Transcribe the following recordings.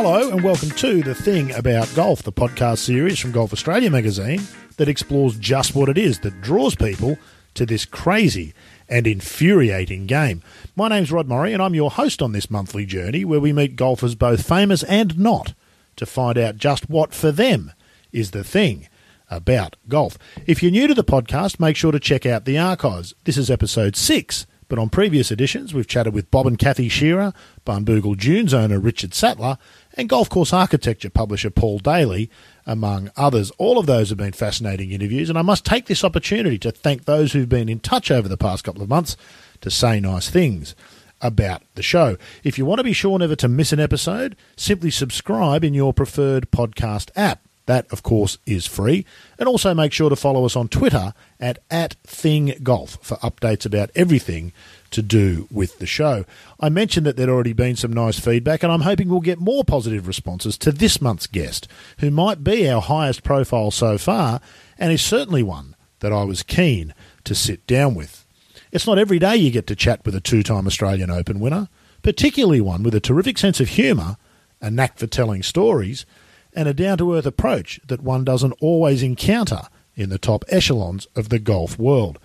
Hello, and welcome to The Thing About Golf, the podcast series from Golf Australia magazine that explores just what it is that draws people to this crazy and infuriating game. My name's Rod Murray, and I'm your host on this monthly journey where we meet golfers both famous and not to find out just what for them is the thing about golf. If you're new to the podcast, make sure to check out the archives. This is episode six. But on previous editions, we've chatted with Bob and Kathy Shearer, Barnbougle Dunes owner Richard Sattler, and golf course architecture publisher Paul Daly, among others. All of those have been fascinating interviews, and I must take this opportunity to thank those who've been in touch over the past couple of months to say nice things about the show. If you want to be sure never to miss an episode, simply subscribe in your preferred podcast app. That, of course, is free. And also make sure to follow us on Twitter at, at ThingGolf for updates about everything to do with the show. I mentioned that there'd already been some nice feedback, and I'm hoping we'll get more positive responses to this month's guest, who might be our highest profile so far, and is certainly one that I was keen to sit down with. It's not every day you get to chat with a two time Australian Open winner, particularly one with a terrific sense of humour, a knack for telling stories, and a down to earth approach that one doesn't always encounter in the top echelons of the golf world.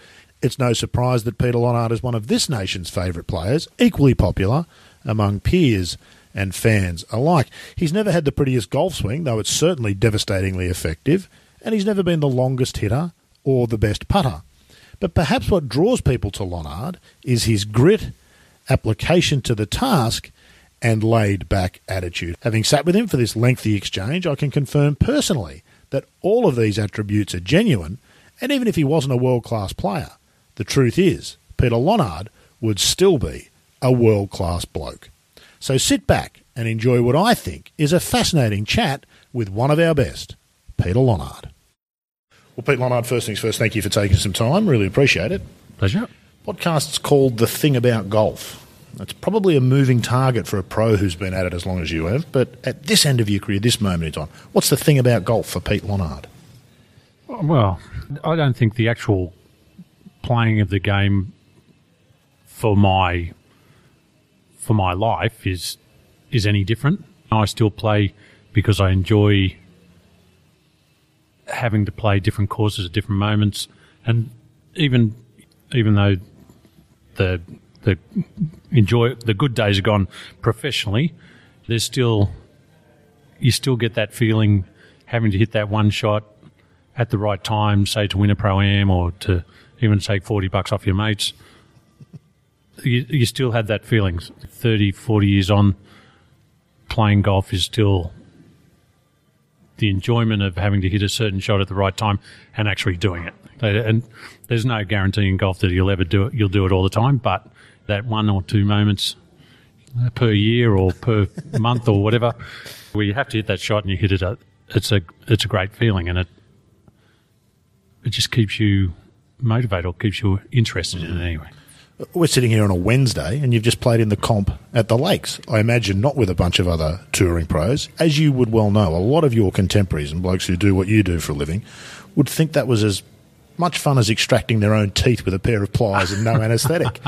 It's no surprise that Peter Lonard is one of this nation's favourite players, equally popular among peers and fans alike. He's never had the prettiest golf swing, though it's certainly devastatingly effective, and he's never been the longest hitter or the best putter. But perhaps what draws people to Lonard is his grit, application to the task, and laid back attitude. Having sat with him for this lengthy exchange, I can confirm personally that all of these attributes are genuine, and even if he wasn't a world class player, the truth is Peter Lonard would still be a world class bloke. So sit back and enjoy what I think is a fascinating chat with one of our best, Peter Lonard. Well, Pete Lonard, first things first, thank you for taking some time. Really appreciate it. Pleasure. Podcast's called The Thing About Golf. It's probably a moving target for a pro who's been at it as long as you have, but at this end of your career, this moment in time, what's the thing about golf for Pete Lonard? Well, I don't think the actual playing of the game for my for my life is is any different. I still play because I enjoy having to play different courses at different moments, and even even though the the enjoy the good days are gone professionally, there's still you still get that feeling having to hit that one shot at the right time, say to win a pro am or to even take 40 bucks off your mates. You, you still had that feeling. 30, 40 years on, playing golf is still the enjoyment of having to hit a certain shot at the right time and actually doing it. And there's no guarantee in golf that you'll ever do it. You'll do it all the time, but that one or two moments uh, per year or per month or whatever, where you have to hit that shot and you hit it, uh, it's a it's a great feeling, and it it just keeps you motivated or keeps you interested in it anyway. We're sitting here on a Wednesday, and you've just played in the comp at the Lakes. I imagine not with a bunch of other touring pros. As you would well know, a lot of your contemporaries and blokes who do what you do for a living would think that was as much fun as extracting their own teeth with a pair of pliers and no anaesthetic.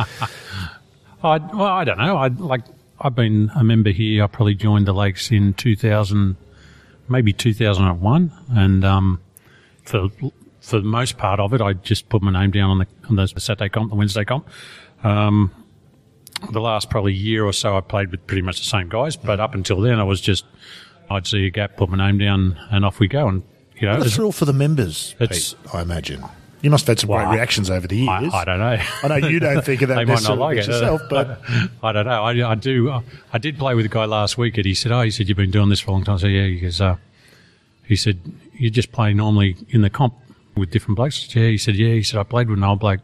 I, well, I don't know. I like. I've been a member here. I probably joined the Lakes in 2000, maybe 2001, and um, for for the most part of it, I just put my name down on the on the Saturday comp, the Wednesday comp. Um, the last probably year or so, I played with pretty much the same guys, but up until then, I was just I'd see a gap, put my name down, and off we go. And you know, what a thrill for the members, Pete, I imagine. You must have had some well, great reactions over the years. I, I, don't know. I know you don't think of that they might not like it yourself, but I don't know. I, I, do. I did play with a guy last week, and he said, "Oh, he said you've been doing this for a long time." I said, "Yeah." He goes, uh, "He said you just play normally in the comp with different blokes." Yeah. He said, "Yeah." He said, "I played with an old bloke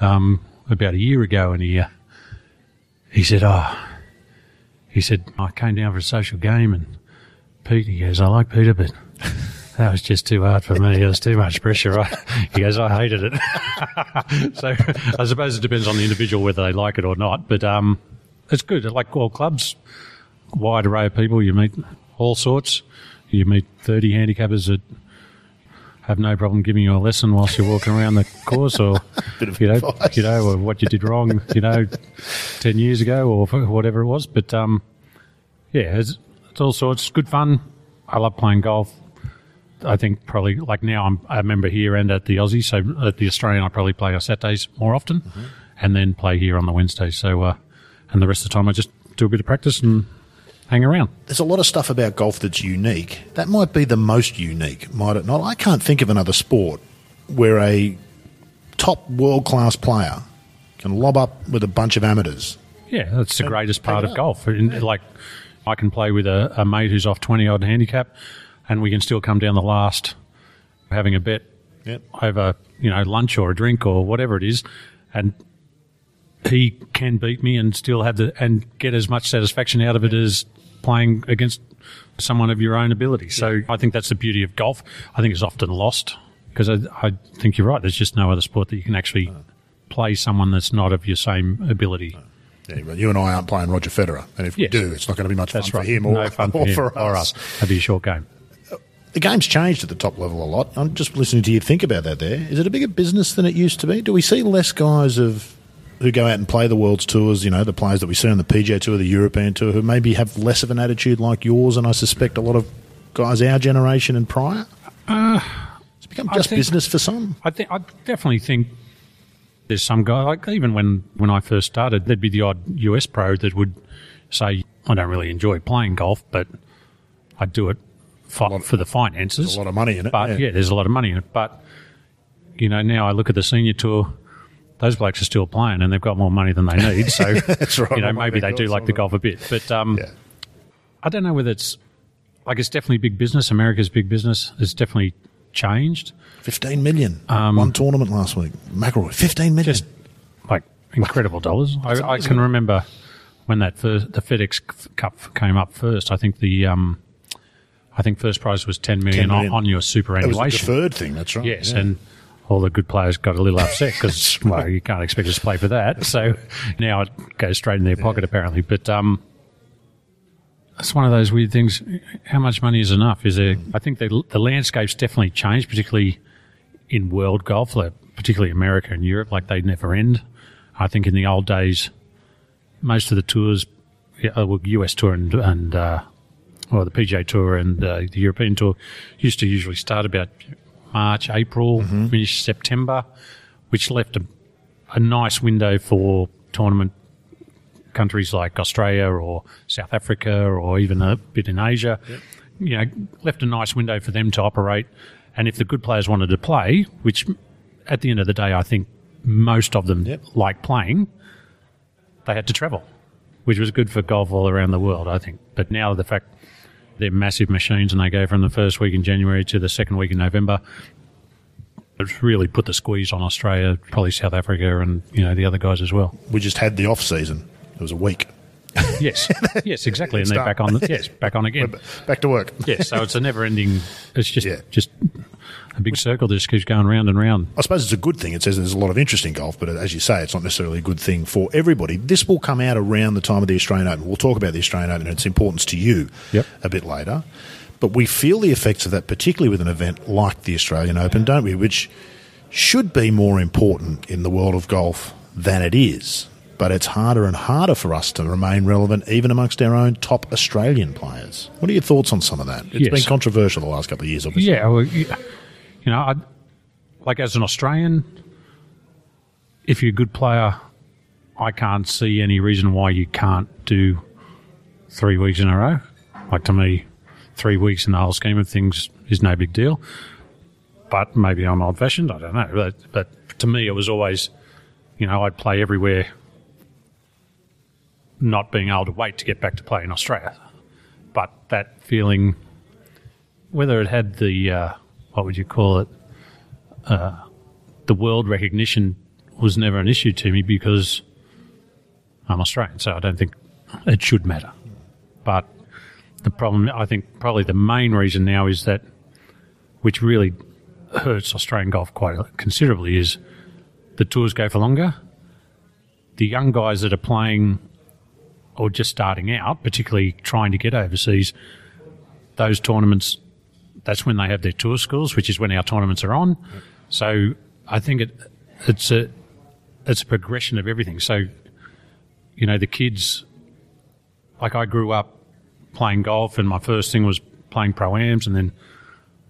um, about a year ago, and he uh, he said, oh." He said, I came down for a social game and Pete, he goes, I like Peter, but that was just too hard for me. It was too much pressure. I, he goes, I hated it. so I suppose it depends on the individual whether they like it or not. But um, it's good. Like all clubs, wide array of people. You meet all sorts. You meet 30 handicappers that have no problem giving you a lesson whilst you're walking around the course, or you know, advice. you know, or what you did wrong, you know, ten years ago or whatever it was. But um, yeah, it's, it's all sorts. Good fun. I love playing golf. I think probably like now I'm a member here and at the Aussie, so at the Australian I probably play on Saturdays more often, and then play here on the Wednesdays. So, uh, and the rest of the time I just do a bit of practice and hang around. There's a lot of stuff about golf that's unique. That might be the most unique, might it not? I can't think of another sport where a top world class player can lob up with a bunch of amateurs. Yeah, that's the And greatest part of golf. Like, I can play with a, a mate who's off 20 odd handicap, and we can still come down the last having a bet Yep. over, you know, lunch or a drink or whatever it is. And he can beat me and still have the, and get as much satisfaction out of it as playing against someone of your own ability. So I think that's the beauty of golf. I think it's often lost because I, I think you're right. There's just no other sport that you can actually play someone that's not of your same ability. Yeah, you and I aren't playing Roger Federer, and if Yes. we do, it's not going to be much That's fun right. for him or, no fun for, or him for or us. us. That'd be a short game. Uh, the game's changed at the top level a lot. I'm just listening to you think about that. There is it a bigger business than it used to be? Do we see less guys of who go out and play the world's tours? You know, the players that we see on the PGA Tour, the European Tour, who maybe have less of an attitude like yours, and I suspect a lot of guys our generation and prior. Uh, it's become just think- business for some. I think I definitely think there's some guy like even when when I first started, there'd be the odd US pro that would say, "I don't really enjoy playing golf, but I do it for, for the finances." There's a lot of money in it. But yeah. there's a lot of money in it. But you know, now I look at the senior tour. Those blokes are still playing, and they've got more money than they need. So That's right. You know, maybe they do like the golf a bit, but um, Yeah. I don't know whether it's like it's definitely big business. America's big business. It's definitely changed. Fifteen million. One tournament last week. McIlroy, fifteen million. Um, just like incredible dollars. I, I can remember when that first, the FedEx Cup came up first. I think the um, I think first prize was ten million, 10 million. On, on your that was the superannuation. deferred thing. That's right. Yes, Yeah. and all the good players got a little upset because well, you can't expect us to play for that. So now it goes straight in their pocket apparently. But um, it's one of those weird things. How much money is enough? Is there? I think the the landscape's definitely changed, particularly in world golf, particularly America and Europe. Like they never end. I think in the old days, most of the tours, yeah, uh, well, US tour and and uh, well, the PGA Tour and uh, the European Tour used to usually start about March, April, mm-hmm. finish September, which left a, a nice window for tournament countries like Australia or South Africa or even a bit in Asia. You know, left a nice window for them to operate. And if the good players wanted to play, which at the end of the day, I think most of them Yep. like playing, they had to travel, which was good for golf all around the world, I think. But now the fact they're massive machines and they go from the first week in January to the second week in November, it's really put the squeeze on Australia, probably South Africa, and you know the other guys as well. We just had the off season. It was a week. Yes, yes, exactly, and they're back on. Yes, back on again. Back to work. Yes, so it's a never-ending. It's just Yeah. just a big circle that just keeps going round and round. I suppose it's a good thing. It says there's a lot of interest in golf, but as you say, it's not necessarily a good thing for everybody. This will come out around the time of the Australian Open. We'll talk about the Australian Open and its importance to you Yep. a bit later. But we feel the effects of that, particularly with an event like the Australian Open, don't we? Which should be more important in the world of golf than it is. But it's harder and harder for us to remain relevant, even amongst our own top Australian players. What are your thoughts on some of that? It's Yes. been controversial the last couple of years, obviously. Yeah, well, you, know, I, like as an Australian, if you're a good player, I can't see any reason why you can't do three weeks in a row. Like to me, three weeks in the whole scheme of things is no big deal. But maybe I'm old fashioned. I don't know. But, but to me, it was always, you know, I'd play everywhere, not being able to wait to get back to play in Australia. But that feeling, whether it had the, uh, what would you call it, uh, the world recognition was never an issue to me because I'm Australian, so I don't think it should matter. But the problem, I think, probably the main reason now is that, which really hurts Australian golf quite considerably, is the tours go for longer. The young guys that are playing or just starting out, particularly trying to get overseas, those tournaments, that's when they have their tour schools, which is when our tournaments are on. So I think it, it's a it's a progression of everything. So you know the kids, like I grew up playing golf, and my first thing was playing pro ams, and then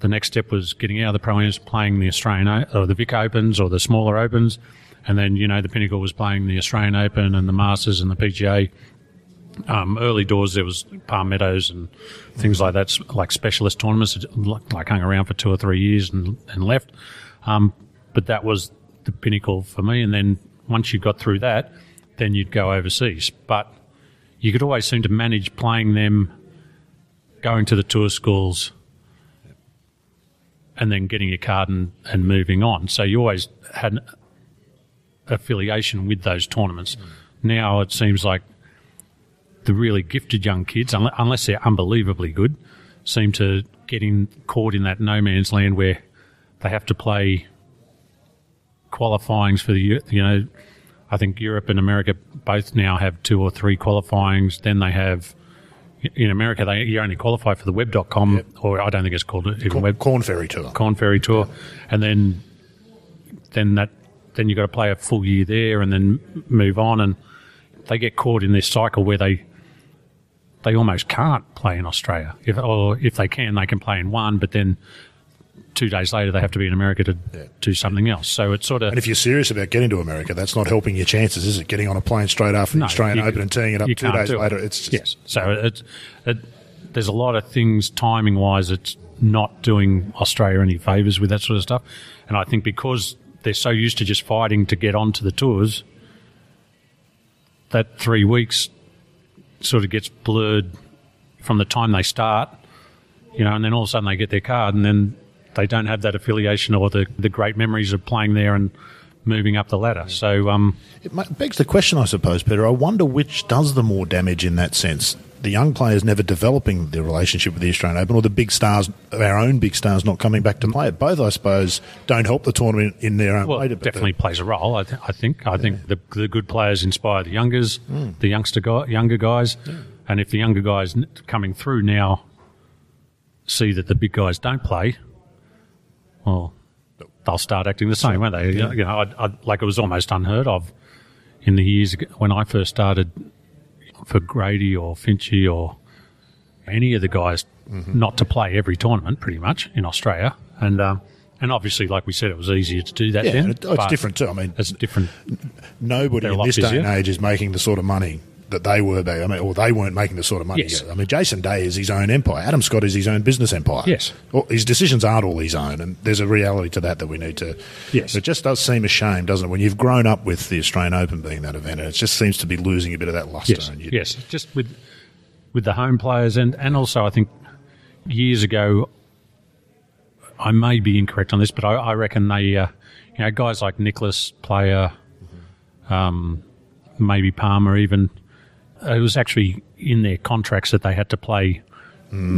the next step was getting out of the pro ams, playing the Australian or the Vic Opens or the smaller Opens, and then you know the pinnacle was playing the Australian Open and the Masters and the PGA. Um, early doors there was Palm Meadows and things like that, like specialist tournaments. Like hung around for two or three years and, and left. Um, but that was the pinnacle for me. And then once you got through that, then you'd go overseas. But you could always seem to manage playing them, going to the tour schools, and then getting your card and, and moving on. So you always had affiliation with those tournaments. Now it seems like the really gifted young kids, unless they're unbelievably good, seem to get in, caught in that no man's land where they have to play qualifyings for the you know I think Europe and America both now have two or three qualifyings. Then they have in America they you only qualify for the web.com or I don't think it's called even Corn, web Corn Ferry Tour. Corn Ferry Tour, and then then that then you've got to play a full year there and then move on, and they get caught in this cycle where they they almost can't play in Australia. If or if they can, they can play in one, but then two days later they have to be in America to do something else. So it's sort of And if you're serious about getting to America, that's not helping your chances, is it? Getting on a plane straight after the Australian you- Open and teeing it up two days it. later. It's just, yes. So it's it, there's a lot of things timing wise. It's not doing Australia any favors with that sort of stuff, and I think because they're so used to just fighting to get onto the tours, that three weeks sort of gets blurred from the time they start, you know, and then all of a sudden they get their card, and then they don't have that affiliation or the the great memories of playing there and moving up the ladder. So um, It begs the question, I suppose, Peter. I wonder which does the more damage in that sense. The young players never developing their relationship with the Australian Open, or the big stars, our own big stars, not coming back to play it. Both, I suppose, don't help the tournament in their own Well, way. it but the- definitely plays a role. I, th- I think. I think the, the good players inspire the youngers, mm. the youngster guy, younger guys, and if the younger guys coming through now see that the big guys don't play, well, they'll start acting the same, won't they? You know, I, I, like it was almost unheard of in the years when I first started for Grady or Finchy or any of the guys not to play every tournament, pretty much in Australia, and um, and obviously, like we said, it was easier to do that yeah, then. it- it's different too. I mean, It's different. nobody in this day and age is making the sort of money that they were. They, I mean, or they weren't making the sort of money. Yes. I mean, Jason Day is his own empire. Adam Scott is his own business empire. Yes. Well, his decisions aren't all his own, and there's a reality to that that we need to. Yes. It just does seem a shame, doesn't it, when you've grown up with the Australian Open being that event, and it just seems to be losing a bit of that luster. Yes, and yes. Just with with the home players, and and also I think years ago, I may be incorrect on this, but I, I reckon they, uh, you know, guys like Nicklaus, player, um, maybe Palmer, even it was actually in their contracts that they had to play.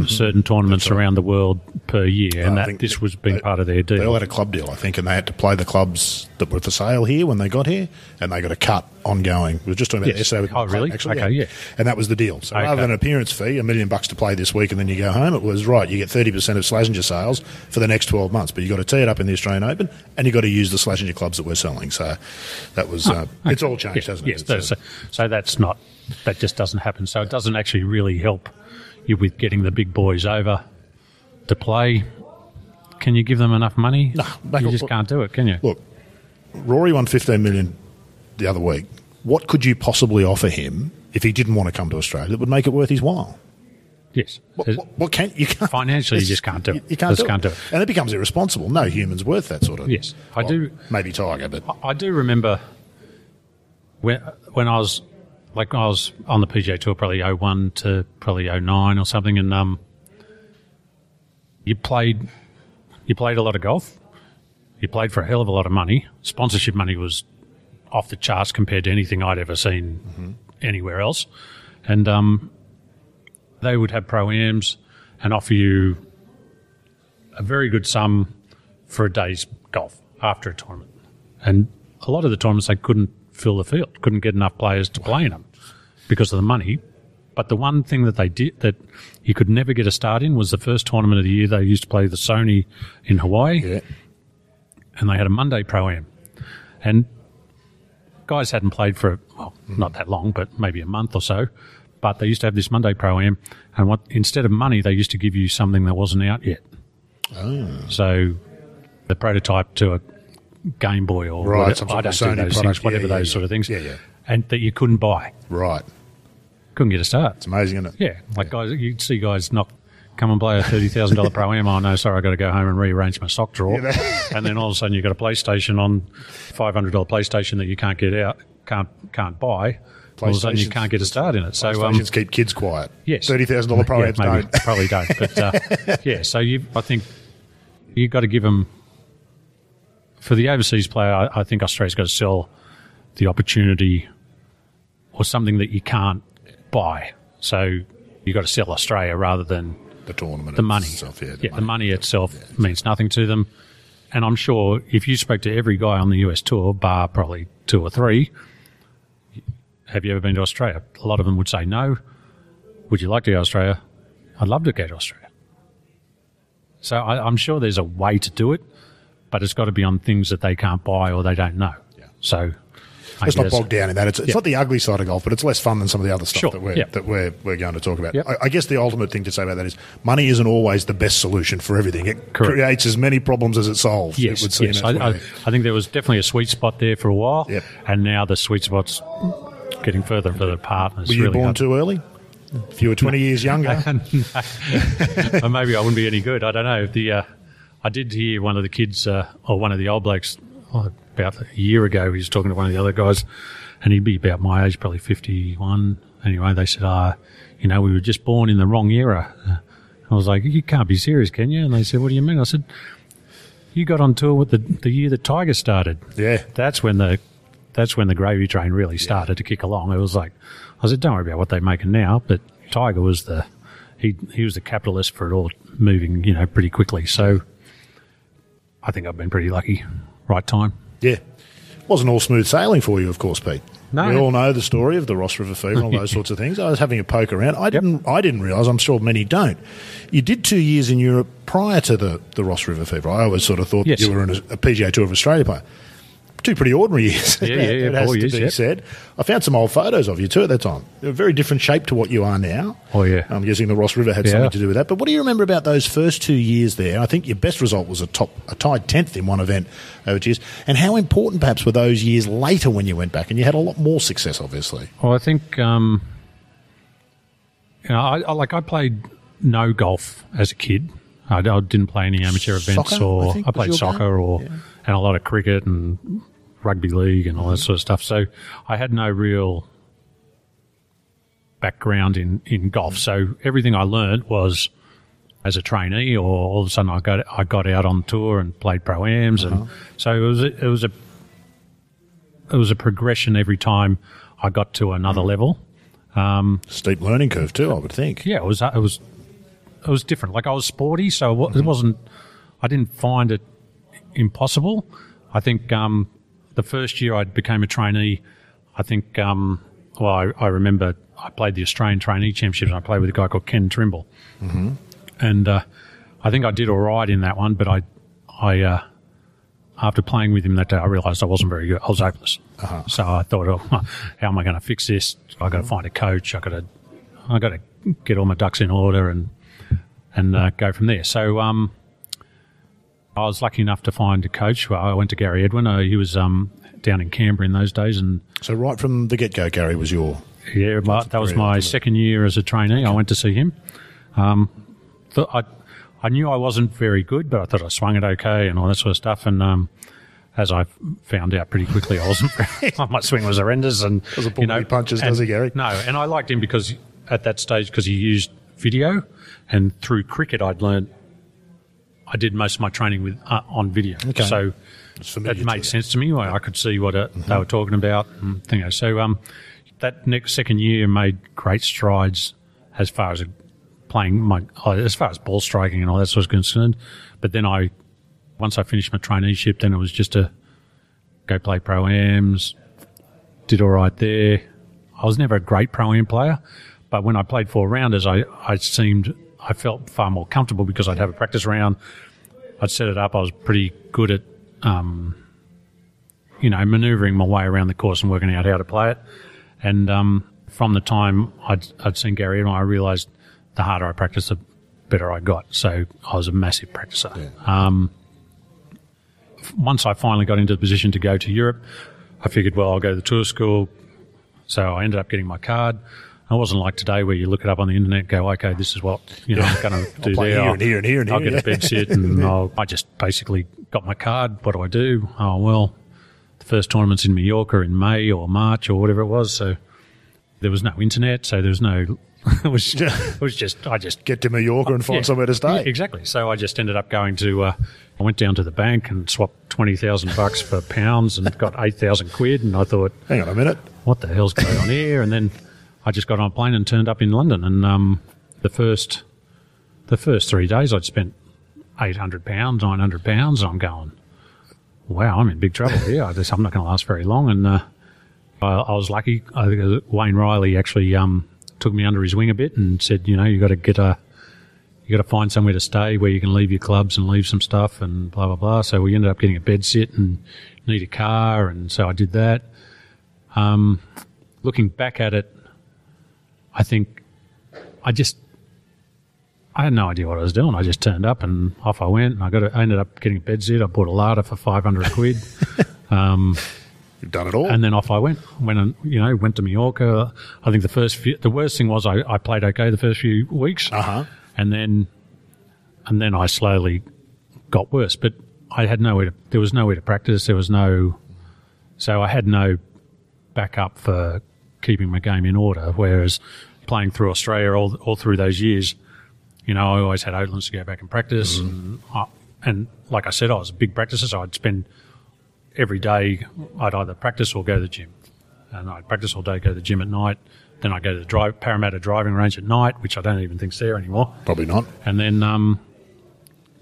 Certain tournaments around the world per year, and I that think this was being they- part of their deal. They all had a club deal, I think, and they had to play the clubs that were for sale here when they got here, and they got a cut ongoing. We were just talking about Yes. yesterday Oh, really? actually, Okay, yeah. And that was the deal. So Okay. rather than an appearance fee, a million bucks to play this week, and then you go home, it was right. You get thirty percent of Slazenger sales for the next twelve months, but you got to tee it up in the Australian Open, and you got to use the Slazenger clubs that we're selling. So that was uh, it's all changed, Yes, hasn't it? yes. Uh, so, so that's not that just doesn't happen. So it doesn't actually really help with getting the big boys over to play. Can you give them enough money? No, you up- just can't do it, can you? Look, Rory won 15 million the other week. What could you possibly offer him if he didn't want to come to Australia that would make it worth his while? yes. What, what, what can you can't Financially, you just can't do it. You, can't, Just do, can't it. do it. and it becomes irresponsible. No human's worth that sort of. Yes, I do- Maybe Tiger, but I- I do remember when when I was like I was on the PGA Tour probably 01 to probably 09 or something, and um, you played you played a lot of golf. You played for a hell of a lot of money. Sponsorship money was off the charts compared to anything I'd ever seen anywhere else, and um, they would have pro ams and offer you a very good sum for a day's golf after a tournament. And a lot of the tournaments they couldn't fill the field, couldn't get enough players to play in them because of the money. But the one thing that they did that you could never get a start in was the first tournament of the year. They used to play the Sony in Hawaii, yeah. and they had a Monday pro am. And guys hadn't played for well, not that long, but maybe a month or so. But they used to have this Monday Pro Am, and what instead of money, they used to give you something that wasn't out yet. Oh. So the prototype to a Game Boy or Right, whatever, some I don't of do Sony those product. things, whatever yeah, those yeah. sort of things, Yeah, yeah. and that you couldn't buy, Right. couldn't get a start. It's amazing, isn't it? Yeah, like guys, you'd see guys knock, come and play a thirty thousand dollar pro am. Oh no, sorry, I got to go home and rearrange my sock drawer. and then all of a sudden you've got a PlayStation on, five hundred dollar PlayStation that you can't get out, can't can't buy. All of a sudden you can't get a start in it. So um, keep kids quiet. yes, Thirty thousand dollar pro yeah, maybe, don't. probably don't. But uh, yeah, so you, I think you've got to give them for the overseas player. I, I think Australia's got to sell the opportunity or something that you can't buy. So you've got to sell Australia rather than The tournament. the money. Itself, yeah, yeah, the money itself means nothing to them. And I'm sure if you spoke to every guy on the US tour, bar probably two or three, have you ever been to Australia? A lot of them would say no. Would you like to go to Australia? I'd love to go to Australia. So I, I'm sure there's a way to do it, but it's got to be on things that they can't buy or they don't know. Yeah. So I Let's not guess- bog down in that. It's, it's Yeah. not the ugly side of golf, but it's less fun than some of the other stuff Sure. that we're Yeah. that we're we're going to talk about. Yep. I, I guess the ultimate thing to say about that is money isn't always the best solution for everything. It Correct. creates as many problems as it solves. Yes, it would seem yes. I, I. I think there was definitely a sweet spot there for a while, Yep. and now the sweet spot's getting further and further apart. and Were you really born hard. too early? If you were twenty years younger, or maybe I wouldn't be any good. I don't know. The uh, I did hear one of the kids uh, or one of the old blokes oh, about a year ago. He was talking to one of the other guys, and he'd be about my age, probably fifty-one. Anyway, they said, "Ah, you know, we were just born in the wrong era." I was like, "You can't be serious, can you?" And they said, "What do you mean?" I said, "You got on tour with the the year that Tiger started." yeah, that's when the that's when the gravy train really started to kick along. It was like I said, don't worry about what they're making now, but Tiger was the he he was the capitalist for it all moving, you know, pretty quickly. So I think I've been pretty lucky. Right time. yeah. Wasn't all smooth sailing for you, of course, Pete. No. We all know the story of the Ross River Fever and all those sorts of things. I was having a poke around. I didn't. I didn't realise. I'm sure many don't. You did two years in Europe prior to the, the Ross River Fever. I always sort of thought Yes. you were in a, a PGA Tour of Australia player. Two pretty ordinary years. Yeah, yeah, yeah, it has to years, be yeah. said. I found some old photos of you too at that time. They're a very different shape to what you are now. Oh, yeah. I'm guessing the Ross River had Yeah. something to do with that. But what do you remember about those first two years there? I think your best result was a top, a tied tenth in one event over two years. And how important, perhaps, were those years later when you went back and you had a lot more success, obviously. Well, I think um, you know, I, I like I played no golf as a kid. I, I didn't play any amateur events, Soccer, I or think, I, played soccer, game? or and a lot of cricket and rugby league and all that mm-hmm. sort of stuff. So I had no real background in, in golf. Mm-hmm. So everything I learned was as a trainee, or all of a sudden I got I got out on tour and played pro ams, and uh-huh. so it was a, it was a it was a progression every time I got to another mm-hmm. level. Um, Steep learning curve, too, I would think. Yeah, it was uh, it was it was different. Like I was sporty, so it wasn't. I didn't find it impossible. I think um, the first year I became a trainee, I think. Um, well, I, I remember I played the Australian Trainee Championship, and I played with a guy called Ken Trimble, mm-hmm. and uh, I think I did all right in that one. But I, I uh, after playing with him that day, I realised I wasn't very good. I was hopeless. So I thought, oh, how am I going to fix this? I got to find a coach. I got to, I got to get all my ducks in order and and uh, go from there. So um, I was lucky enough to find a coach. Well, I went to Gary Edwin. Uh, he was um, down in Canberra in those days, and So, right from the get go, Gary was your. yeah, but that was my second year as a trainee. I went to see him. Um, th- I, I knew I wasn't very good, but I thought I swung it okay and all that sort of stuff. And um, as I found out pretty quickly, I wasn't. Very, my swing was horrendous, and Doesn't pull you know, punches, and- does he, Gary? No, and I liked him because at that stage, because he used video, and through cricket, I'd learned. I did most of my training with uh, on video, Okay. so that made you. sense to me. I I could see what uh they were talking about. And thing. So um, that next second year made great strides as far as playing my uh, as far as ball striking and all that sort of concerned. But then I once I finished my traineeship, then it was just to go play pro ams. Did all right there. I was never a great pro am player, but when I played four rounders, I, I seemed I felt far more comfortable because I'd have a practice round. I'd set it up. I was pretty good at um, you know, manoeuvring my way around the course and working out how to play it. And um, from the time I'd, I'd seen Gary and I realised the harder I practiced, the better I got. So I was a massive practicer. Um, once I finally got into the position to go to Europe, I figured, well, I'll go to the tour school. So I ended up getting my card. It wasn't like today where you look it up on the internet and go, okay, this is what you know I'm going to do there. here I'll- and here and here and I'll here, get a bed sit and I'll, I just basically got my card. What do I do? Oh, well, the first tournament's in Mallorca in May or March or whatever it was. So there was no internet. So there was no, it was, it was just, I just Get to Mallorca and find yeah, somewhere to stay. yeah, exactly. So I just ended up going to. Uh, I went down to the bank and swapped twenty thousand bucks for pounds and got eight thousand quid. And I thought, Hang on a minute. what the hell's going on here? And then I just got on a plane and turned up in London. And um, the first, the first three days, I'd spent eight hundred pounds, nine hundred pounds. And I'm going, wow, I'm in big trouble here. I just, I'm not going to last very long. And uh, I, I was lucky. I think uh, Wayne Riley actually um, took me under his wing a bit and said, you know, you got to get a you got to find somewhere to stay where you can leave your clubs and leave some stuff and blah blah blah. So we ended up getting a bed sit and need a car, and so I did that. Um, looking back at it, I think I just I had no idea what I was doing. I just turned up and off I went. And I got a, I ended up getting a bed sit. I bought a larder for five hundred quid. You've done it all. and then off I went. Went and you know went to Mallorca. I think the first few, the worst thing was I, I played okay the first few weeks, Uh-huh. and then and then I slowly got worse. But I had nowhere to. There was nowhere to practice. There was no. So I had no backup for keeping my game in order. Whereas playing through Australia all all through those years, you know, I always had Oatlands to go back and practice, and, I, and like I said, I was a big practicer, so I'd spend every day. I'd either practice or go to the gym, and I'd practice all day, go to the gym at night. Then I'd go to the drive, Parramatta driving range at night, which I don't even think's there anymore. Probably not. And then, um,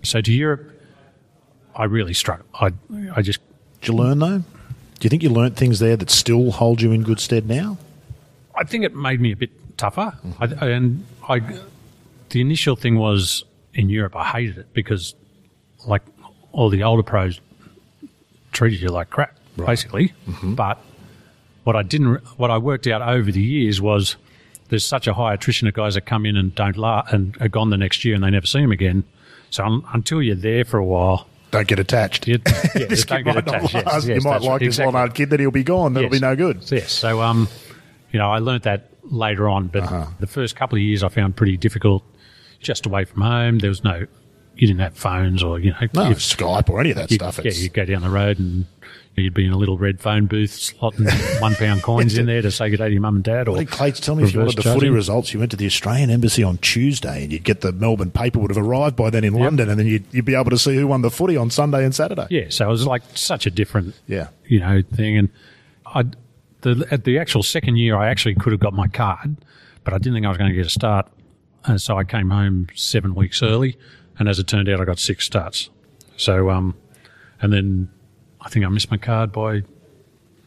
so to Europe, I really struggled. I, I just, Did you learn though? Do you think you learnt things there that still hold you in good stead now? I think it made me a bit tougher. I, and I, the initial thing was in Europe, I hated it because, like, all the older pros treated you like crap, basically. But what I didn't, what I worked out over the years was there's such a high attrition of guys that come in and don't la- and are gone the next year and they never see them again. So un- until you're there for a while, Don't get attached. you, yeah, this don't get attached. Yes, last. you might like right. this Exactly. one-eyed kid that he'll be gone. That'll Yes. be no good. Yes. So, um, you know, I learnt that later on, but Uh-huh. the first couple of years I found pretty difficult. Just away from home, there was no, you didn't have phones or you know, No, Skype or any of that you- stuff. yeah, It's, you go down the road and you'd be in a little red phone booth slotting one pound coins in there to say good day to your mum and dad. Or did Clates tell me if you wanted the footy results, you went to the Australian Embassy on Tuesday and you'd get the Melbourne paper would have arrived by then in London and then you'd, you'd be able to see who won the footy on Sunday and Saturday. Yeah, so it was like such a different, Yeah. you know, thing. And I, the at the actual second year, I actually could have got my card, but I didn't think I was going to get a start, and so I came home seven weeks early. And as it turned out, I got six starts. So, um, and then I think I missed my card by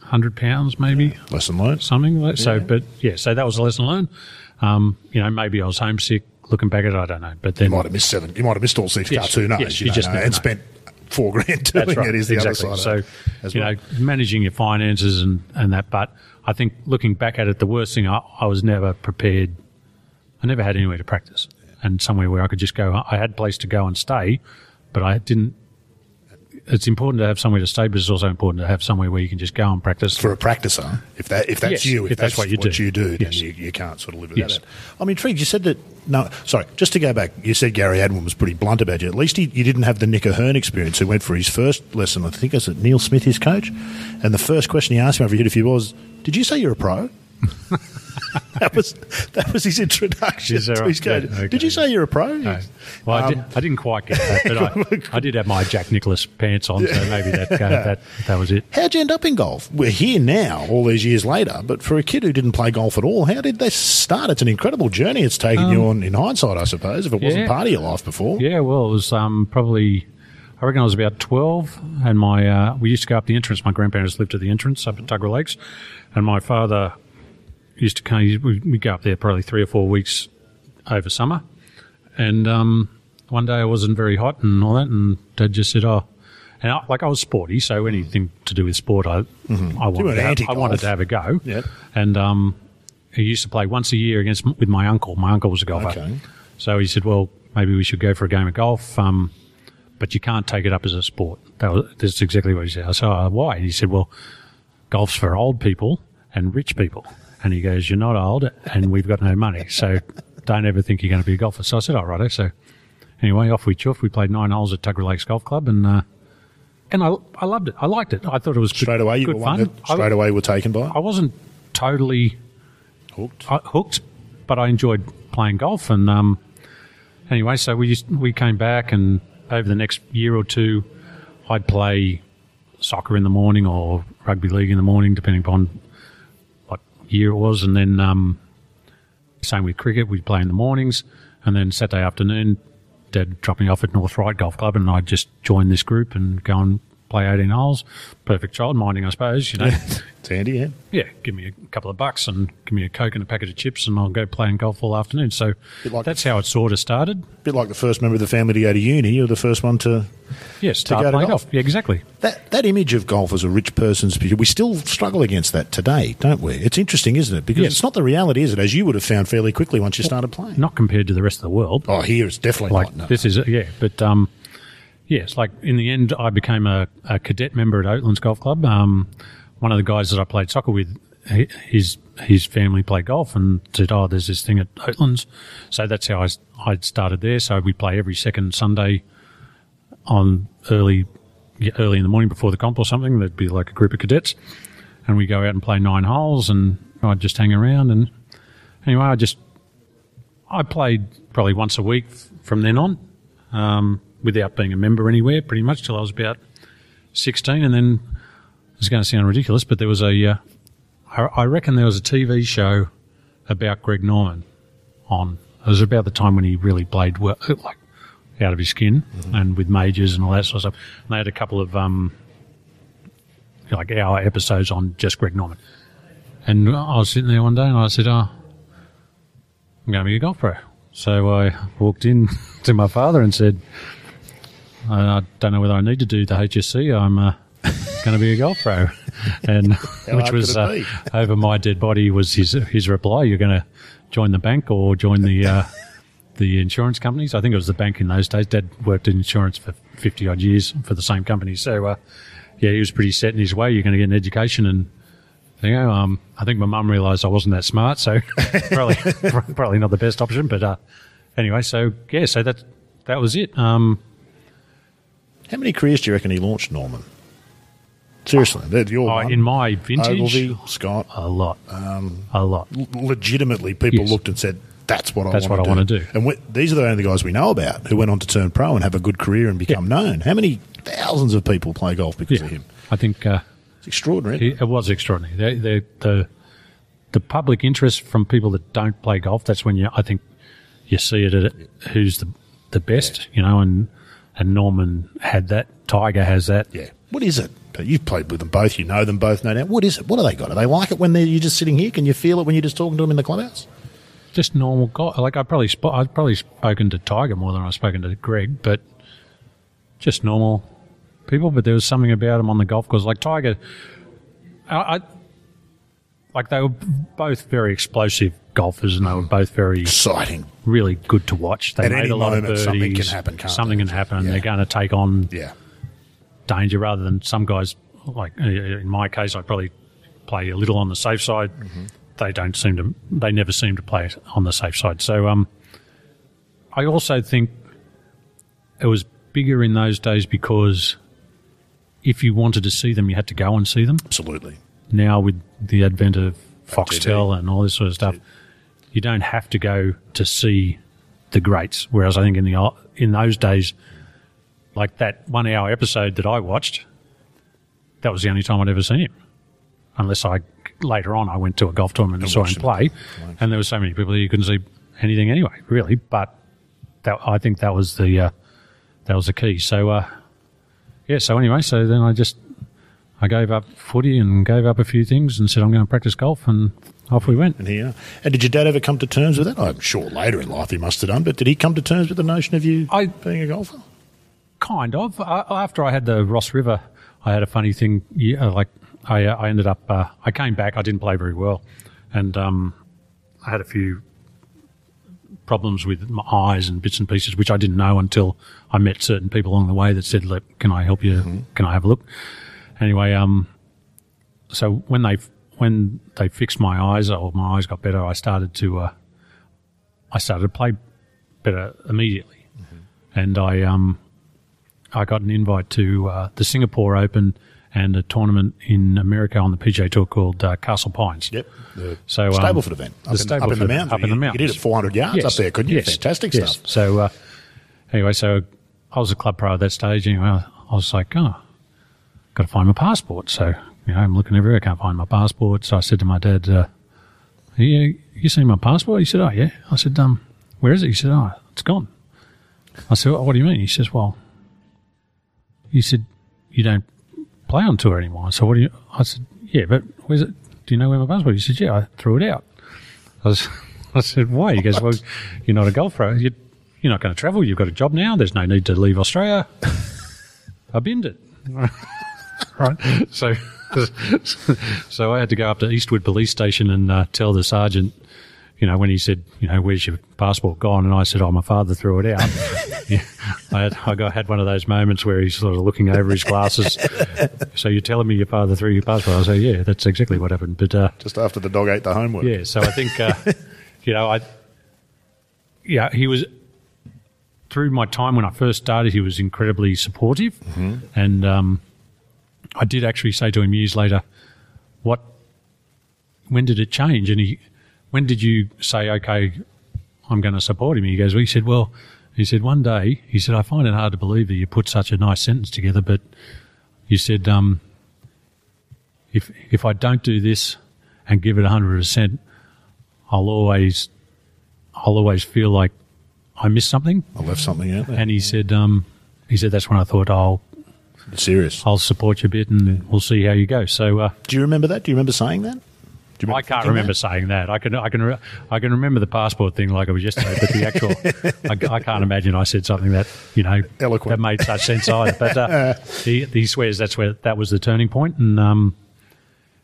hundred pounds, maybe Lesson learned. something. Like, So, but yeah, so that was a lesson learned. Um, you know, maybe I was homesick. Looking back at it, I don't know. But then You might have missed seven. You might have missed all six Yes, cards. Who knows? yes, you you just know. And know. spent four grand doing That's right. it is the exactly. other so, side. of it you well. know, managing your finances and, and that. But I think looking back at it, the worst thing I, I was never prepared. I never had anywhere to practice and somewhere where I could just go. I had a place to go and stay, but I didn't. It's important to have somewhere to stay, but it's also important to have somewhere where you can just go and practice. for a practicer, if that if that's Yes, you, if, if that's what you do. then Yes. you, you can't sort of live without Yes. it. I'm intrigued. You said that. No, sorry. Just to go back, you said Gary Edwin was pretty blunt about you. At least he, you didn't have the Nick O'Hern experience. Who went for his first lesson? I think it was Neil Smith, his coach. And the first question he asked him after he hit a few balls, "Did you say you're a pro?" that was that was his introduction Is to his. Yeah, okay. Did you say you're a pro? No. Well, I, did, Um, I didn't quite get that, but I, I did have my Jack Nicklaus pants on, so maybe that uh, that that was it. How'd you end up in golf? We're here now, all these years later, but for a kid who didn't play golf at all, how did they start? It's an incredible journey it's taken you on in hindsight, I suppose, if it wasn't Um, part of your life before. Yeah, well, it was um, probably. I reckon I was about twelve, and my uh, we used to go up the entrance. My grandparents lived at the entrance up at Tuggerah Lakes, and my father used to come. We go up there probably three or four weeks over summer, and um, one day I wasn't very hot and all that, and Dad just said, "Oh." And I, like I was sporty, so anything to do with sport, I I Mm-hmm. You wanted to have, I wanted to have a go. Yep. And um, he used to play once a year against with my uncle. My uncle was a golfer, Okay. so he said, "Well, maybe we should go for a game of golf, um, but you can't take it up as a sport." That was, that's exactly what he said. I said, oh, "Why?" He said, "Well, golf's for old people and rich people." And he goes, "You're not old, and we've got no money, so don't ever think you're going to be a golfer." So I said, "All right." So anyway, off we chuffed. We played nine holes at Tuggerah Lakes Golf Club, and uh, and I I loved it. I liked it. I thought it was good, Straight away, you good were fun. straight I, away were taken by. I wasn't totally Hooked. uh, hooked, but I enjoyed playing golf. And um, anyway, so we used, we came back, and over the next year or two, I'd play soccer in the morning or rugby league in the morning, depending upon year it was. And then um, same with cricket, we'd play in the mornings, and then Saturday afternoon, Dad dropped me off at North Ryde Golf Club, and I'd just join this group and go and play 18 holes. Perfect child minding, I suppose. You know. It's handy, yeah. Yeah, give me a couple of bucks and give me a Coke and a packet of chips, and I'll go playing golf all afternoon. So like- that's how it sort of started. A bit like the first member of the family to go to uni. You're the first one to. Yeah, start go to playing golf. golf. Yeah, exactly. That, that image of golf as a rich person's we still struggle against that today, don't we? It's interesting, isn't it? Because Yes. it's not the reality, is it? As you would have found fairly quickly once you started playing. Not compared to the rest of the world. Oh, here it's definitely like not. No. this is yeah, but um, it's like in the end, I became a, a cadet member at Oatlands Golf Club. Um, one of the guys that I played soccer with, his his family played golf and said, "Oh, there's this thing at Oatlands," so that's how I I started there. So we play every second Sunday on early early in the morning before the comp or something. There'd be like a group of cadets, and we go out and play nine holes, and I'd just hang around. And anyway, I just I played probably once a week from then on, um, without being a member anywhere, pretty much till I was about sixteen, and then it's going to sound ridiculous, but there was a uh, I, I reckon there was a TV show about Greg Norman on. It was about the time when he really played well, like out of his skin and with majors and all that sort of stuff. And they had a couple of um, like hour episodes on just Greg Norman. And I was sitting there one day and I said, "Oh, I'm going to be a golf pro." So I walked in to my father and said, "I, don't know whether I need to do the HSC. I'm uh, going to be a golf pro." And which was uh, over my dead body was his his reply. You're going to join the bank or join the uh, the insurance companies. I think it was the bank in those days. Dad worked in insurance for fifty odd years for the same company. So uh, yeah, he was pretty set in his way. You're going to get an education and. You know, um, I think my mum realised I wasn't that smart, so probably probably not the best option. But uh, anyway, so yeah, so that that was it. Um, How many careers do you reckon he launched, Norman? Seriously, that your oh, one. in my vintage, Ogilvy, Scott. a lot, a lot. Legitimately, people Yes. looked and said, "That's what I That's want what to I do." wanna do. And we, these are the only guys we know about who went on to turn pro and have a good career and become known. How many thousands of people play golf because Yeah, of him? I think uh, It's extraordinary. It, it was extraordinary. The, the the the public interest from people that don't play golf. That's when you, I think, you see it at who's the the best. You know, and and Norman had that. Tiger has that. yeah. What is it? You've played with them both. You know them both, no doubt. What is it? What do they got? Do they like it when they're you're just sitting here? Can you feel it when you're just talking to them in the clubhouse? Just normal guy. Like I probably sp- I've probably spoken to Tiger more than I've spoken to Greg, but just normal people. But there was something about them on the golf course, like Tiger. I, I like they were both very explosive golfers, and they were both very Exciting. really good to watch. They At made a lot of birdies. something can happen, can't Something they? can happen. Yeah. They're going to take on Yeah. danger rather than some guys. Like uh, in my case, I probably play a little on the safe side. Mm-hmm. They don't seem to. They never seem to play on the safe side. So, um, I also think it was bigger in those days because if you wanted to see them, you had to go and see them. Absolutely. Now with the advent of Foxtel and all this sort of stuff, you don't have to go to see the greats. Whereas I think in the in those days, like that one hour episode that I watched, that was the only time I'd ever seen him. Unless I later on I went to a golf tournament and, And saw him watched him. play, and there were so many people that you couldn't see anything anyway, really. But that, I think that was the uh, that was the key. So uh, yeah. So anyway, so then I just I gave up footy and gave up a few things and said I'm going to practice golf, and off we went. And here. And did your dad ever come to terms with that? I'm sure later in life he must have done, but did he come to terms with the notion of you I- being a golfer? Kind of. Uh, after I had the Ross River, I had a funny thing. Yeah, like I, uh, I ended up. Uh, I came back. I didn't play very well, and um, I had a few problems with my eyes and bits and pieces, which I didn't know until I met certain people along the way that said, "Look, can I help you? Can I have a look?" Anyway, um, so when they when they fixed my eyes or my eyes got better, I started to uh, I started to play better immediately, and I um I got an invite to uh, the Singapore Open and a tournament in America on the PGA Tour called uh, Castle Pines. Yep. The So, um, Stableford event. Up, the in, up in the mountains. up in the mountains. You did it 400 yards up there, couldn't you? Yes. Fantastic Yes. stuff. So uh, anyway, so I was a club pro at that stage. Anyway, I was like, oh, got to find my passport. So you know, I'm looking everywhere, I can't find my passport. So I said to my dad, uh, "Yeah, you seen my passport?" He said, "Oh yeah." I said, "Um, where is it?" He said, "Oh, it's gone." I said, "What do you mean?" He says, "Well," he said, "You don't play on tour anymore." So what do you? I said, "Yeah, but where's it? Do you know where my passport?" is?" He said, "Yeah, I threw it out." I was, I said, "Why?" He goes, "Well, you're not a golf pro. You, you're not going to travel. You've got a job now. There's no need to leave Australia." I binned it. right. So, so I had to go up to Eastwood Police Station and uh, tell the sergeant, you know, when he said, you know, where's your passport gone? And I said, oh, my father threw it out. yeah, I had, I got, had one of those moments where he's sort of looking over his glasses. so you're telling me your father threw your passport? I say, yeah, that's exactly what happened. But uh, Just after the dog ate the homework. yeah, so I think, uh, you know, I, yeah, he was, through my time when I first started, he was incredibly supportive. And um, I did actually say to him years later, what, when did it change? And he, when did you say, okay, I'm going to support him? He goes, well, he said, well, he said, one day, he said, I find it hard to believe that you put such a nice sentence together, but you said, um, if, if I don't do this and give it 100%, I'll always, I'll always feel like I missed something. I left something out there. And he said, um, he said, that's when I thought I'll, Serious. I'll support you a bit and we'll see how you go. So, uh, Do you remember that? Do you remember saying that? Do you I can't remember that? saying that. I can, I can, re- I can remember the passport thing like it was yesterday, but the actual, I, I can't imagine I said something that you know Eloquent. that made such sense either. But uh, he, he swears that's where that was the turning point, and um,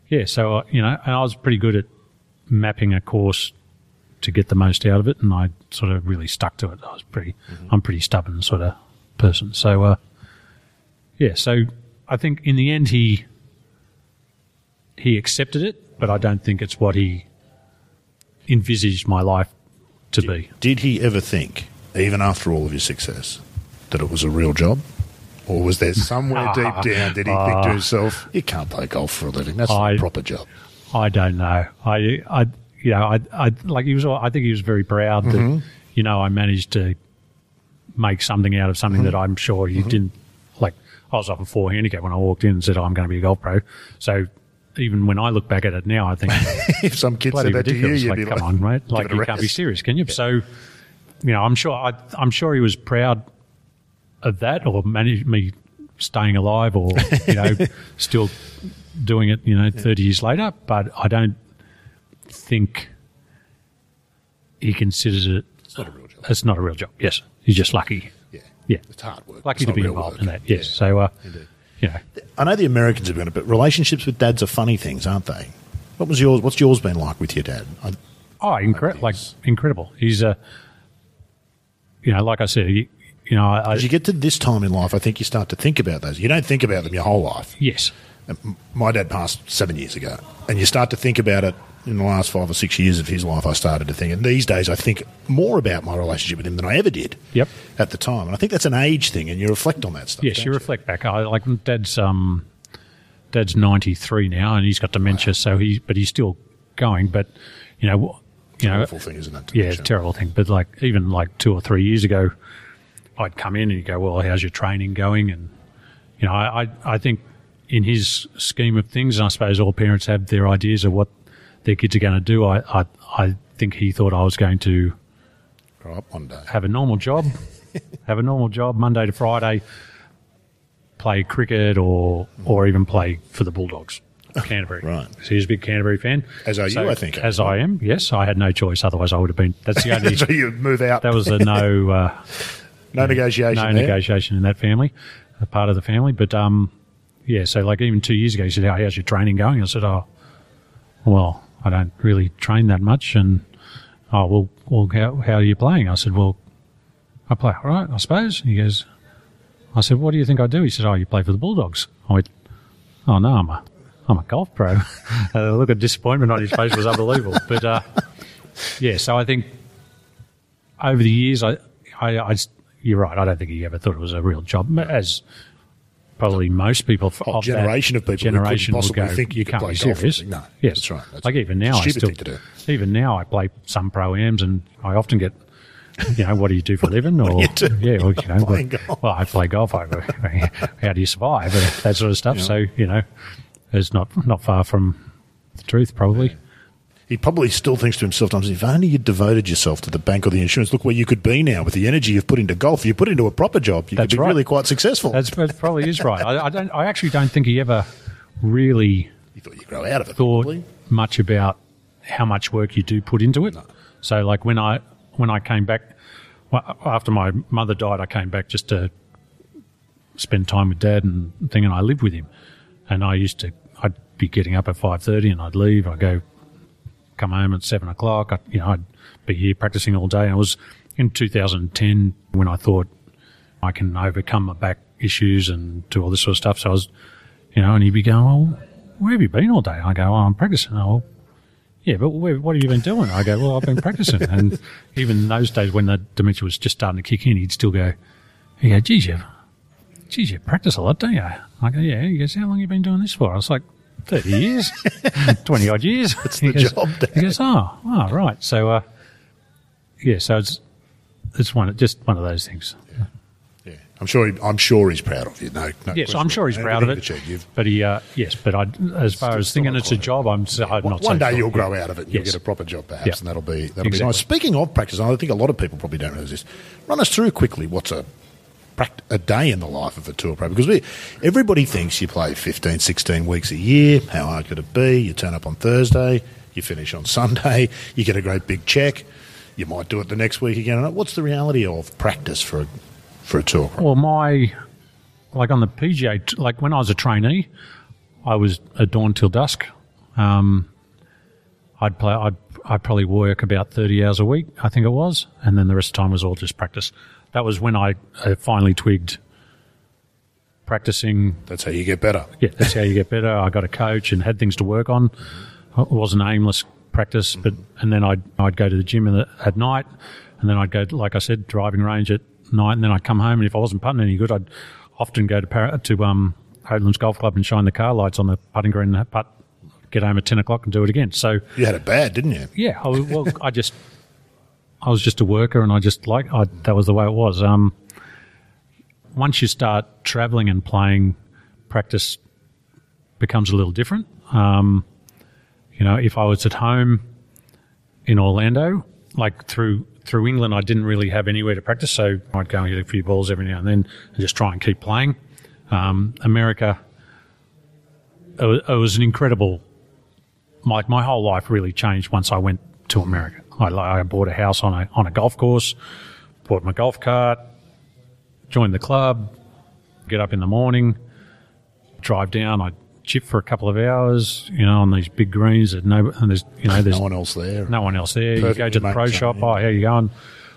yeah, so uh, you know, and I was pretty good at mapping a course to get the most out of it, and I sort of really stuck to it. I was pretty, I'm pretty stubborn sort of person, so uh, yeah, so I think in the end he he accepted it, but I don't think it's what he envisaged my life to be. Did he ever think, even after all of his success, that it was a real job? Or was there somewhere deep down did he ah. think to himself, you can't play golf for a living? That's not I- a proper job. I don't know. I, I, you know, I, I like he was. I think he was very proud that mm-hmm. you know I managed to make something out of something mm-hmm. that I'm sure he mm-hmm. didn't. I was off a four handicap when I walked in and said, oh, "I'm going to be a golf pro." So even when I look back at it now, I think if some kid bloody said that to you, you'd like, be come like, on, mate. give Like you can't be serious, can you? So, you know, I'm sure. I, I'm sure he was proud of that, or managed me staying alive, or you know, still doing it. You know, 30 years later. But I don't think he considers it. It's not a real job. It's not a real job. Yes, he's just lucky. Yeah. Yeah, It's hard work. lucky It's to not be involved work. in that. Yes. Yeah. So, uh, Indeed. you know, I know the Americans have been it, but relationships with dads are funny things, aren't they? What was yours? What's yours been like with your dad? I, Oh, incredible! like incredible. He's a, you know, like I said, he, you know, I, I as you get to this time in life, I think you start to think about those. You don't think about them your whole life. yes, My dad passed seven years ago, and you start to think about it in the last five or six years of his life. I started to think, and these days I think more about my relationship with him than I ever did. Yep. At the time, and I think that's an age thing, and you reflect on that stuff. yes. don't You reflect back. I like Dad's um, Dad's ninety three now, and he's got dementia, so he, but he's still going. But you know, you know, Awful thing, isn't it? yeah, terrible thing. But like even like two or three years ago, I'd come in and he'd go, "Well, how's your training going?" And you know, I I, I think in his scheme of things, and I suppose all parents have their ideas of what their kids are going to do. I I, I think he thought I was going to Grow up one day. have a normal job, have a normal job Monday to Friday, play cricket or or even play for the Bulldogs, Canterbury. Right. So he's a big Canterbury fan. As are you, I think, As I am, yes. I had no choice. Otherwise, I would have been. That's the only. so you move out. that was a no uh, no negotiation. no there. negotiation in that family, a part of the family. But um, yeah. So like even two years ago, he said, "How how's your training going?" I said, "Oh, well, I don't really train that much, and oh, well, well how, how are you playing? I said, well, I play all right, I suppose. He goes, I said, what do you think I do? He said, oh, you play for the Bulldogs. I went, oh, no, I'm a, I'm a golf pro. the look of disappointment on his face was unbelievable. But, uh, yeah, so I think over the years, I, I, I, you're right. I don't think he ever thought it was a real job, as probably most people Oh, of generation that of people generation will possibly go, think you you can't play be golf serious. something." No, yes, that's right. That's like even now, I still to do. even now I play some pro ams, and I often get. You know, what do you do for a living? Or do you do? yeah, well, you know, Playing well, I play golf. I, how do you survive? That sort of stuff. So you know, it's not not far from the truth, probably. He probably still thinks to himself, sometimes, if only you'd devoted yourself to the bank or the insurance, look where you could be now with the energy you've put into golf. You put into a proper job, you That's could be right. really quite successful. That's, that probably is right. I, I don't. I actually don't think he ever really you thought you'd grow out of it. thought probably. much about how much work you do put into it. So, like when I when I came back well, after my mother died, I came back just to spend time with dad and thing, and I lived with him. And I used to, I'd be getting up at five thirty, and I'd leave. I'd go, come home at seven o'clock. I, you know, I'd be here practicing all day. It was in 2010 when I thought I can overcome my back issues and do all this sort of stuff. So I was, you know, and he'd be going, well, where have you been all day? I go, oh, I'm practicing. Oh, yeah, but where, what have you been doing? I go, well, I've been practicing. and even in those days when the dementia was just starting to kick in, he'd still go, he go, geez, you, geez, you practice a lot, don't you? I go, yeah. He goes, how long have you been doing this for? I was like, 30 years, 20 odd years. It's the job, Dad. He goes, oh, oh, right. So, uh, yeah, so it's, it's one, just one of those things. Yeah. I'm sure. He, I'm sure he's proud of you. No, no Yes. I'm sure he's proud of it. You've- But he, uh, yes, but I, as far as thinking it's a job, I'm, s- I'm One, not. one so day sure. you'll grow out of it. and You'll get a proper job, perhaps, Yeah. and that'll be that'll be nice. Speaking of practice, I think a lot of people probably don't know this. Run us through quickly what's a a day in the life of a tour pro because we, everybody thinks you play 15, 16 weeks a year. How hard could it be? You turn up on Thursday, you finish on Sunday, you get a great big check. You might do it the next week again. What's the reality of practice for a, for a tour pro? Well, my like on the PGA, like when I was a trainee, I was at dawn till dusk. Um, I'd play. I'd I'd probably work about thirty hours a week, I think it was, and then the rest of the time was all just practice. That was when I uh, finally twigged practicing. That's how you get better. Yeah, that's how you get better. I got a coach and had things to work on. It wasn't aimless practice, but and then I'd I'd go to the gym in the, at night, and then I'd go, like I said, driving range at night, and then I'd come home, and if I wasn't putting any good, I'd often go to Par- to um, Oatlands Golf Club and shine the car lights on the putting green, and putt, get home at ten o'clock and do it again. So You had it bad, didn't you? yeah, I, well, I just, I was just a worker, and I just like I, that was the way it was. Um, once you start traveling and playing, practice becomes a little different. Um, you know, if I was at home in Orlando, like through through England, I didn't really have anywhere to practice, so I'd go and hit a few balls every now and then and just try and keep playing. Um, America, it was, it was an incredible like my whole life really changed once I went to America. I, I bought a house on a on a golf course, bought my golf cart, joined the club, get up in the morning, drive down. I chip for a couple of hours, you know, on these big greens. That no, and there's you know there's No one else there. no one else there. you Perfectly go to the pro shop. yeah. Oh, how you going?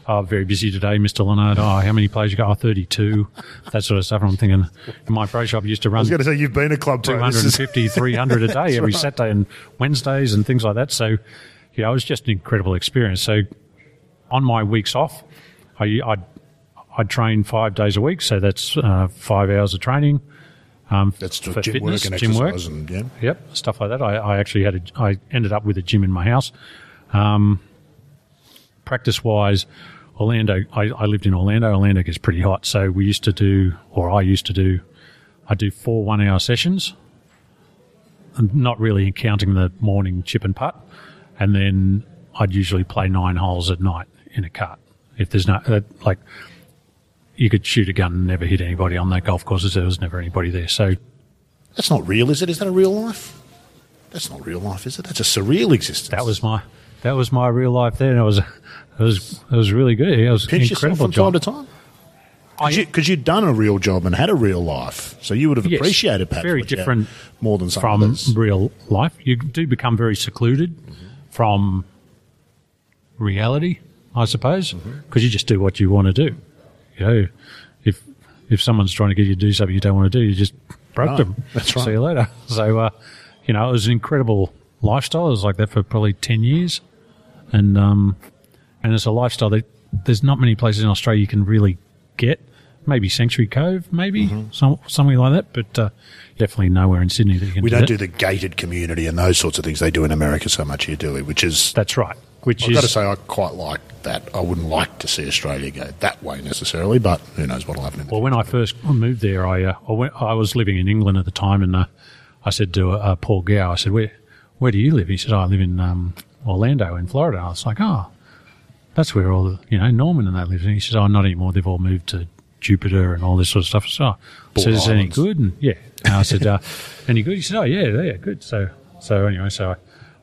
Oh, very busy today, Mr. Leonard. Oh, how many players you got? Oh, 32. That sort of stuff. And I'm thinking, in my pro shop used to run. I was going to say you've been a club pro. 250, 300 a day every right. Saturday and Wednesdays and things like that. So, yeah, it was just an incredible experience. So, on my weeks off, I, I'd, I'd train five days a week. So that's uh, five hours of training. Um, That's for just gym fitness, work and gym work. and yeah. Yep, stuff like that. I, I actually had a, I ended up with a gym in my house. Um, practice wise, Orlando, I, I lived in Orlando. Orlando gets pretty hot. So we used to do, or I used to do, I do four one hour sessions, and not really counting the morning chip and putt. And then I'd usually play nine holes at night in a cart. If there's no, uh, like, you could shoot a gun and never hit anybody on that golf course. There was never anybody there. So That's not real, is it? Is that a real life? That's not real life, is it? That's a surreal existence. that was my that was my real life then. It was it was it was really good. It was pinch incredible from job. time to time. Because you, had done a real job and had a real life, so you would have Yes, appreciated perhaps very what you had different more than some from others. real life. You do become very secluded from reality, I suppose, because Mm-hmm. you just do what you want to do. You know, if if someone's trying to get you to do something you don't want to do, you just broke No, them. that's right. See you later. So, uh, you know, it was an incredible lifestyle. It was like that for probably ten years, and um, and it's a lifestyle that there's not many places in Australia you can really get. Maybe Sanctuary Cove, maybe Mm-hmm. some, something like that, but uh, definitely nowhere in Sydney that you can We do don't that. do the gated community and those sorts of things they do in America so much here, do we? Which is, That's right. Which is I've is got to say, I quite like that. I wouldn't like to see Australia go that way necessarily, but who knows what'll happen in the Well, when I first moved there, I uh, I, went, I was living in England at the time, and uh, I said to uh, Paul Gow, I said, "Where where do you live?" He said, oh, "I live in um, Orlando, in Florida." I was like, "Oh, that's where all the you know Norman and that lives." And he said, "Oh, not anymore. They've all moved to Jupiter and all this sort of stuff." So, I Ball said, "Is it any good?" And yeah, and I said, uh, "Any good?" He said, "Oh, yeah, yeah, good." So so anyway, so I,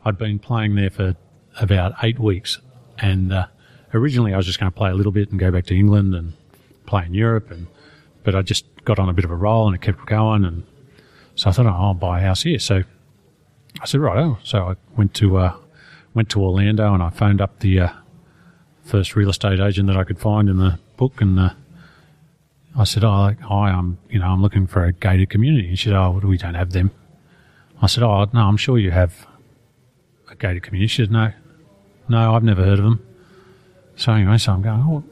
I'd been playing there for about eight weeks, and uh, originally I was just going to play a little bit and go back to England and play in Europe, and but I just got on a bit of a roll and it kept going, and so I thought, oh, I'll buy a house here. So I said, right, oh, so I went to uh, went to Orlando and I phoned up the uh, first real estate agent that I could find in the book, and uh, I said, oh, hi, I'm you know I'm looking for a gated community. And she said, oh, we don't have them. I said, oh, no, I'm sure you have a gated community. She said, no, no, I've never heard of them. So anyway, so I'm going, oh,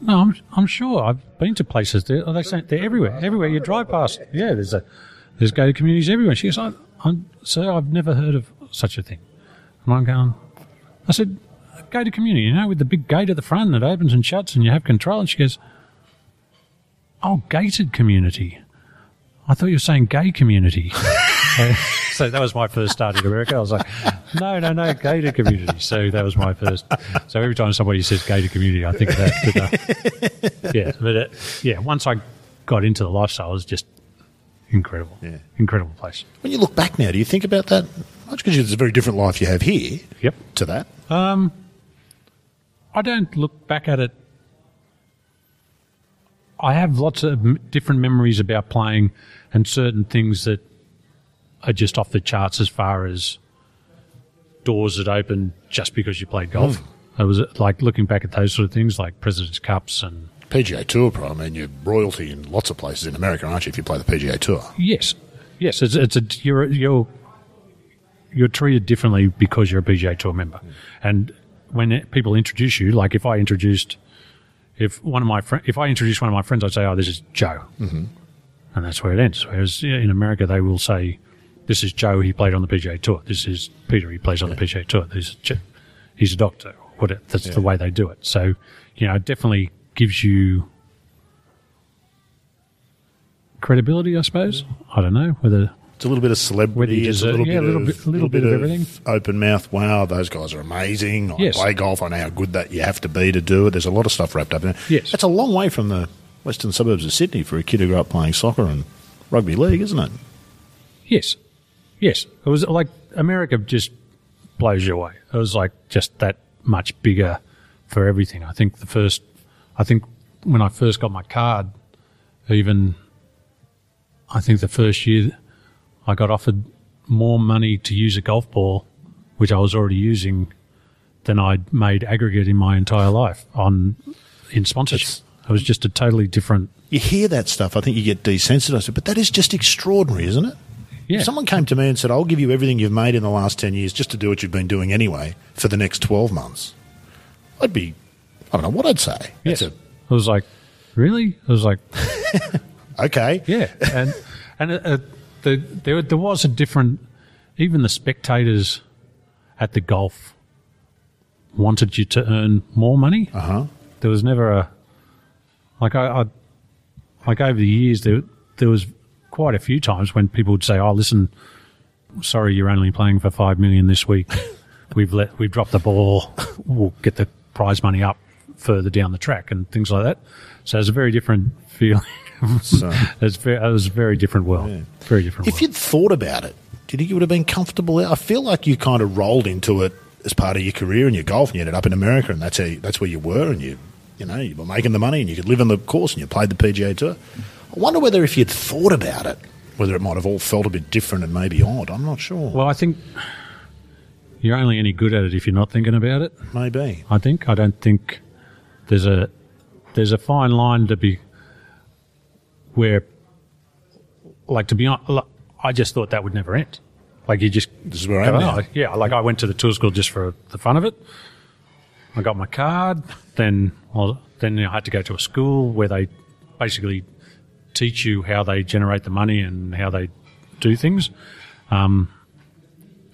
no, I'm, I'm sure. I've been to places. They're, they say they're everywhere. Everywhere you drive past. Yeah, there's a there's gated communities everywhere. She goes, I, I'm, sir, I've never heard of such a thing. And I'm going, I said, a gated community, you know, with the big gate at the front that opens and shuts and you have control. And she goes, oh, gated community. I thought you were saying gay community. so, so that was my first start in America. I was like, no, no, no, gated community. So that was my first. So every time somebody says gated community, I think of that. But, uh, yeah, but uh, yeah, once I got into the lifestyle, it was just incredible. Yeah. Incredible place. When you look back now, do you think about that much? Because it's a very different life you have here Yep. to that. Um, I don't look back at it. I have lots of m- different memories about playing and certain things that are just off the charts as far as doors that open just because you played golf. I was uh, like looking back at those sort of things, like President's Cups and PGA Tour Pro, I mean, you're royalty in lots of places in America, aren't you, if you play the PGA Tour? Yes, yes, it's it's a you're you're you're treated differently because you're a PGA Tour member, and when people introduce you, like if I introduced, if one of my friend, if I introduce one of my friends, I'd say, "Oh, this is Joe," mm-hmm. and that's where it ends. Whereas in America, they will say, "This is Joe. He played on the PGA Tour. This is Peter. He plays on the PGA Tour. This is J- he's a doctor." What it, that's the way they do it. So you know, it definitely gives you credibility, I suppose. I don't know whether It's a little bit of celebrity, it's a little yeah, bit a little of, bit- little bit of everything. Open mouth, wow, those guys are amazing. I Yes. play golf, I know how good that you have to be to do it. There's a lot of stuff wrapped up in it. Yes. That's a long way from the western suburbs of Sydney for a kid who grew up playing soccer and rugby league, isn't it? Yes, yes. It was like America just blows you away. It was like just that much bigger for everything. I think the first, I think when I first got my card, even, I think the first year I got offered more money to use a golf ball, which I was already using, than I'd made aggregate in my entire life on in sponsorship. It was just a totally different. You hear that stuff, I think you get desensitized, but that is just extraordinary, isn't it? Yeah. If someone came to me and said, I'll give you everything you've made in the last 10 years just to do what you've been doing anyway for the next 12 months, I'd be, I don't know what I'd say. Yes. It's I was like, really? I was like, okay. Yeah, and and uh, the, there there was a different. Even the spectators at the golf wanted you to earn more money. Uh huh. There was never a like I, I like over the years there there was quite a few times when people would say, "Oh, listen, sorry, you're only playing for five million this week. we've let we've dropped the ball. We'll get the prize money up further down the track and things like that." So it's a very different feeling. So- it's very, it was a very different world. Very different. If world. you'd thought about it, do you think you would have been comfortable? I feel like you kind of rolled into it as part of your career and your golf, and you ended up in America, and that's how you, that's where you were, and you you know you were making the money, and you could live on the course, and you played the PGA Tour. I wonder whether if you'd thought about it, whether it might have all felt a bit different and maybe odd. I'm not sure. Well, I think, you're only any good at it if you're not thinking about it. Maybe. I think. I don't think there's a there's a fine line to be where, like, to be honest, I just thought that would never end. Like you just This is where I am now. "Oh, yeah. Like I went to the tour school just for the fun of it. I got my card. Then, well, then I had to go to a school where they basically teach you how they generate the money and how they do things. Um,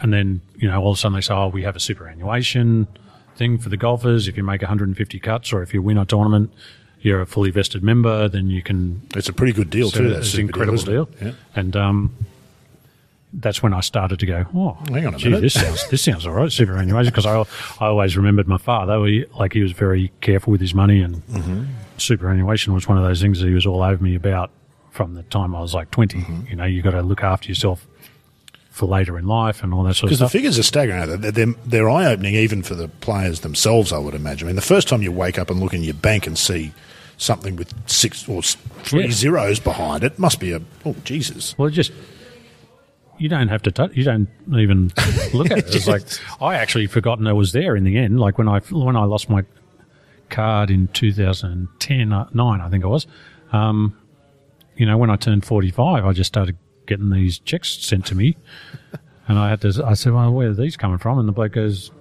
and then, you know, all of a sudden they say, oh, we have a superannuation thing for the golfers. If you make 150 cuts or if you win a tournament, you're a fully vested member, then you can. It's a pretty good deal, too. That's It's an incredible deal. Yeah. And um, that's when I started to go, oh, Hang on a gee, minute." this sounds, this sounds all right, superannuation. Because I, I always remembered my father, he, like he was very careful with his money and Mm-hmm. superannuation was one of those things that he was all over me about from the time I was like 20. Mm-hmm. You know, you got to look after yourself for later in life and all that sort of stuff. Because the figures are staggering. They're, they're, they're eye opening even for the players themselves, I would imagine. I mean, the first time you wake up and look in your bank and see something with six or three Yeah. zeros behind it must be a, oh, Jesus. Well, it just you don't have to touch. You don't even look at it. It's like I actually forgotten it was there in the end. Like when I when I lost my card in 2010 uh, nine, I think it was. Um, you know, when I turned 45, I just started getting these checks sent to me, and I had to. I said, "Well, where are these coming from?" And the bloke goes,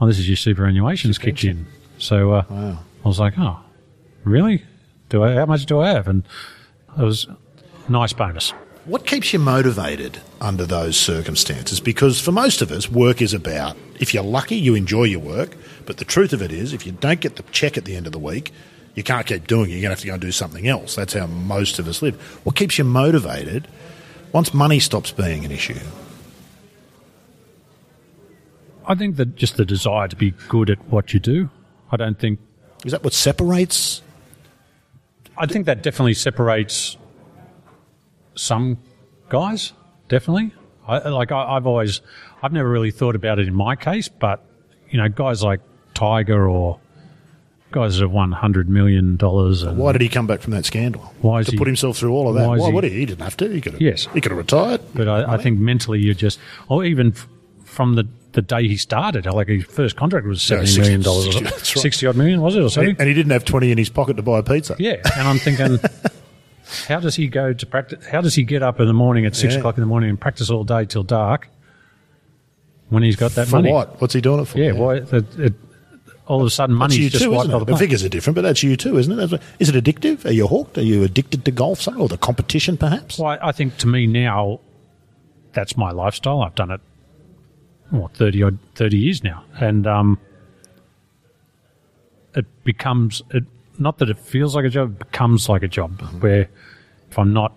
"Oh, this is your superannuation's kicked in." So uh, I was like, "Oh, really? Do I? How much do I have?" And it was a nice bonus. What keeps you motivated under those circumstances? Because for most of us, work is about if you're lucky, you enjoy your work. But the truth of it is, if you don't get the check at the end of the week, you can't keep doing it. You're going to have to go and do something else. That's how most of us live. What keeps you motivated once money stops being an issue? I think that just the desire to be good at what you do. I don't think. Is that what separates? I think that definitely separates some guys. Definitely. I, like I, I've always, I've never really thought about it in my case, but you know, guys like Tiger or guys that have won hundred million dollars. Why did he come back from that scandal? Why is to he- put himself through all of that? why Why he- would he? He didn't have to. He could have. Yes. He could have retired. But I, I think mentally you're just, or even f- from the, the day he started, like his first contract was No, seventy 60 million dollars, 60 that's right. sixty odd million, was it, or something? and he didn't have twenty in his pocket to buy a pizza. Yeah, and I'm thinking, how does he go to practice? How does he get up in the morning at six Yeah. o'clock in the morning and practice all day till dark when he's got that For money? what? What's he doing it for? Yeah, why? It, it, all of a sudden, money's you just too, wiped it? the figures are different, but that's you too, isn't it? That's what, is it addictive? Are you hooked? Are you addicted to golf, something, or the competition, perhaps? Well, I think to me now, that's my lifestyle. I've done it, what, 30 odd, 30 years now. And um, it becomes, it, not that it feels like a job, it becomes like a job where if I'm not,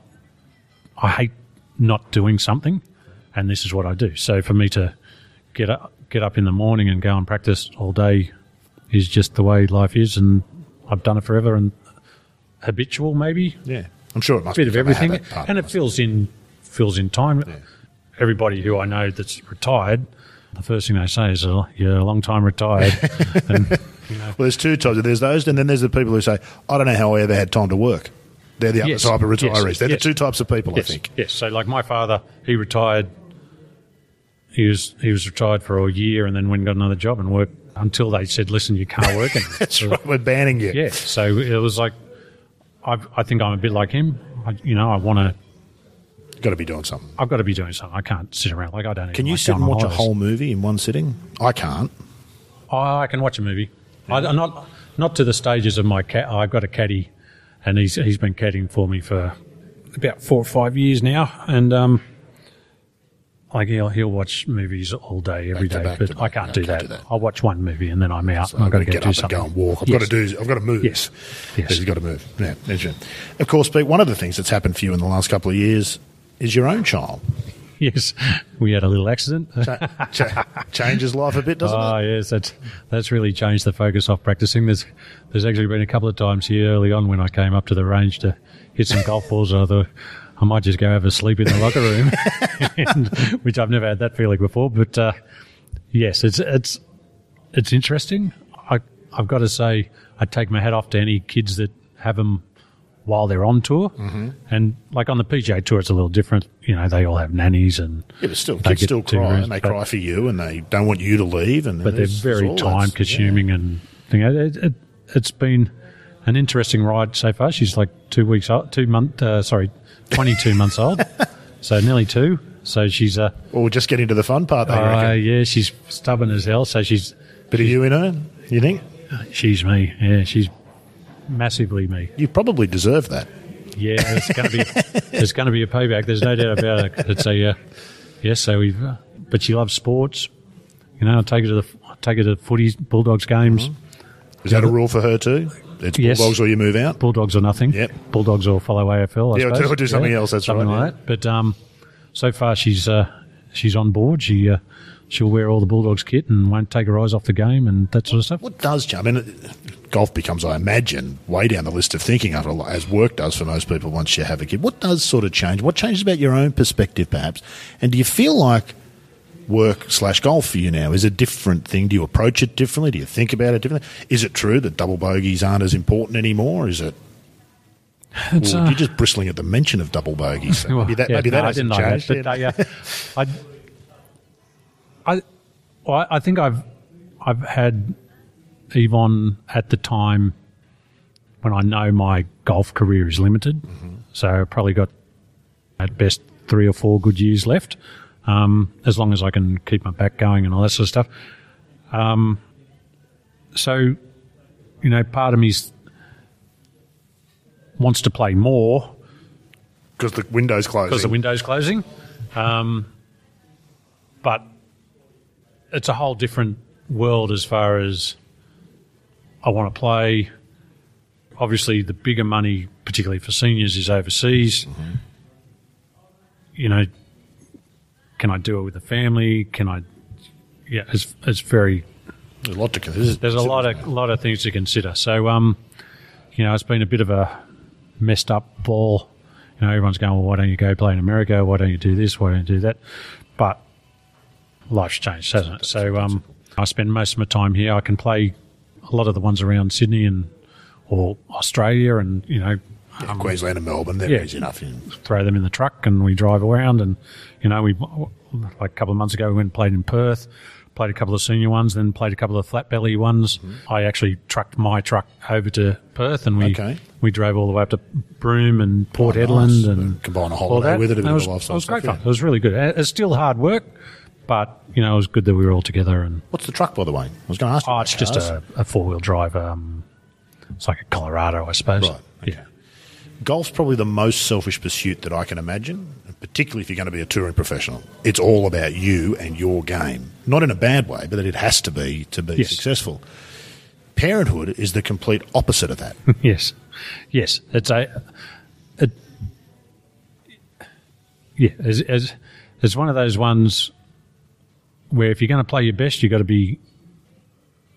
I hate not doing something, and this is what I do. So for me to get up, get up in the morning and go and practice all day is just the way life is, and I've done it forever and habitual maybe Yeah, I'm sure it must a bit of everything, and it fills in fills in time. Everybody who I know that's retired, the first thing they say is, oh, "You're a long time retired." and Well, there's two types. There's those, and then there's the people who say, "I don't know how I ever had time to work." They're the other Yes, type of yes, retirees. They're yes. the two types of people, yes, I think. yes. So, like my father, he retired. He was he was retired for a year, and then went and got another job and worked until they said, "Listen, you can't work." anymore." That's right. We're banning you. Yeah. So it was like, I I think I'm a bit like him. I, you know, I want to. Got to be doing something. I've got to be doing something. I can't sit around like I don't. Can you like sit and watch a whole movie in one sitting? I can't. Oh, I can watch a movie. I, I'm not not to the stages of my cat. I've got a caddy, and he's he's been caddying for me for about four or five years now, and um, like he'll he'll watch movies all day, every day. back but. I can't do can't that. do that. I'll watch one movie and then I'm out. and I've got to get do up something. and go and walk. I've Yes. got to do. I've got to move. Yes. Yes. You've got to move. Yeah. Of course, Pete. One of the things that's happened for you in the last couple of years is your own child. Yes, we had a little accident. Cha- changes life a bit, doesn't Oh it? yes, that's that's really changed the focus off practicing. There's there's actually been a couple of times here early on when I came up to the range to hit some golf balls. I thought I might just go have a sleep in the locker room, and, which I've never had that feeling before. But uh, yes, it's it's it's interesting. I I've got to say I take my hat off to any kids that have them while they're on tour. Mm-hmm. And like on the PGA Tour, it's a little different. You know, they all have nannies and Yeah, but still, they kids still cry rooms, and they but- cry for you, and they don't want you to leave. And but they're very there's all that- time consuming and thing. It, it, it's been an interesting ride so far. She's like two weeks old, two month, uh, sorry, twenty two months old, so nearly two. So she's uh, Well, we're just get into the fun part. They uh yeah, she's stubborn as hell. So she's Bit of you in her, you think? she's me. Yeah, she's massively me. You probably deserve that. Yeah, it's going to be there's going to be a payback. There's no doubt about it. It's a uh, yes. So we've, uh, but she loves sports. You know, I take her to the I take her to footy Bulldogs games. Is that a rule for her too? It's Yes. Bulldogs or you move out. Bulldogs or nothing. Yep. Bulldogs or follow AFL. I Yeah, or suppose. do- or do something else, that's something right, like that. But um, so far she's uh, she's on board. She uh, she'll wear all the Bulldogs kit and won't take her eyes off the game and that sort of stuff. What does change? I mean, golf becomes, I imagine, way down the list of thinking after as work does for most people once you have a kid. What does sort of change? What changes about your own perspective, perhaps? And do you feel like work slash golf for you now is a different thing? Do you approach it differently? Do you think about it differently? Is it true that double bogeys aren't as important anymore? Is it? Uh, you're just bristling at the mention of double bogeys. So maybe that, Yeah, maybe no, that I hasn't changed. that. But uh, I, well, I think I've I've had Yvonne at the time when I know my golf career is limited, so I probably got at best three or four good years left, um, as long as I can keep my back going and all that sort of stuff. Um, so, you know, part of me wants to play more Because the window's closing. because the window's closing. Um, but it's a whole different world as far as I want to play. Obviously, the bigger money, particularly for seniors, is overseas. You know, can I do it with the family? Can I? Yeah, it's it's very There's a lot to consider. there's a lot of lot of things to consider. So, um, you know, it's been a bit of a messed up ball. You know, everyone's going, well, why don't you go play in America? Why don't you do this? Why don't you do that? But life's changed, hasn't it? So, um, I spend most of my time here. I can play a lot of the ones around Sydney and or Australia, and you know, Yeah, Queensland and Melbourne, they're yeah. easy enough. You- throw them in the truck and we drive around. And, you know, we, like a couple of months ago, we went and played in Perth, played a couple of senior ones, then played a couple of flat belly ones. I actually trucked my truck over to Perth and we, Okay. we drove all the way up to Broome and Port Oh, Hedland nice. and Combine a holiday with it, a bit And of was, It was great stuff, fun. yeah. It was really good. It's still hard work, but, you know, it was good that we were all together and, What's the truck, by the way? I was going to ask you. oh, it's just a, a four wheel drive, um, it's like a Colorado, I suppose. Right, okay. Yeah. Golf's probably the most selfish pursuit that I can imagine, particularly if you're going to be a touring professional. It's all about you and your game. Not in a bad way, but that it has to be to be Yes. successful. Parenthood is the complete opposite of that. yes, yes. It's a, it, yeah. It's, it's, it's one of those ones where if you're going to play your best, you got to be,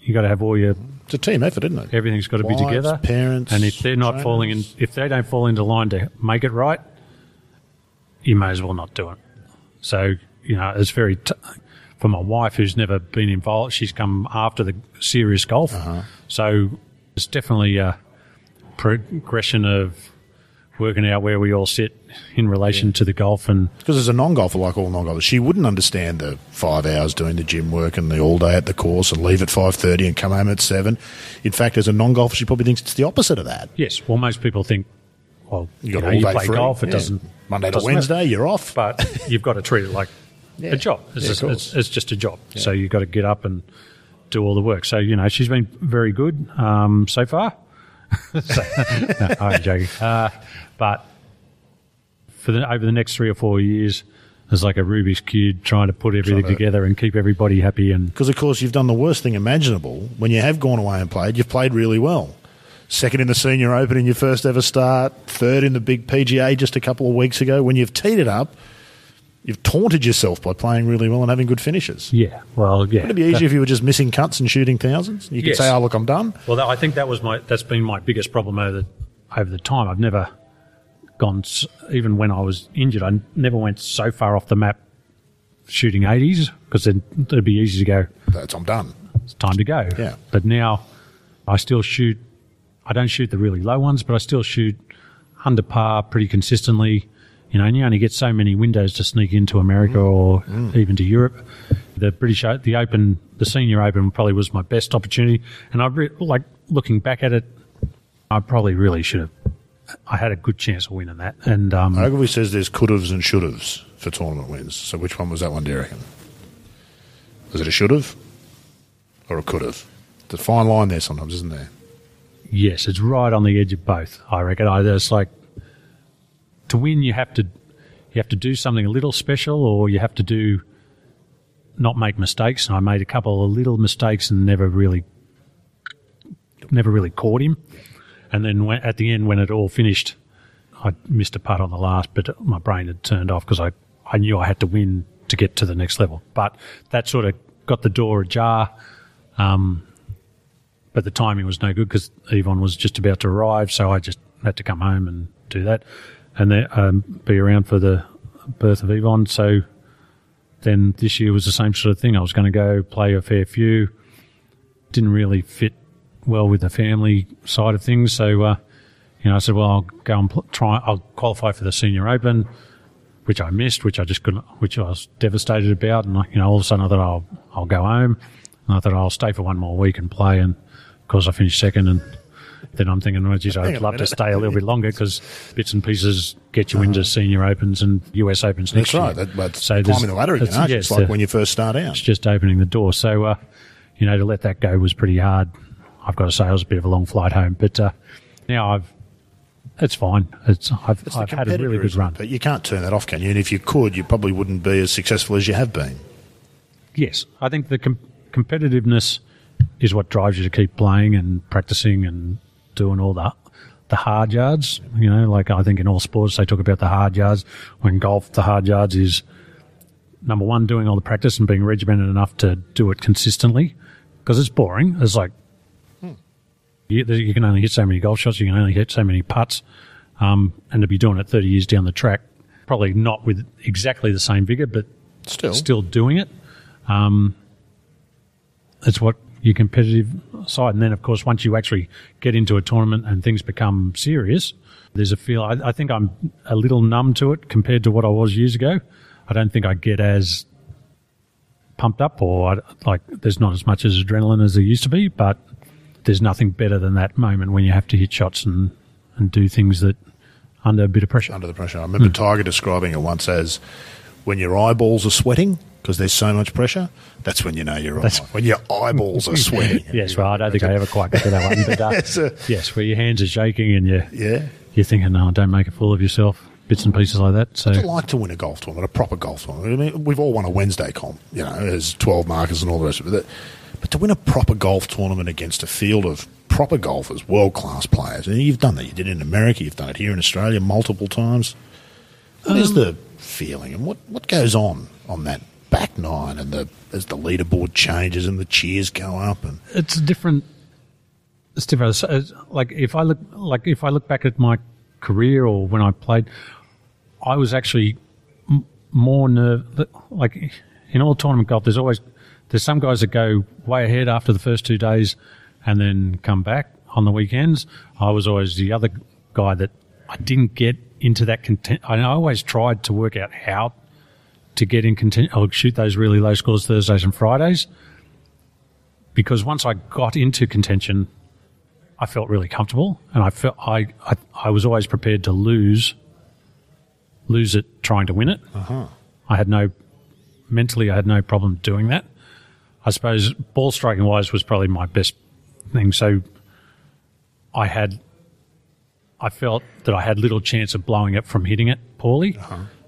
you got to have all your It's a team effort, isn't it? everything's got to be together. parents, and if they're not trainers. falling in, if they don't fall into line to make it right, you may as well not do it. So you know, it's very. T- for my wife, who's never been involved, she's come after the serious golf. Uh-huh. So it's definitely a progression of working out where we all sit in relation to the golf and Because as a non-golfer, like all non-golfers, she wouldn't understand the five hours doing the gym work and the all day at the course and leave at five thirty and come home at seven. In fact, as a non-golfer, she probably thinks it's the opposite of that. yes, well, most people think, well, You you, know, all you play free. golf, it Yeah. doesn't Monday to doesn't matter. Wednesday, you're off. but you've got to treat it like Yeah. a job. It's, Yeah, just, it's, it's just a job. So you've got to get up and do all the work. So, you know, she's been very good um, so far. so, no, I'm joking. Uh, but for the, over the next three or four years, as like a Rubik's Cube trying to put everything to- together and keep everybody happy. And Because, of course, you've done the worst thing imaginable. When you have gone away and played, you've played really well. Second in the Senior Open in your first ever start, third in the big PGA just a couple of weeks ago. When you've teed it up, you've taunted yourself by playing really well and having good finishes. yeah, well, yeah. Wouldn't it be easier if you were just missing cuts and shooting thousands? You could Yes. say, oh, look, I'm done. Well, that, I think that was my that's been my biggest problem over the over the time. I've never gone even when I was injured. I never went so far off the map shooting 80s because then it'd be easy to go. That's, I'm done. It's time to go. Yeah. But now I still shoot. I don't shoot the really low ones, but I still shoot under par pretty consistently. You know, and you only get so many windows to sneak into America mm. or mm. even to Europe. The British, the Open, the Senior Open probably was my best opportunity. And I re- like looking back at it, I probably really should have. I had a good chance of winning that. And um, Ogilvy says there's could haves and should haves for tournament wins. So which one was that one, do you reckon? Was it a should have or a could have? The fine line there sometimes, isn't there? Yes, it's right on the edge of both. I reckon. I it's like to win, you have to you have to do something a little special, or you have to do not make mistakes. And I made a couple of little mistakes and never really never really caught him. And then when, at the end, when it all finished, I missed a putt on the last, but my brain had turned off because I, I knew I had to win to get to the next level. But that sort of got the door ajar. Um, but the timing was no good because Yvonne was just about to arrive, so I just had to come home and do that, and then um, be around for the birth of Yvonne. So then this year was the same sort of thing. I was going to go play a fair few. Didn't really fit well with the family side of things, so uh, you know I said, well, I'll go and pl- try. I'll qualify for the Senior Open, which I missed, which I just couldn't, which I was devastated about, and I, you know all of a sudden I thought I'll I'll go home, and I thought I'll stay for one more week and play, and of course I finished second, and then I'm thinking, well, geez, I'd love to stay a little bit longer because bits and pieces get you into Senior Opens and US Opens next That's right. year. That, that's So climbing the ladder again, it's- aren't you? yeah, It's it's like the- when you first start out. it's just opening the door. So, uh, you know, to let that go was pretty hard. I've got to say, it was a bit of a long flight home, but uh, now I've it's fine. It's I've, It's I've had a really good run. But you can't turn that off, can you? And if you could, you probably wouldn't be as successful as you have been. Yes, I think the com- competitiveness is what drives you to keep playing and practicing and doing all that. the hard yards. You know, like I think in all sports they talk about the hard yards. When golf, the hard yards is number one, doing all the practice and being regimented enough to do it consistently because it's boring. It's like you, you can only hit so many golf shots, you can only hit so many putts, um, and to be doing it 30 years down the track, probably not with exactly the same vigor, but Still. still doing it. Um, it's what your competitive side, and then of course once you actually get into a tournament and things become serious, there's a feel. I, I think I'm a little numb to it compared to what I was years ago. I don't think I get as pumped up, or I, like there's not as much as adrenaline as there used to be, but there's nothing better than that moment when you have to hit shots and and do things that under a bit of pressure. under the pressure. I remember Hmm. Tiger describing it once as when your eyeballs are sweating because there's so much pressure. That's when you know you're on. When your eyeballs are sweating. Yes, well, I don't think I ever quite got to that one, but uh, Yes, uh, yes, where your hands are shaking and you Yeah. you're thinking, no, don't make a fool of yourself, bits and pieces like that. So I'd like to win a golf tournament, a proper golf tournament. I mean, we've all won a Wednesday comp, you know, as 12 markers and all the rest of it. But to win a proper golf tournament against a field of proper golfers, world class players, and you've done that. You did it in America, you've done it here in Australia multiple times. What is um, the feeling and what, what goes on on that back nine and the as the leaderboard changes and the cheers go up and it's different. It's different. Like if I look, like if I look back at my career or when I played, I was actually m- more nerve. Like in all tournament golf, there's always there's some guys that go way ahead after the first two days, and then come back on the weekends. I was always the other guy that I didn't get into that content. I always tried to work out how to get in content. I'll shoot those really low scores Thursdays and Fridays because once I got into contention, I felt really comfortable, and I felt I I, I was always prepared to lose, lose it trying to win it. Uh-huh. I had no mentally, I had no problem doing that. I suppose ball striking wise was probably my best thing. So I had, I felt that I had little chance of blowing it from hitting it poorly.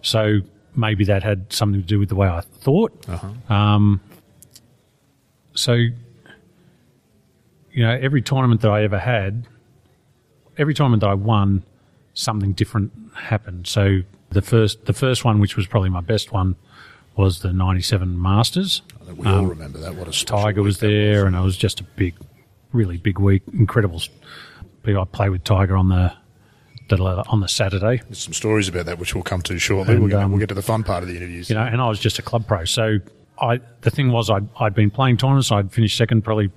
So maybe that had something to do with the way I thought. Um, so, you know, every tournament that I ever had, every tournament that I won, something different happened. So the first, the first one, which was probably my best one, was the '97 Masters. I think we all remember that. What a Tiger was there, and it was just a big, really big week. Incredible. I played with Tiger on the, the on the Saturday. There's some stories about that which we'll come to shortly. And, gonna, um, we'll get to the fun part of the interviews. you know, and I was just a club pro. So I, the thing was, I'd, I'd been playing tournaments. I'd finished second, probably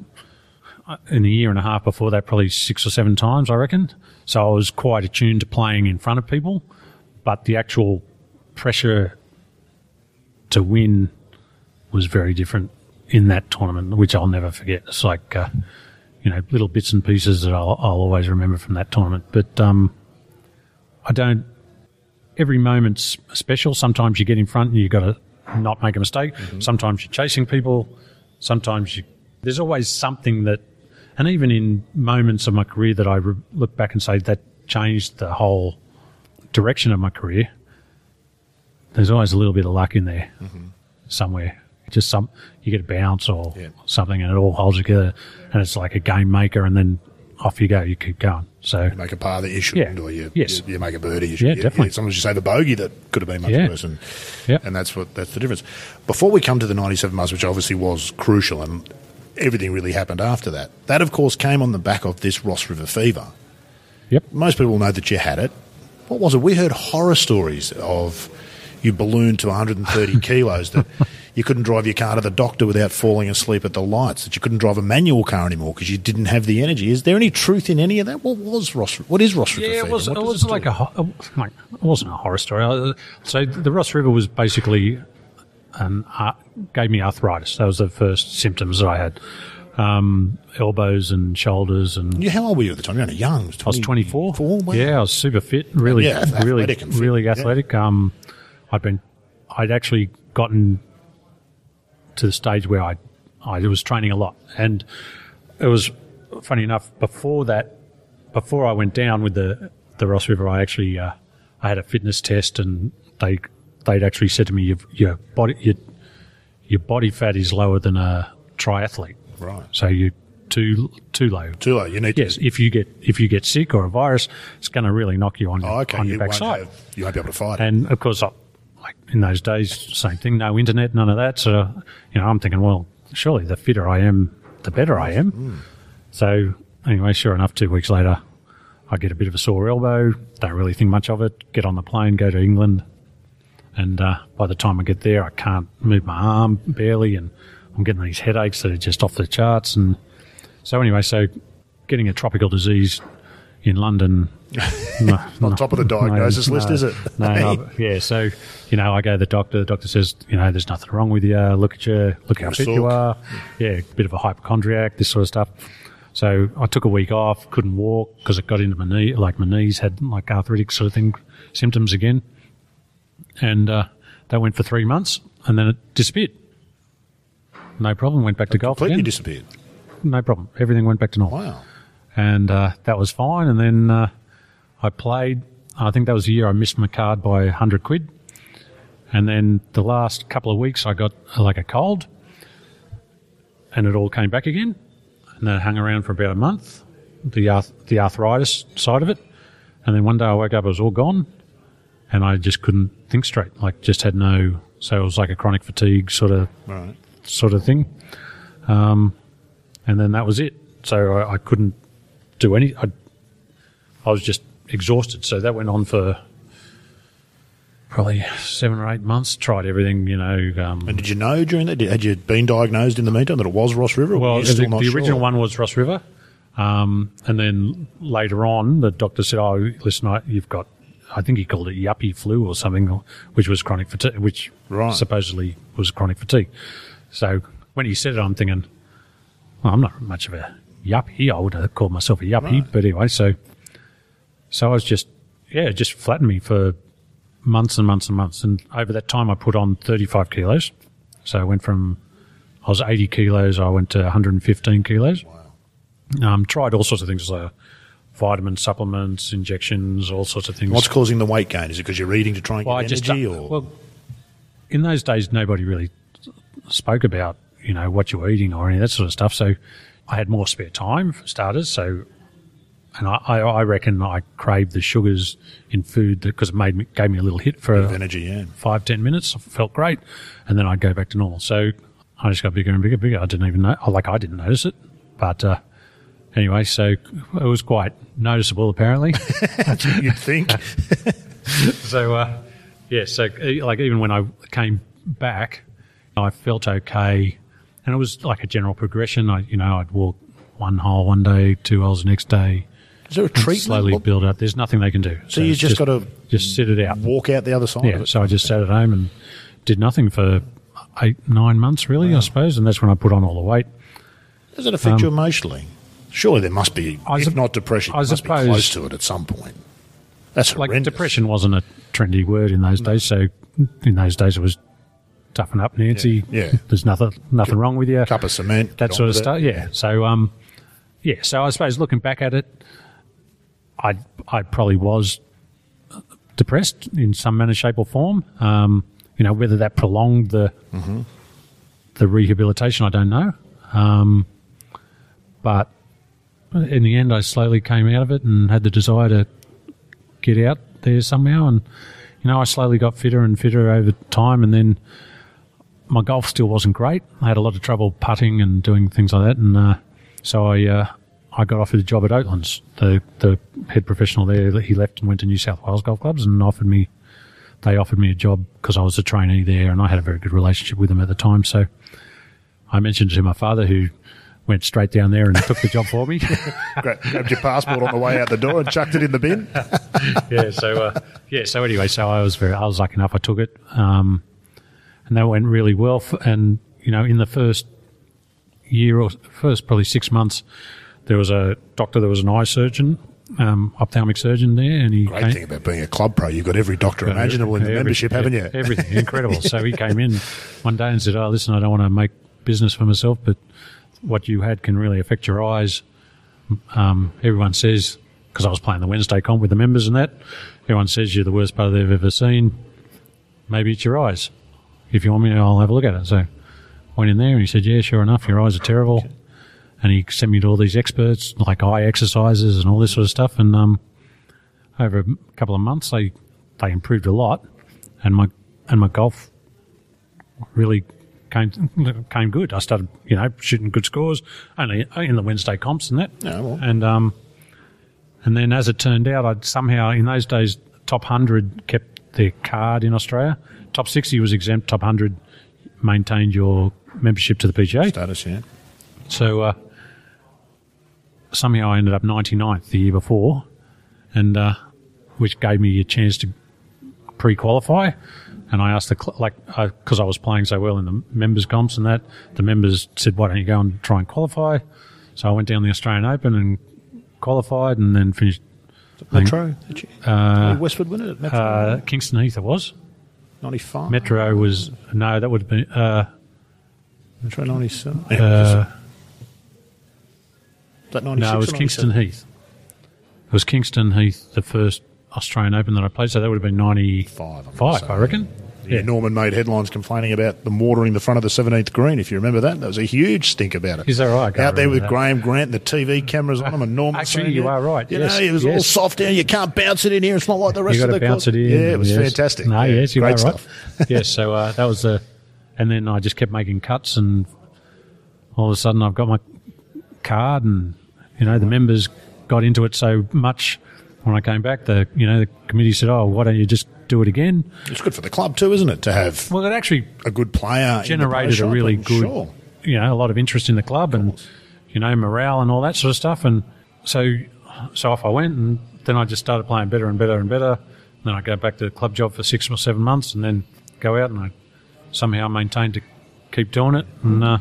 uh, in a year and a half before that, probably six or seven times, I reckon. So I was quite attuned to playing in front of people, but the actual pressure to win was very different in that tournament, which I'll never forget. It's like, uh, you know, little bits and pieces that I'll, I'll always remember from that tournament. But um, I don't. Every moment's special. Sometimes you get in front and you've got to not make a mistake. Sometimes you're chasing people. Sometimes you. There's always something that, and even in moments of my career that I re- look back and say that changed the whole direction of my career. There's always a little bit of luck in there mm-hmm. somewhere. Just some you get a bounce or Yeah. something, and it all holds together, and it's like a game maker, and then off you go. You keep going. So you make a par that you shouldn't, Yeah. or you, Yes. you, you make a birdie. You Yeah, you- definitely. You, sometimes you save a bogey that could have been much Yeah. worse, and Yeah. and that's what that's the difference. Before we come to the '97 Masters, which obviously was crucial, and everything really happened after that. That, of course, came on the back of this Ross River fever. Yep. Most people know that you had it. What was it? We heard horror stories of you ballooned to 130 kilos that you couldn't drive your car to the doctor without falling asleep at the lights, that you couldn't drive a manual car anymore because you didn't have the energy. Is there any truth in any of that? What was Ross? What is Ross River Yeah, it was. It was like a ho- like it wasn't a horror story. Uh, So the Ross River was basically an uh, gave me arthritis. That was the first symptoms that I had. Um, elbows and shoulders, and Yeah, how old were you at the time? You're only young. I was 24. Four? Yeah, I was super fit, really, Yeah, athletic really, fit, really yeah. athletic. Um, I'd been, I'd actually gotten to the stage where I, I was training a lot, and it was funny enough. Before that, before I went down with the the Ross River, I actually, uh, I had a fitness test, and they, they'd actually said to me, your, your body, your, your body fat is lower than a triathlete, Right. so you're too too low. Too late. You need Yes, to. if you get if you get sick or a virus, it's going to really knock you on your, Oh, okay. on You your won't, backside. have, you won't be able to fight. And of course, like in those days, same thing. No internet, none of that. So you know, I'm thinking, well, surely the fitter I am, the better I am. Mm. So anyway, sure enough, two weeks later, I get a bit of a sore elbow. Don't really think much of it. Get on the plane, go to England, and uh, by the time I get there, I can't move my arm barely, and I'm getting these headaches that are just off the charts. And so anyway, so getting a tropical disease in London. no, On top of the diagnosis list, is it? No, no, yeah. So, you know, I go to the doctor. The doctor says, you know, there's nothing wrong with you. Look at you. Look how fit you are. Yeah, a bit of a hypochondriac, this sort of stuff. So I took a week off, couldn't walk because it got into my knee, like my knees had like arthritic sort of thing symptoms again. And uh, that went for three months and then it disappeared. No problem. Went back to golf Completely again. disappeared. no problem. Everything went back to normal Wow. And uh, that was fine. And then uh, I played. I think that was the year I missed my card by hundred quid. And then the last couple of weeks, I got uh, like a cold, and it all came back again. And then it hung around for about a month, the arth- the arthritis side of it. And then one day I woke up, it was all gone, and I just couldn't think straight. Like just had no. So it was like a chronic fatigue sort of Right. sort of thing. Um, and then that was it. So I, I couldn't do any. I, I was just exhausted. So that went on for probably seven or eight months. Tried everything, you know. Um, And did you know during that? Did, had you been diagnosed in the meantime that it was Ross River? Well, the, the original sure? one was Ross River. Um, and then later on, the doctor said, "Oh, listen, I, you've got." I think he called it yuppie flu or something, which was chronic fatigue, which Right. supposedly was chronic fatigue. So when he said it, I'm thinking, well, I'm not much of a yuppie. I would have called myself a yuppie, Right. but anyway, so so I was just yeah, it just flattened me for months and months and months, and over that time, I put on 35 kilos. So I went from I was 80 kilos, I went to 115 kilos. Wow. Um, tried all sorts of things like vitamin supplements, injections, all sorts of things. What's causing the weight gain? Is it because you're eating to try and Well, get I energy? don't- or well, in those days, nobody really spoke about you know what you were eating or any of that sort of stuff. So I had more spare time for starters. So, and I, I, I reckon I craved the sugars in food because it made me gave me a little hit for energy, yeah. five ten minutes. I felt great, and then I'd go back to normal. So I just got bigger and bigger, bigger. I didn't even know, like I didn't notice it, but. Uh, Anyway, so it was quite noticeable, apparently. You'd think. So, uh, yeah, so like even when I came back, I felt okay, and it was like a general progression. I, you know, I'd walk one hole one day, two holes the next day. Is there a treatment? Slowly What- build up. There's nothing they can do. so you it's just, got to just sit it out. walk out the other side. Yeah. So I just sat at home and did nothing for eight, nine months, really, I suppose, and that's when I put on all the weight. Does it affect you emotionally? Surely there must be, Um, I if sup- not depression, I must suppose- be close to it at some point. That's horrendous. Like depression wasn't a trendy word in those days, so in those days it was toughen up, Nancy. Yeah. There's nothing nothing wrong with you. Cup of cement. that sort of stuff. Yeah. So um, yeah. So I suppose looking back at it, I I probably was depressed in some manner, shape, or form. Um, you know, whether that prolonged the the rehabilitation, I don't know. Um, but in the end, I slowly came out of it and had the desire to get out there somehow. And you know, I slowly got fitter and fitter over time, and then my golf still wasn't great. I had a lot of trouble putting and doing things like that, and uh, so I uh, I got offered a job at Oatlands. The the head professional there, he left and went to New South Wales golf clubs and offered me. They offered me a job because I was a trainee there, and I had a very good relationship with them at the time. So I mentioned to my father, who went straight down there and took the job for me. Gra- grabbed your passport on the way out the door and chucked it in the bin. yeah. So uh, yeah. So anyway, so I was very, I was lucky enough. I took it, um, and that went really well. F- And you know, in the first year or first probably six months, there was a doctor. There was an eye surgeon, um, ophthalmic surgeon there, and he Great came, thing about being a club pro, you've got every doctor imaginable in the Every- membership, haven't you? Everything incredible. so he came in one day and said, "Oh, listen, I don't want to make business for myself, but what you had can really affect your eyes." Um, everyone says because I was playing the Wednesday comp with the members and that, everyone says you're the worst player they've ever seen. Maybe it's your eyes. If you want me, I'll have a look at it. So I went in there and he said, "Yeah, sure enough, your eyes are terrible." And he sent me to all these experts, like eye exercises and all this sort of stuff. And um, over a couple of months, they they improved a lot, and my and my golf really came came good. I started, you know, shooting good scores only in the Wednesday comps and that. Yeah, well. And um, and then as it turned out, I'd somehow in those days top hundred kept their card in Australia. Top sixty was exempt. Top hundred maintained your membership to the PGA. Status, yeah. So uh, somehow I ended up 99th the year before, and uh, which gave me a chance to pre-qualify. And I asked the cl- like because I was playing so well in the members comps and that the members said, "Why don't you go and try and qualify?" So I went down the Australian Open and qualified, and then finished Metro? Uh, Westwood win it at Metro? uh, Kingston Heath. It was 95? Metro was no, that would have been uh, Metro 97? Yeah, uh, that 96 no, it was Kingston Heath. It was Kingston Heath, the first Australian Open that I played. So that would have been ninety Five, five. I reckon. Yeah, Norman made headlines complaining about them watering the front of the 17th green, if you remember that. There was a huge stink about it. Is that right? Out there with that. Graham Grant and the TV cameras on him and Norman Actually, you yeah, are right, You yes, know, it was all soft down. You can't bounce it in here. It's not like the rest You of the bounce course. it in. Yeah, it was yes. fantastic. No, Yeah, yes, you great are stuff. right. yes, so uh, that was the, and then I just kept making cuts, and all of a sudden I've got my card, and you know the members got into it so much. When I came back, the you know the committee said, "Oh, why don't you just do it again?" It's good for the club too, isn't it, to have Well, it actually a good player generated a really good, Sure. you know, a lot of interest in the club and you know morale and all that sort of stuff. And so, so off I went, and then I just started playing better and better and better. And then I go back to the club job for six or seven months, and then go out and I somehow maintained to keep doing it. And uh,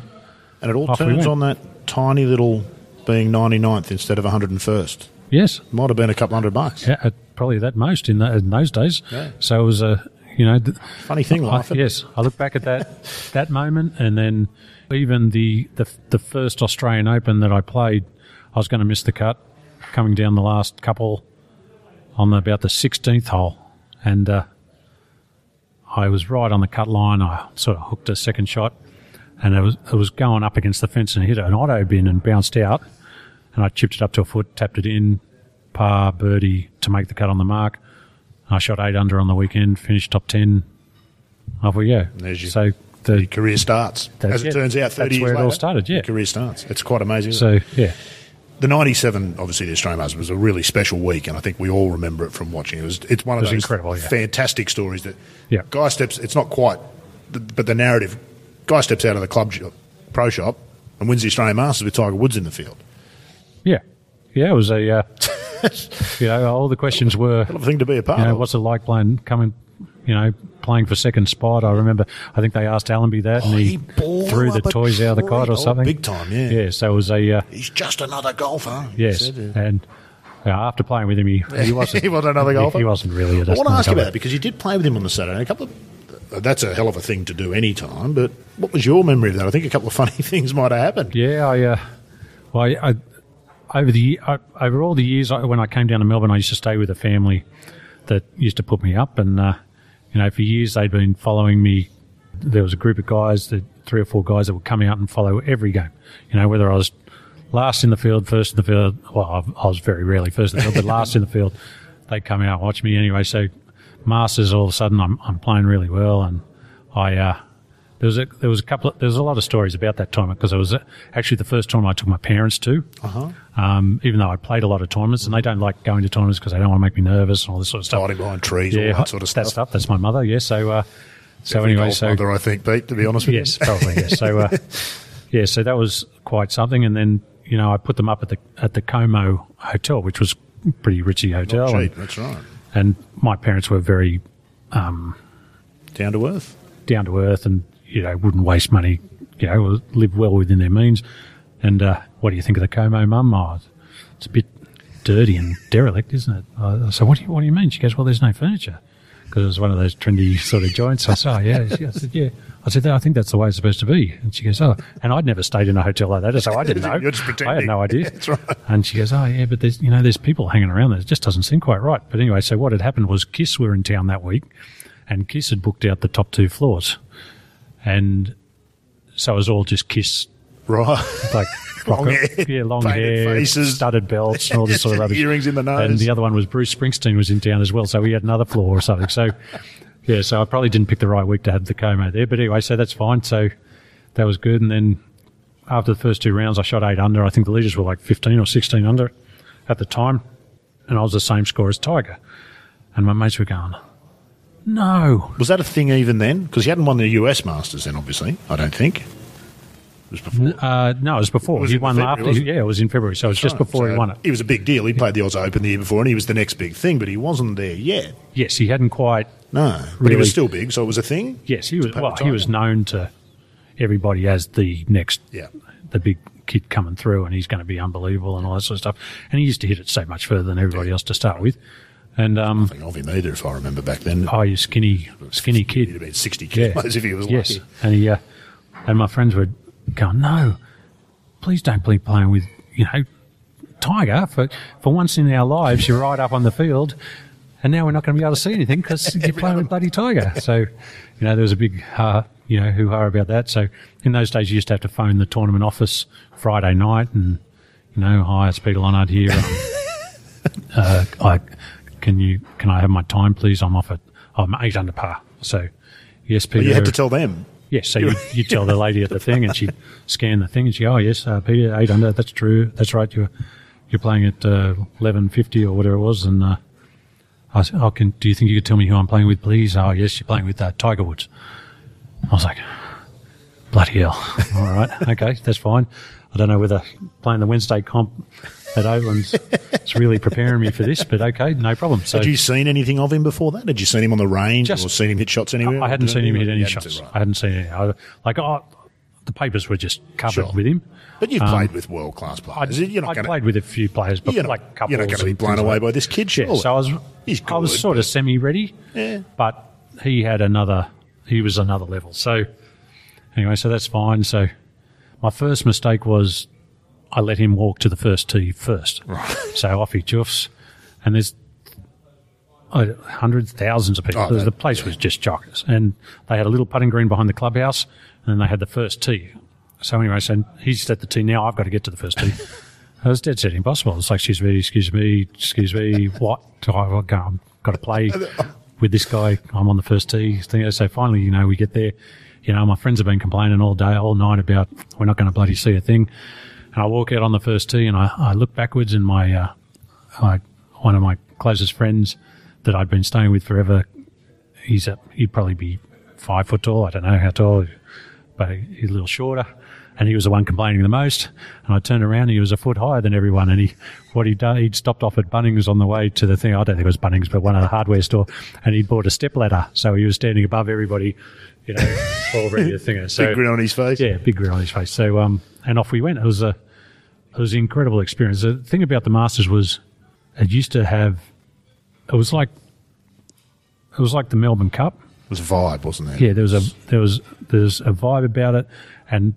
And it all we turns went. on that tiny little being 99th instead of 101st. Yes, Might have been a couple hundred bucks. yeah, probably that most in, that, in those days. Yeah. So it was a, you know, th- Funny thing, I, life. isn't yes, I look back at that that moment, and then even the, the the first Australian Open that I played, I was going to miss the cut coming down the last couple on the, about the sixteenth hole, and uh, I was right on the cut line. I sort of hooked a second shot, and it was it was going up against the fence and hit an auto bin and bounced out, and I chipped it up to a foot, tapped it in, par birdie to make the cut on the mark. I shot eight under on the weekend, finished top ten. Off we go. There's your- so Your the career starts. As it it. turns out, 30 That's years where it all started, yeah. career starts. It's quite amazing. isn't it? so yeah, The 97, obviously, the Australian Masters was a really special week, and I think we all remember it from watching. It was It's one of It those incredible, yeah. fantastic stories that Yeah. guy steps, it's not quite, but the narrative, guy steps out of the club pro shop and wins the Australian Masters with Tiger Woods in the field. Yeah, yeah. It was a, uh, you know, all the questions were, Hell of a thing to be a part you know, of. what's it like playing, coming, you know, playing for second spot? I remember, I think they asked Allenby that, and Oh, he, he threw the toys out of the cot or Oh, something. big time, yeah. Yeah, so it was a, uh, He's just another golfer. he yes, uh, and uh, after playing with him, he, he wasn't, He wasn't another golfer? He, wasn't really a I want to ask you about it because you did play with him on the Saturday. A couple of that's a hell of a thing to do any time. But what was your memory of that? I think a couple of funny things might have happened. Yeah, I, uh, well, I, I over the ye- over all the years when I came down to Melbourne, I used to stay with a family that used to put me up, and uh, you know, for years they'd been following me. There was a group of guys, that three or four guys that would come out and follow every game. You know, whether I was last in the field, first in the field. Well, I, I was very rarely first in the field, but last in the field, they'd come out and watch me anyway. So, Masters, all of a sudden, I'm I'm playing really well, and I. Uh, there was a there was a couple of, there was a lot of stories about that tournament because it was uh, actually the first tournament I took my parents to. Uh-huh. Um, even though I played a lot of tournaments, and they don't like going to tournaments because they don't want to make me nervous and all this sort of stuff. Hiding behind trees, all that sort of That stuff. stuff. That's my mother. Yeah. So uh, so Every anyway, so mother, I think, Pete. To be honest with yes, you, probably yes. So uh, yeah, so that was quite something, and then you know I put them up at the at the Como Hotel, which was a pretty richy hotel, and, cheap. That's right. and my parents were very Down to earth. down to earth and you know wouldn't waste money. You know, live well within their means. And uh, what do you think of the Como, Mum? Oh, it's a bit dirty and derelict, isn't it? Uh, so what do you what do you mean? She goes, well, there's no furniture because it was one of those trendy sort of joints. I said, oh yeah. She, I said, yeah. I said, I think that's the way it's supposed to be. And she goes, oh, and I'd never stayed in a hotel like that, so I didn't know. You're just pretending. I had no idea. That's right. And she goes, oh yeah, but there's you know there's people hanging around there. It just doesn't seem quite right. But anyway, so what had happened was Kiss were in town that week, and Kiss had booked out the top two floors, and so it was all just Kiss Right. like Long rocker- hair, yeah, long hair, faces. studded belts, and all this sort of rubbish. Earrings in the nose. And the other one was Bruce Springsteen was in town as well, so we had another floor or something. So, yeah, so I probably didn't pick the right week to have the coma there, but anyway, so that's fine. So that was good. And then after the first two rounds, I shot eight under. I think the leaders were like fifteen or sixteen under at the time, and I was the same score as Tiger. And my mates were going, "No, Was that a thing even then? Because he hadn't won the US Masters then, obviously. I don't think. It was before. uh, no, it was before. Was he won February, after. Yeah, it was in February, so it was just before he won it. It was a big deal. He played the Oz Open the year before, and he was the next big thing, but he wasn't there yet. Yes, he hadn't quite No, but he was still big, so it was a thing. Yes, he was. Well, he was known to everybody as the next, Yeah. the big kid coming through, and he's going to be unbelievable and all that sort of stuff. And he used to hit it so much further than everybody else to start with. And um, Nothing of him either, if I remember back then. oh, you skinny, skinny kid. He'd been 60 Yeah. kilos if he was Yes, lucky. and he uh, and my friends were going, no, please don't be playing with you know Tiger for for once in our lives. You're right up on the field, and now we're not going to be able to see anything because you're playing with bloody Tiger. So, you know, there was a big uh, you know hoo ha about that. So in those days, you used to have to phone the tournament office Friday night, and you know, hi, it's Peter Lonard here. Um, uh, I can you can I have my time, please? I'm off at I'm eight under par. So yes, Peter. But you had to tell them. Yes, so you, you tell the lady at the thing, and she'd scan the thing, and she, oh yes, uh, Peter, eight under, that's true, that's right. You're you're playing at uh, eleven fifty or whatever it was, and uh, I said, oh, can do you think you could tell me who I'm playing with, please? Oh yes, you're playing with uh, Tiger Woods. I was like, bloody hell, all right, okay, that's fine. I don't know whether playing the Wednesday comp at Oatlands is really preparing me for this, but okay, no problem. So Had you seen anything of him before that? Had you seen him on the range Just- or seen him hit shots anywhere? I hadn't seen him hit any hadn't shots. right. I hadn't seen any. I, like, oh, the papers were just covered Sure. with him. But you've played um, with world class players. I'd, you're not to. played with a few players, but like couples. you're not going to be blown away like- by this kid, Yeah, so I was, He's I was good, sort of semi-ready, Yeah. but he had another. He was another level. So anyway, so that's fine. So my first mistake was I let him walk to the first tee first. Right. So off he chuffs, and there's uh, hundreds, thousands of people. Oh, The- that- the place was just chockers, and they had a little putting green behind the clubhouse, and then they had the first tee. So anyway, so he's at the tee now. I've got to get to the first tee. I was dead set impossible. It's like, excuse me, excuse me, excuse me. What? I've got, to play with this guy. I'm on the first tee. So finally, you know, we get there. You know, my friends have been complaining all day, all night about we're not going to bloody see a thing. And I walk out on the first tee and I, I look backwards and my, uh, I, one of my closest friends that I'd been staying with forever, he's a, he'd probably be five foot tall. I don't know how tall, but he's a little shorter. and he was the one complaining the most. And I turned around, and he was a foot higher than everyone. And he, what he'd done, he'd stopped off at Bunnings on the way to the thing. I don't think it was Bunnings, but one of the hardware store, and he'd bought a step ladder, so he was standing above everybody, you know, all ready to thing. So Big grin on his face. yeah, big grin on his face. So, um, and off we went. It was a, it was an incredible experience. The thing about the Masters was, it used to have, it was like, it was like the Melbourne Cup. It was a vibe, wasn't it? Yeah, there was a there was there's a vibe about it, and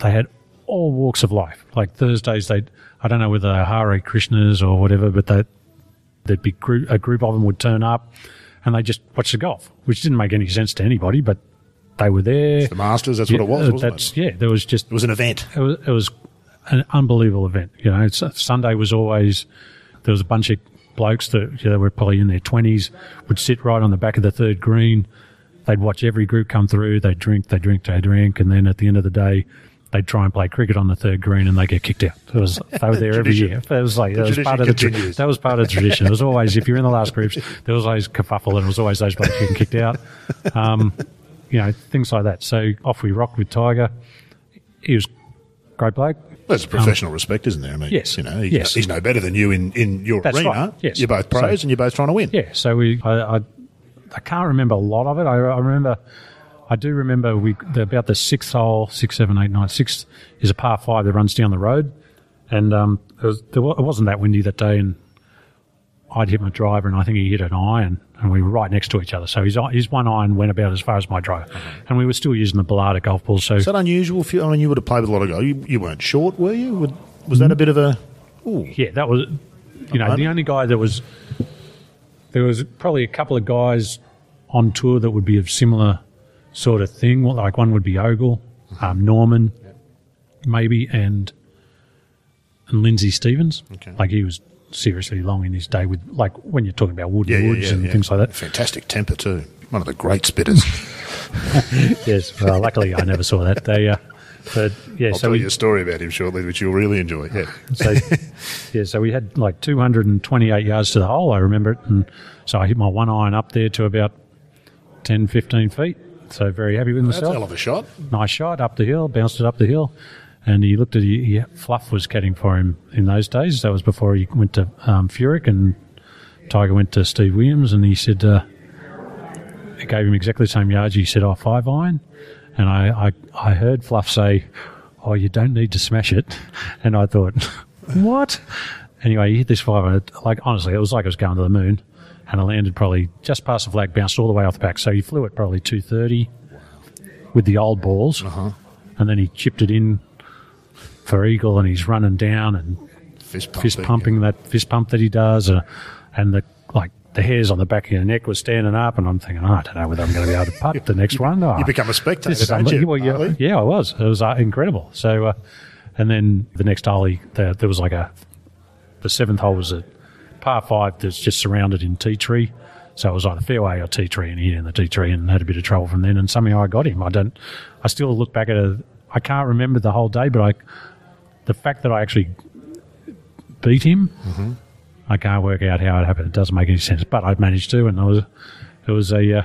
they had all walks of life. Like Thursdays, they I don't know whether they're Hare Krishnas or whatever, but they there'd be group, a group of them would turn up, and they just watch the golf, which didn't make any sense to anybody, but they were there. The Masters, that's what it was, wasn't that's, it? Yeah, there was just It was an event. it was, it was an unbelievable event. You know, it's, Sunday was always there was a bunch of blokes that you know, were probably in their twenties would sit right on the back of the third green. They'd watch every group come through. They'd drink, they drink, they drink, and then at the end of the day, they'd try and play cricket on the third green, and they get kicked out. It was they were there every year. It was like that was part of the that was part of the tradition. It was always if you're in the last groups, there was always kerfuffle, and it was always those blokes getting kicked out. Um, you know, things like that. So off we rocked with Tiger. He was a great bloke. There's a professional respect, isn't there? I mean, Um, yes. you know, he's, Yes. he's no better than you in, in your That's arena. right. Yes. You're both pros So- and you're both trying to win. Yeah, so we, I, I, I can't remember a lot of it. I, I remember, I do remember we the, about the sixth hole, six, seven, eight, nine. Sixth is a par five that runs down the road, and um, it, was, it wasn't that windy that day, and I'd hit my driver, and I think he hit an iron, and we were right next to each other. So his his one iron went about as far as my driver, and we were still using the Balata golf ball. So Is that unusual? For you? I mean, you would have played with a lot of guys. You, you weren't short, were you? Would, was that a bit of a. Ooh. Yeah, that was, you know, the only guy that was, there was probably a couple of guys on tour that would be of similar sort of thing. Well, Like one would be Ogle, um, Norman, maybe, and and Lindsay Stevens. Okay. Like he was seriously long in his day with, like when you're talking about wood Yeah, woods yeah, and yeah. things like that. Fantastic temper, too. One of the great spitters. yes, well, luckily I never saw that. They, uh, but yeah, I'll so tell we, you a story about him shortly, which you'll really enjoy. Yeah. So, yeah, so we had like 228 yards to the hole, I remember it. And so I hit my one iron up there to about 10, 15 feet. So very happy with myself. That's a hell of a shot. Nice shot up the hill, bounced it up the hill. And he looked at he, he, Fluff was caddying for him in those days. That was before he went to um, Furyk and Tiger went to Steve Williams. And he said, uh, he gave him exactly the same yards. He said, "Oh, five iron. And I, I, I heard Fluff say, oh, you don't need to smash it. And I thought, what? Anyway, he hit this five iron. Like, honestly, it was like it was going to the moon. And I landed probably just past the flag, bounced all the way off the back. So he flew it probably 230 with the old balls. And then he chipped it in for Eagle and he's running down and Fist pumping. fist pumping that fist pump that he does, uh, and the like the hairs on the back of your neck was standing up, and I'm thinking, oh, I don't know whether I'm going to be able to putt the next one. Oh, You become a spectator, don't you? Well, yeah, yeah, I was. It was uh, incredible. So, uh, and then the next hole, he, there, there was like a the seventh hole was a par five that's just surrounded in tea tree. So it was either fairway or tea tree, and he hit in the tea tree and had a bit of trouble from then. And somehow I got him. I don't. I still look back at it. I can't remember the whole day, but I, the fact that I actually beat him, I can't work out how it happened. It doesn't make any sense, but I managed to, and it was, it was a, uh,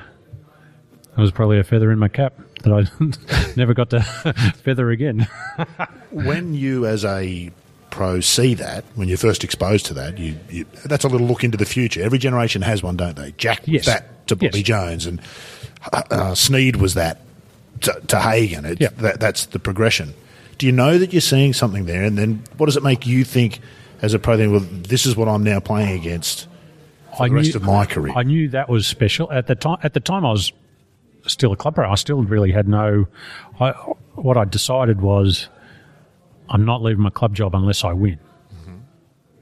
it was probably a feather in my cap that I never got to feather again. when you, as a pro, see that, when you're first exposed to that, you, you that's a little look into the future. Every generation has one, don't they? Jack was Yes. that to Bobby Yes. Jones, and uh, uh, Snead was that to, to Hagen. It, Yeah. that, that's the progression. Do you know that you're seeing something there? And then what does it make you think as a pro? Then, well, this is what I'm now playing against for the rest of my career. I knew that was special at the time. At the time, I was still a club pro. I still really had no. I, what I decided was, I'm not leaving my club job unless I win, mm-hmm.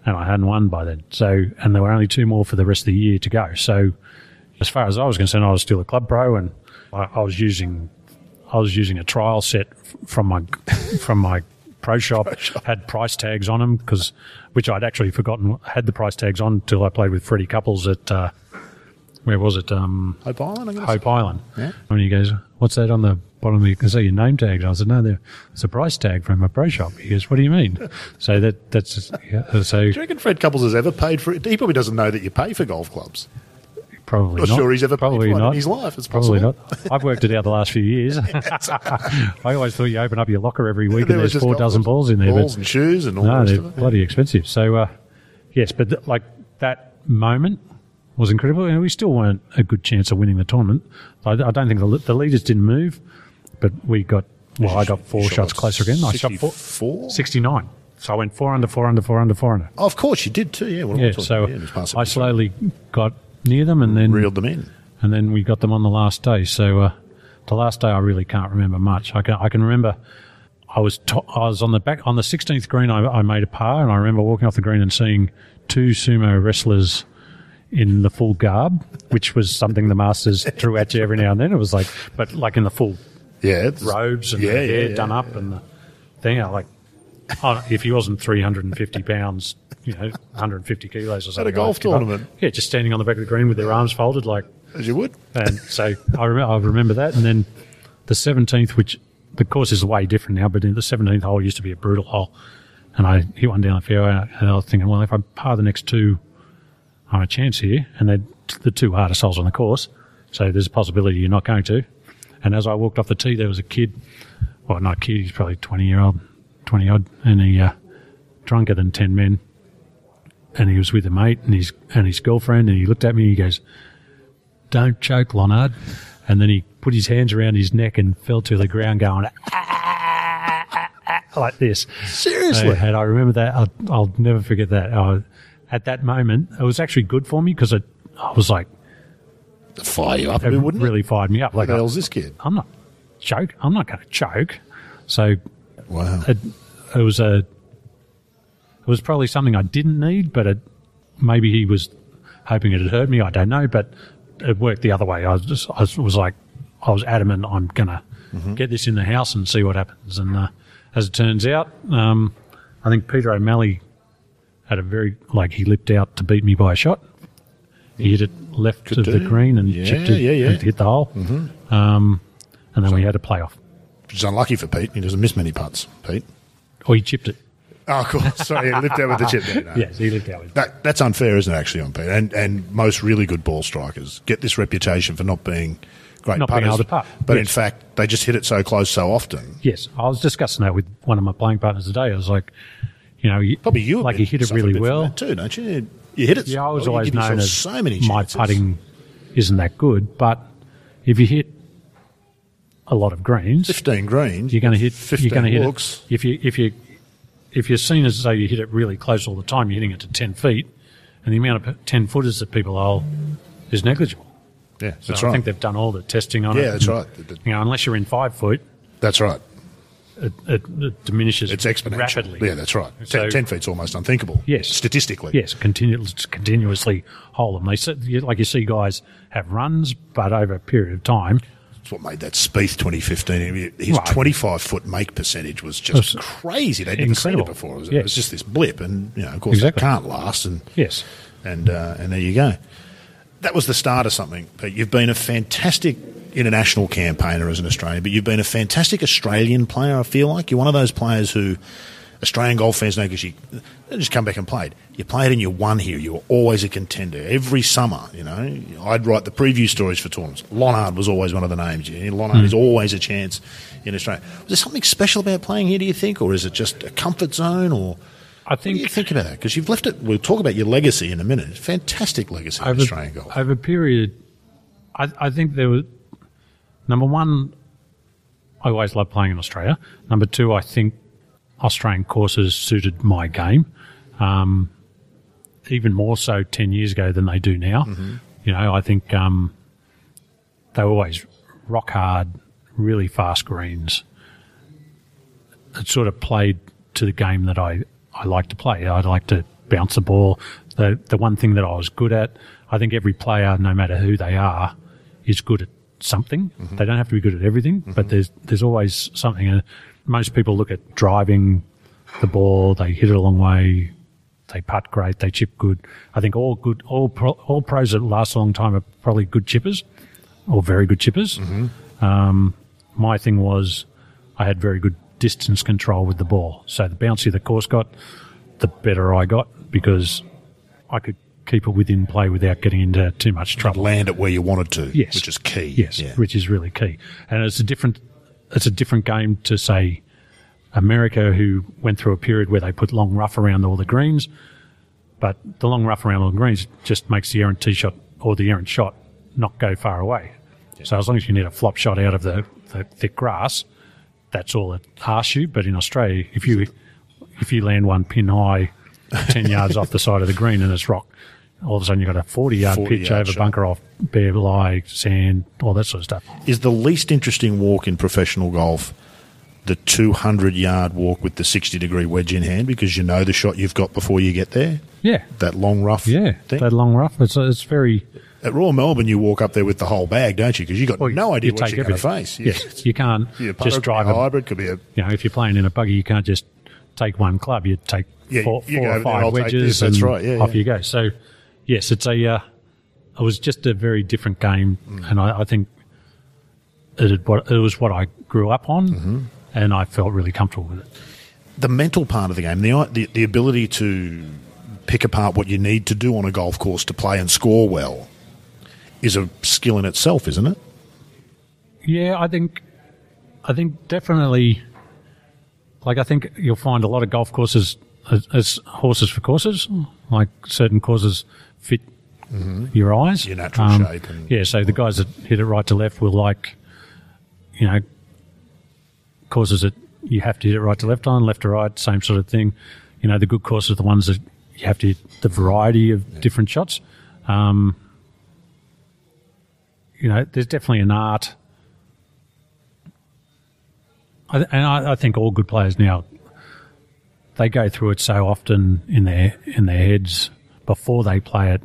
and I hadn't won by then. So, and there were only two more for the rest of the year to go. So, as far as I was concerned, I was still a club pro, and I, I was using, I was using a trial set from my from my pro shop, had price tags on them because, which I'd actually forgotten had the price tags on until I played with Freddie Couples at. Uh, where was it? Um, Hope Island, Hope Island. Yeah. And he goes, "What's that on the bottom of your? Can see your name tag?" And I said, "No, there- it's a price tag from a pro shop." He goes, "What do you mean?" so that that's yeah, so Do you reckon Fred Couples has ever paid for it? He probably doesn't know that you pay for golf clubs. Probably Not not. sure he's ever Probably not. in his life. It's Probably possible. not. I've worked it out the last few years. I always thought you open up your locker every week There and there's four dozen balls in there. balls but and shoes and all no, they're bloody expensive. So, uh, yes, but th- like that moment was incredible, and we still weren't a good chance of winning the tournament. I, I don't think the, the leaders didn't move, but we got. Well, I got four shot shots closer again. I shot four, 64? 69. So I went four under, four under, four under, four under. Oh, of course, you did too. Yeah, well, Yeah, so yeah, just pass it I slowly got near them, and then reeled them in. and then we got them on the last day. So uh, the last day, I really can't remember much. I can I can remember I was to- I was on the back on the 16th green. I, I made a par, and I remember walking off the green and seeing two sumo wrestlers in the full garb, which was something the masters threw at you every now and then. It was like, but like in the full Yeah, it's, robes and Yeah, the hair yeah. done up and the thing. I like. Oh, if he wasn't 350 pounds, you know, 150 kilos or something. golf I'd give up. tournament. Yeah, just standing on the back of the green with their arms folded, like as you would. and so I remember, I remember that. And then the 17th, which the course is way different now, but in the 17th hole used to be a brutal hole. And I hit one down the fairway, and I was thinking, well, if I par the next two, I'm a chance here. And they're the two hardest holes on the course. So there's a possibility you're not going to. And as I walked off the tee, there was a kid, well, not a kid, he's probably 20 year old, 20 odd, and he, uh, drunker than 10 men. And he was with a mate and his, and his girlfriend, and he looked at me and he goes, don't choke, Lonard. And then he put his hands around his neck and fell to the ground going, "Ah, ah, ah," like this. Seriously? And I remember that. I'll, I'll never forget that. I, at that moment, it was actually good for me because it, I was like, fire you up it wouldn't really fired me up. Like, Who the hell's this kid? I'm not choke. I'm not going to choke. So Wow. it, it was a, it was probably something I didn't need, but it, maybe he was hoping it had hurt me. I don't know, but it worked the other way. I was just, I was, was like, I was adamant I'm gonna get this in the house and see what happens. And uh, as it turns out, um, I think Peter O'Malley had a very like he lipped out to beat me by a shot. He hit it left of the green and Yeah, chipped it yeah, yeah. hit the hole. Mm-hmm. Um, and then we had a playoff. Which is unlucky for Pete. He doesn't miss many putts, Pete. Or he chipped it. Oh, cool. Sorry, he lived out with the chip. No, no. Yes, he lipped out with. That, that's unfair, isn't it, actually, on Pete? And, and most really good ball strikers get this reputation for not being great Not being putters. able to putt, But in fact, they just hit it so close so often. Yes, I was discussing that with one of my playing partners today. I was like, you know, you, Probably you like you hit it really well. too, don't you? You hit it. Yeah, I was well, always known as so many my putting isn't that good, but if you hit a lot of greens, fifteen greens. you're going to hit. 15 You're going to hit looks. it. If you if you if you're seen as though you hit it really close all the time, you're hitting it to ten feet, and the amount of ten footers that people hole is negligible. Yeah, So that's I right. think they've done all the testing on it. Yeah, that's and, right. You know, unless you're in five foot, That's right. it, it, it diminishes It's exponential. rapidly. Yeah, that's right. So- ten, 10 feet's almost unthinkable. Yes. statistically. Yes, continu- continuously hold them. They like you see guys have runs, but over a period of time, That's what made that Spieth 2015. His Right. 25 foot make percentage was just was crazy. They'd never seen it before. It was, Yes. it was just this blip, and you know, of course, Exactly. that can't last. And yes, and uh, and there you go. That was the start of something. But you've been a fantastic international campaigner as an Australian, but you've been a fantastic Australian player. I feel like you're one of those players who Australian golf fans know because you they just come back and played. You played and you won here. You were always a contender every summer. You know, I'd write the preview stories for tournaments. Lonard was always one of the names. Lonard is hmm. always a chance in Australia. Was there something special about playing here? Do you think, or is it just a comfort zone, or? I do you think think about that? Because you've left it. We'll talk about your legacy in a minute. Fantastic legacy in over, Australian golf. over a period, I, I think there was number one. I always loved playing in Australia. Number two, I think Australian courses suited my game, um, even more so ten years ago than they do now. You know, I think um, they were always rock hard, really fast greens. It sort of played to the game that I, I like to play. I'd like to bounce the ball. The the one thing that I was good at, I think every player, no matter who they are, is good at something. They don't have to be good at everything, but there's there's always something. And most people look at driving the ball, they hit it a long way, they putt great, they chip good. I think all good, all pro, all pros that last a long time are probably good chippers or very good chippers. Um, my thing was I had very good distance control with the ball. So the bouncier the course got, the better I got because I could keep it within play without getting into too much trouble. Land it where you wanted to, Yes. which is key. Yes, Yeah. which is really key. And it's a different it's a different game to say America, who went through a period where they put long rough around all the greens, but the long rough around all the greens just makes the errant tee shot or the errant shot not go far away. So as long as you need a flop shot out of the, the thick grass, that's all it asks you. But in Australia, if you if you land one pin high, ten yards off the side of the green and it's rock, all of a sudden you've got a forty yard 40 pitch yard over shot. bunker off, bare lie, sand, all that sort of stuff. Is the least interesting walk in professional golf the 200 yard walk with the 60 degree wedge in hand because you know the shot you've got before you get there? Yeah, That long rough yeah, thing? that long rough. It's it's very. At Royal Melbourne, you walk up there with the whole bag, don't you? Because you've got well, no idea you what you're going to face. Yes, you can't Yeah, just drive a hybrid, could be a you know, if you're playing in a buggy, you can't just take one club. You take Yeah, four, four go, or five wedges. this," that's right, yeah, off yeah. you go. So, yes, it's a. Uh, it was just a very different game, Mm. and I, I think it, had it was what I grew up on, Mm-hmm. and I felt really comfortable with it. the mental part of the game, the, the the ability to pick apart what you need to do on a golf course to play and score well, is a skill in itself, isn't it? Yeah, I think, I think definitely. Like I think you'll find a lot of golf courses as, as horses for courses. Like certain courses fit your eyes, Mm-hmm. Your natural Um, shape and- yeah, so the guys that hit it right to left will like, you know, courses that you have to hit it right to left on, left to right, same sort of thing. You know, the good courses are the ones that you have to hit the variety of different shots. Um, you know, there's definitely an art. I, and I, I think all good players now they go through it so often in their in their heads before they play it.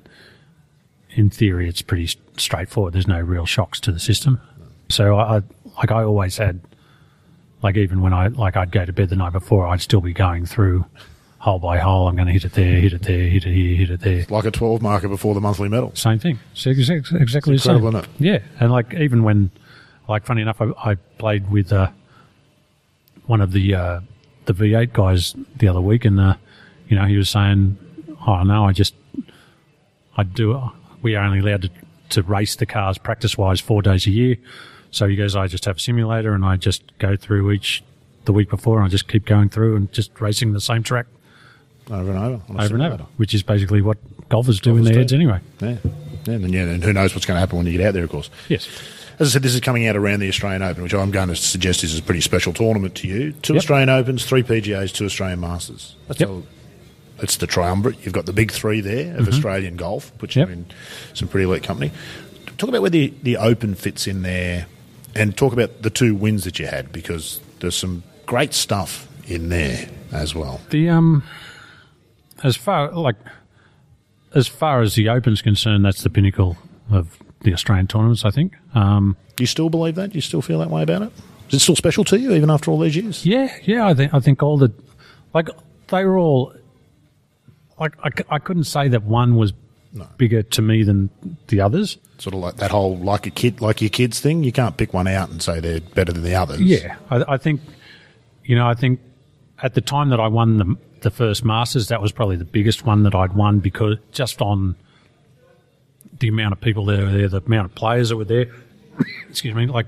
In theory, it's pretty straightforward. There's no real shocks to the system. So I, like I always had, like even when I like I'd go to bed the night before, I'd still be going through hole by hole. I'm going to hit it there, hit it there, hit it here, hit it there. Like a 12 marker before the monthly medal. Same thing. It's ex- exactly It's the same. isn't it? Yeah, and like even when, like funny enough, I, I played with uh, one of the uh, the V8 guys the other week, and uh, you know he was saying, "Oh no, I just I do. We are only allowed to to race the cars practice wise four days a year." So he goes, "I just have a simulator, and I just go through each the week before, and I just keep going through and just racing the same track Over and over. over and over, which is basically what golfers do in their do. heads anyway." Yeah. yeah. And, yeah, and who knows what's going to happen when you get out there, of course. Yes. As I said, this is coming out around the Australian Open, which I'm going to suggest is a pretty special tournament to you. Two Yep. Australian Opens, three PGAs, two Australian Masters. That's Yep. all. It's the triumvirate. You've got the big three there of Australian golf, which Mm-hmm. Yep. are in some pretty elite company. Talk about where the, the Open fits in there and talk about the two wins that you had because there's some great stuff in there as well. The um, as far like as far as the Open's concerned, that's the pinnacle of the Australian tournaments. I think. Um, Do you still believe that? Do you still feel that way about it? Is it still special to you even after all these years? yeah, yeah. I think I think all the like they were all like I, I couldn't say that one was bigger to me than the others. Sort of like that whole like a kid, like your kids thing. You can't pick one out and say they're better than the others. Yeah, I, I think you know. I think at the time that I won the the first Masters, that was probably the biggest one that I'd won because just on the amount of people that were there, the amount of players that were there. Excuse me, like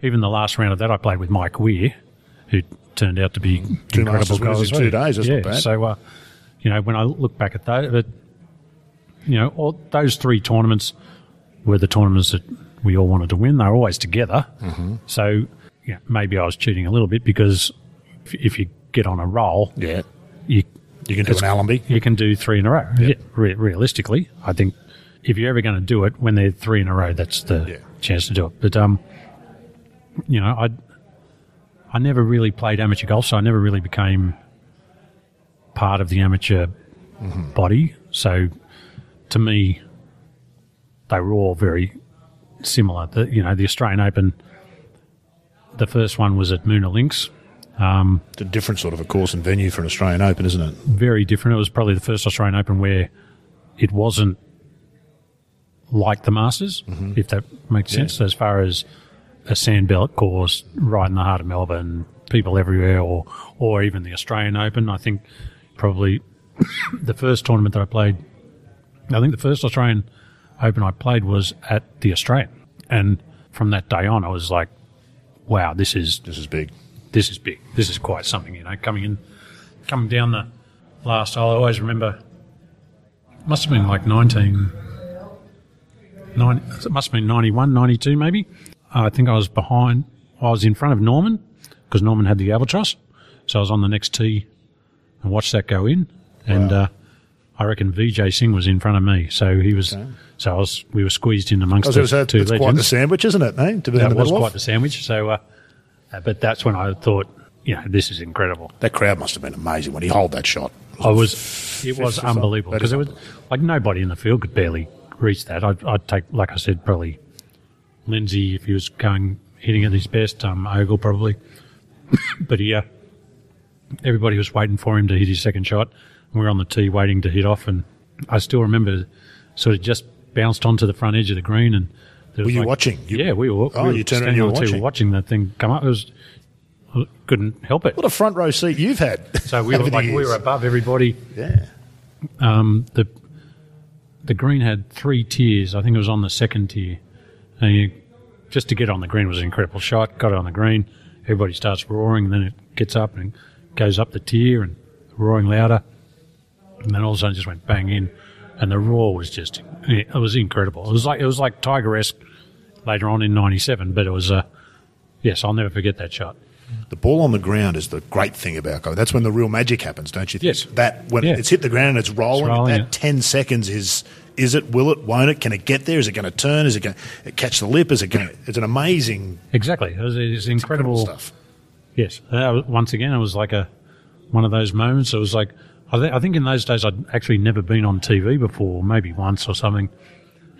even the last round of that, I played with Mike Weir, who turned out to be Two incredible Masters guy as in two days, that's yeah. So, uh, you know, when I look back at that, but you know, all those three tournaments were the tournaments that we all wanted to win. They were always together. Mm-hmm. So, yeah, maybe I was cheating a little bit because if, if you get on a roll, Yeah. you You can do an Allenby. you can do three in a row. Yeah, re- realistically, I think if you're ever going to do it, when they're three in a row, that's the Yeah. chance to do it. But um, you know, I I never really played amateur golf, so I never really became part of the amateur body. So to me, they were all very similar. The, you know, the Australian Open. The first one was at Moonah Links. Um, it's a different sort of a course and venue for an Australian Open, isn't it? very different. It was probably the first Australian Open where it wasn't like the Masters, mm-hmm. if that makes sense, as far as a sandbelt course right in the heart of Melbourne, people everywhere, or or even the Australian Open. I think probably the first tournament that I played I think the first Australian Open I played was at the Australian, and from that day on, I was like, "Wow, this is This is big. this is big. This is quite something." You know, coming in, coming down the last hole. I always remember. Must have been like 19, 90, it must have been 91, 92 maybe. Uh, I think I was behind. I was in front of Norman because Norman had the albatross, so I was on the next tee and watched that go in. And uh, I reckon Vijay Singh was in front of me, so he was. So I was. We were squeezed in amongst the a, two it's quite the sandwich, isn't it? Eh? To be That the was quite the sandwich. So, uh, uh, but that's when I thought, you know, this is incredible. That crowd must have been amazing when he holed that shot. I was, it was unbelievable because it was like nobody in the field could barely reach that. I'd, I'd take, like I said, probably Lindsay if he was going hitting at his best, um, Ogle probably, but yeah, everybody was waiting for him to hit his second shot. And we were on the tee waiting to hit off, and I still remember sort of just bounced onto the front edge of the green and. there Were you like- watching? You- yeah, we were. Oh, we were you turned around, you were on the watching. watching the thing come up. It was I couldn't help it. What a front row seat you've had. So we were like we were above everybody. Yeah. Um, the the green had three tiers. I think it was on the second tier. And you, just to get on the green was an incredible shot. Got it on the green. Everybody starts roaring, and then it gets up and goes up the tier and roaring louder. And then all of a sudden, it just went bang in, and the roar was just it was incredible. It was like it was like Tiger esque later on in '97, but it was uh, yes, I'll never forget that shot. The ball on the ground is the great thing about golf. That's when the real magic happens, don't you think? Yes. That when Yeah. it's hit the ground and it's rolling, rolling, that yeah. 10 seconds is is it, will it, won't it, can it get there? Is it going to turn? Is it going to catch the lip? Is it going to, it's an amazing Exactly, It's, was, it was incredible stuff. Yes. Uh, once again, it was like a one of those moments. It was like I, th- I think in those days I'd actually never been on TV before, maybe once or something.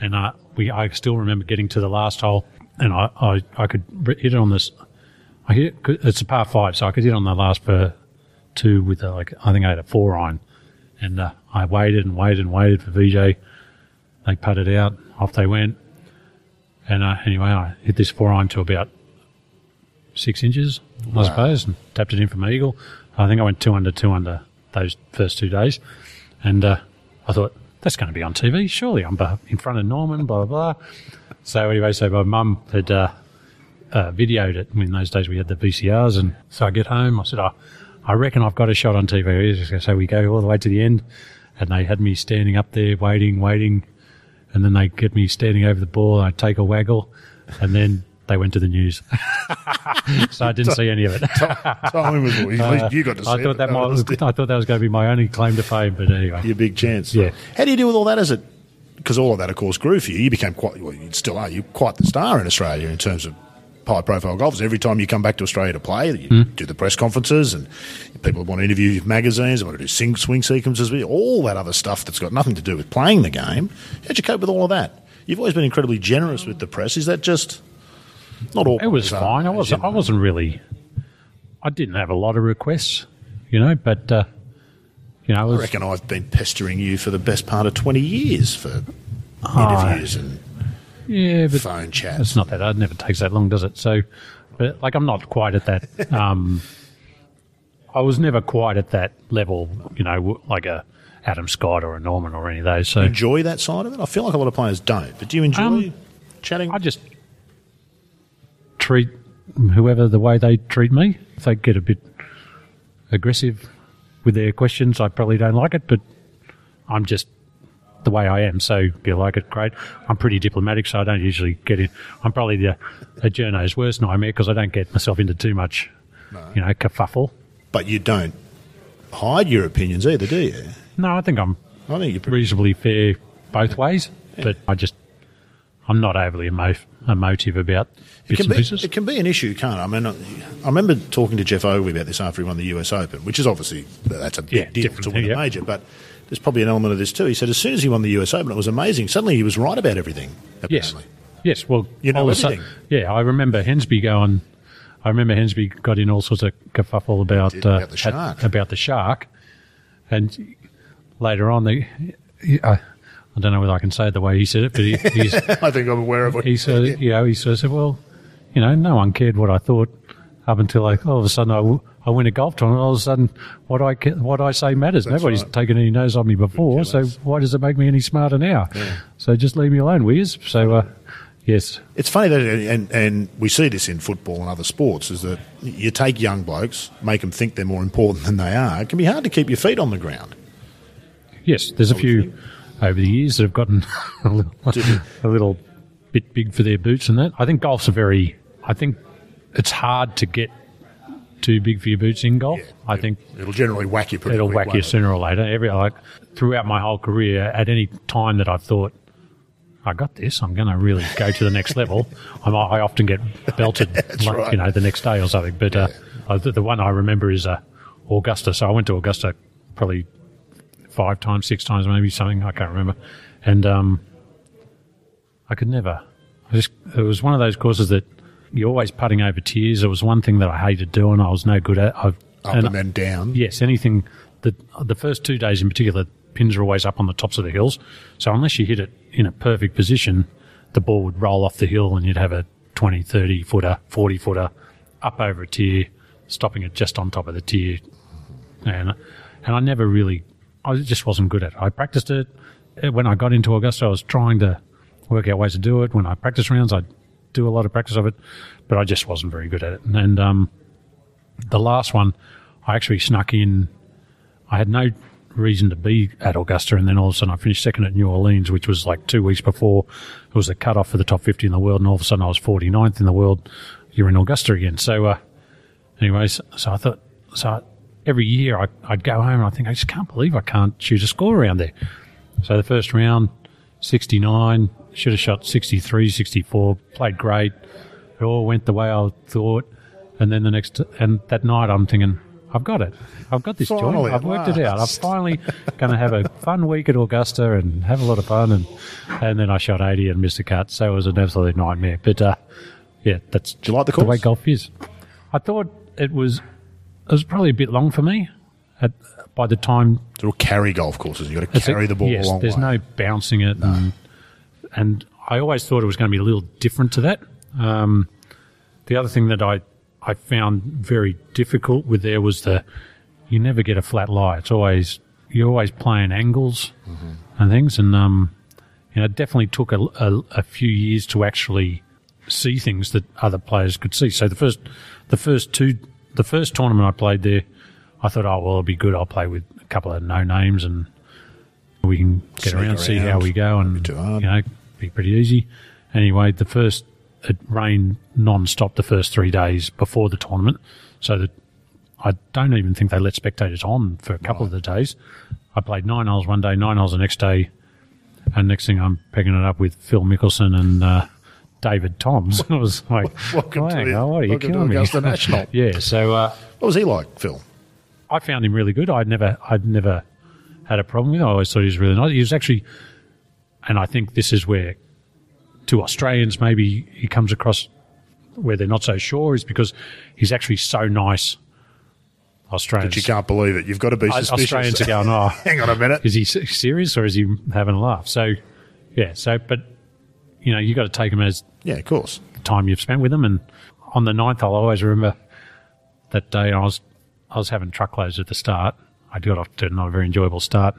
And uh, we, I still remember getting to the last hole, and I, I, I could hit it on this. I hit it, it's a par five, so I could hit on the last for two with a, like I think I had a four iron, and uh, I waited and waited and waited for Vijay. They putted out, off they went, and uh, anyway, I hit this four iron to about six inches, I suppose, and tapped it in from Eagle. I think I went two under, two under those first two days, and uh, I thought that's going to be on TV. Surely I'm in front of Norman, blah blah blah. So anyway, so my mum had uh, uh, videoed it. I mean, in those days, we had the VCRs, and so I get home. I said, oh, I reckon I've got a shot on TV. So we go all the way to the end, and they had me standing up there waiting, waiting, and then they get me standing over the ball. I take a waggle, and then they went to the news. so I didn't see any of it. Time was, least you got to see I it. thought that No might. I thought that was going to be my only claim to fame, but anyway. Your big chance. Yeah. How do you deal with all that as it? Because all of that, of course, grew for you. You became quite, well, you still are, you're quite the star in Australia in terms of high profile golfers. Every time you come back to Australia to play, you Hmm. do the press conferences and people want to interview you magazines, they want to do sing, swing sequences with you, all that other stuff that's got nothing to do with playing the game. How'd you cope with all of that? You've always been incredibly generous with the press. Is that just not all? It was are, fine. I wasn't. you I wasn't really. I didn't have a lot of requests, you know. But uh, you know, it I was, reckon I've been pestering you for the best part of 20 years for interviews and yeah, but phone chats. it's not that. It never takes that long, does it? So, but like, I'm not quite at that. Um, I was never quite at that level, you know, like a Adam Scott or a Norman or any of those. So enjoy that side of it? I feel like a lot of players don't. But do you enjoy Um, chatting? I just treat whoever the way they treat me. If they get a bit aggressive with their questions, I probably don't like it, but I'm just the way I am. So if you like it, great. I'm pretty diplomatic, so I don't usually get in. I'm probably the a journo's worst nightmare because I don't get myself into too much, you know, kerfuffle. but you don't hide your opinions either, do you? No, I think I'm I think you're pretty. reasonably fair both ways, but I just I'm not overly emo- emotive about It can, be, pieces. it can be an issue, can't it? I mean, I I remember talking to Geoff Ogilvy about this after he won the US Open, which is obviously that's a big Yeah, deal to win thing, a major, but there's probably an element of this too. He said as soon as he won the US Open, it was amazing. Suddenly he was right about everything. Yes. Apparently. Yes. Well, You know sudden- yeah, I remember Hensby going. I remember Hensby got in all sorts of kerfuffle about uh, about the shark. about the shark, and later on, the he, I, I don't know whether I can say it the way he said it, but he, he's, I think I'm aware of it. he said, you know, he sort of said, well, you know, no one cared what I thought up until like all of a sudden I, w- I win a golf tournament. All of a sudden, what I ca- what I say matters. Nobody's right. taken any notice of me before, so why does it make me any smarter now? So just leave me alone, Wiz. So uh, yes, It's funny that, and, and we see this in football and other sports, is that you take young blokes, make them think they're more important than they are. It can be hard to keep your feet on the ground. yes. There's a few over the years that have gotten a little, a little bit big for their boots and that. I think golf's a very. I think it's hard to get too big for your boots in golf. I think It'll generally whack you pretty it'll whack you sooner or later. Every like throughout my whole career, at any time that I've thought I got this, I'm going to really go to the next level. I'm, I often get belted, like, right. you know, the next day or something. But uh, uh, the, the one I remember is uh, Augusta. So I went to Augusta probably five times, six times, maybe something. I can't remember. And um, I could never. I just it was one of those courses that you're always putting over tears. It was one thing that I hated doing. I was no good at. I've, Up and, then down. Yes, anything. The the first two days in particular, pins are always up on the tops of the hills. So unless you hit it in a perfect position, the ball would roll off the hill and you'd have a 20, 30 footer, 40 footer up over a tier, stopping it just on top of the tier. And and I never really, I just wasn't good at it. I practiced it Uh, when I got into Augusta. I was trying to work out ways to do it. When I practice rounds, I'd do a lot of practice of it, but I just wasn't very good at it. And um, the last one, I actually snuck in. I had no reason to be at Augusta, and then all of a sudden I finished second at New Orleans, which was like two weeks before it was the cutoff for the top 50 in the world, and all of a sudden I was 49th in the world. You're in Augusta again. So, uh, anyways, so I thought, so I, every year I, I'd go home and I think, I just can't believe I can't shoot a score around there. So the first round, 69, should have shot 63, 64, played great. It all went the way I thought. And then the next, and that night I'm thinking, I've got it. I've got this Finally, joint. I've worked it out. I'm finally going to have a fun week at Augusta and have a lot of fun. And, and then I shot 80 and missed a cut. So it was an absolute nightmare. But, uh, yeah, that's Do you like the the way golf is. I thought it was, it was probably a bit long for me at, by the time They're all carry golf courses. You've got to it's a- carry the ball yes, a long there's way. no bouncing it, and, and I always thought it was going to be a little different to that. Um, the other thing that I I found very difficult with there was the you never get a flat lie. It's always you're always playing angles Mm-hmm. and things, and um, you know, it definitely took a, a, a few years to actually see things that other players could see. So the first the first two the first tournament I played there, I thought, oh well, it'll be good. I'll play with a couple of no names and we can get Sneak around, see how we go, and Won't be too hard. you know, be pretty easy. Anyway, the first it rained non-stop the first three days before the tournament, so that I don't even think they let spectators on for a couple of the days. I played nine holes one day, nine holes the next day, and next thing I'm picking it up with Phil Mickelson and uh, David Toms. I was like, Welcome to "Hang the- on, what are you killing me?" Augusta National. yeah, so. Uh, What was he like, Phil? I found him really good. I'd never, I'd never had a problem with him. I always thought he was really nice. He was actually, and I think this is where, to Australians, maybe he comes across where they're not so sure, is because he's actually so nice. Australians, You can't believe it. You've got to be suspicious. Australians are going, oh, Hang on a minute. is he serious or is he having a laugh? So, yeah. So, but you know, you got to take them as Yeah, of course. the time you've spent with them. And on the ninth hole, I always remember that day I was I was having truckloads at the start. I got off to not a very enjoyable start.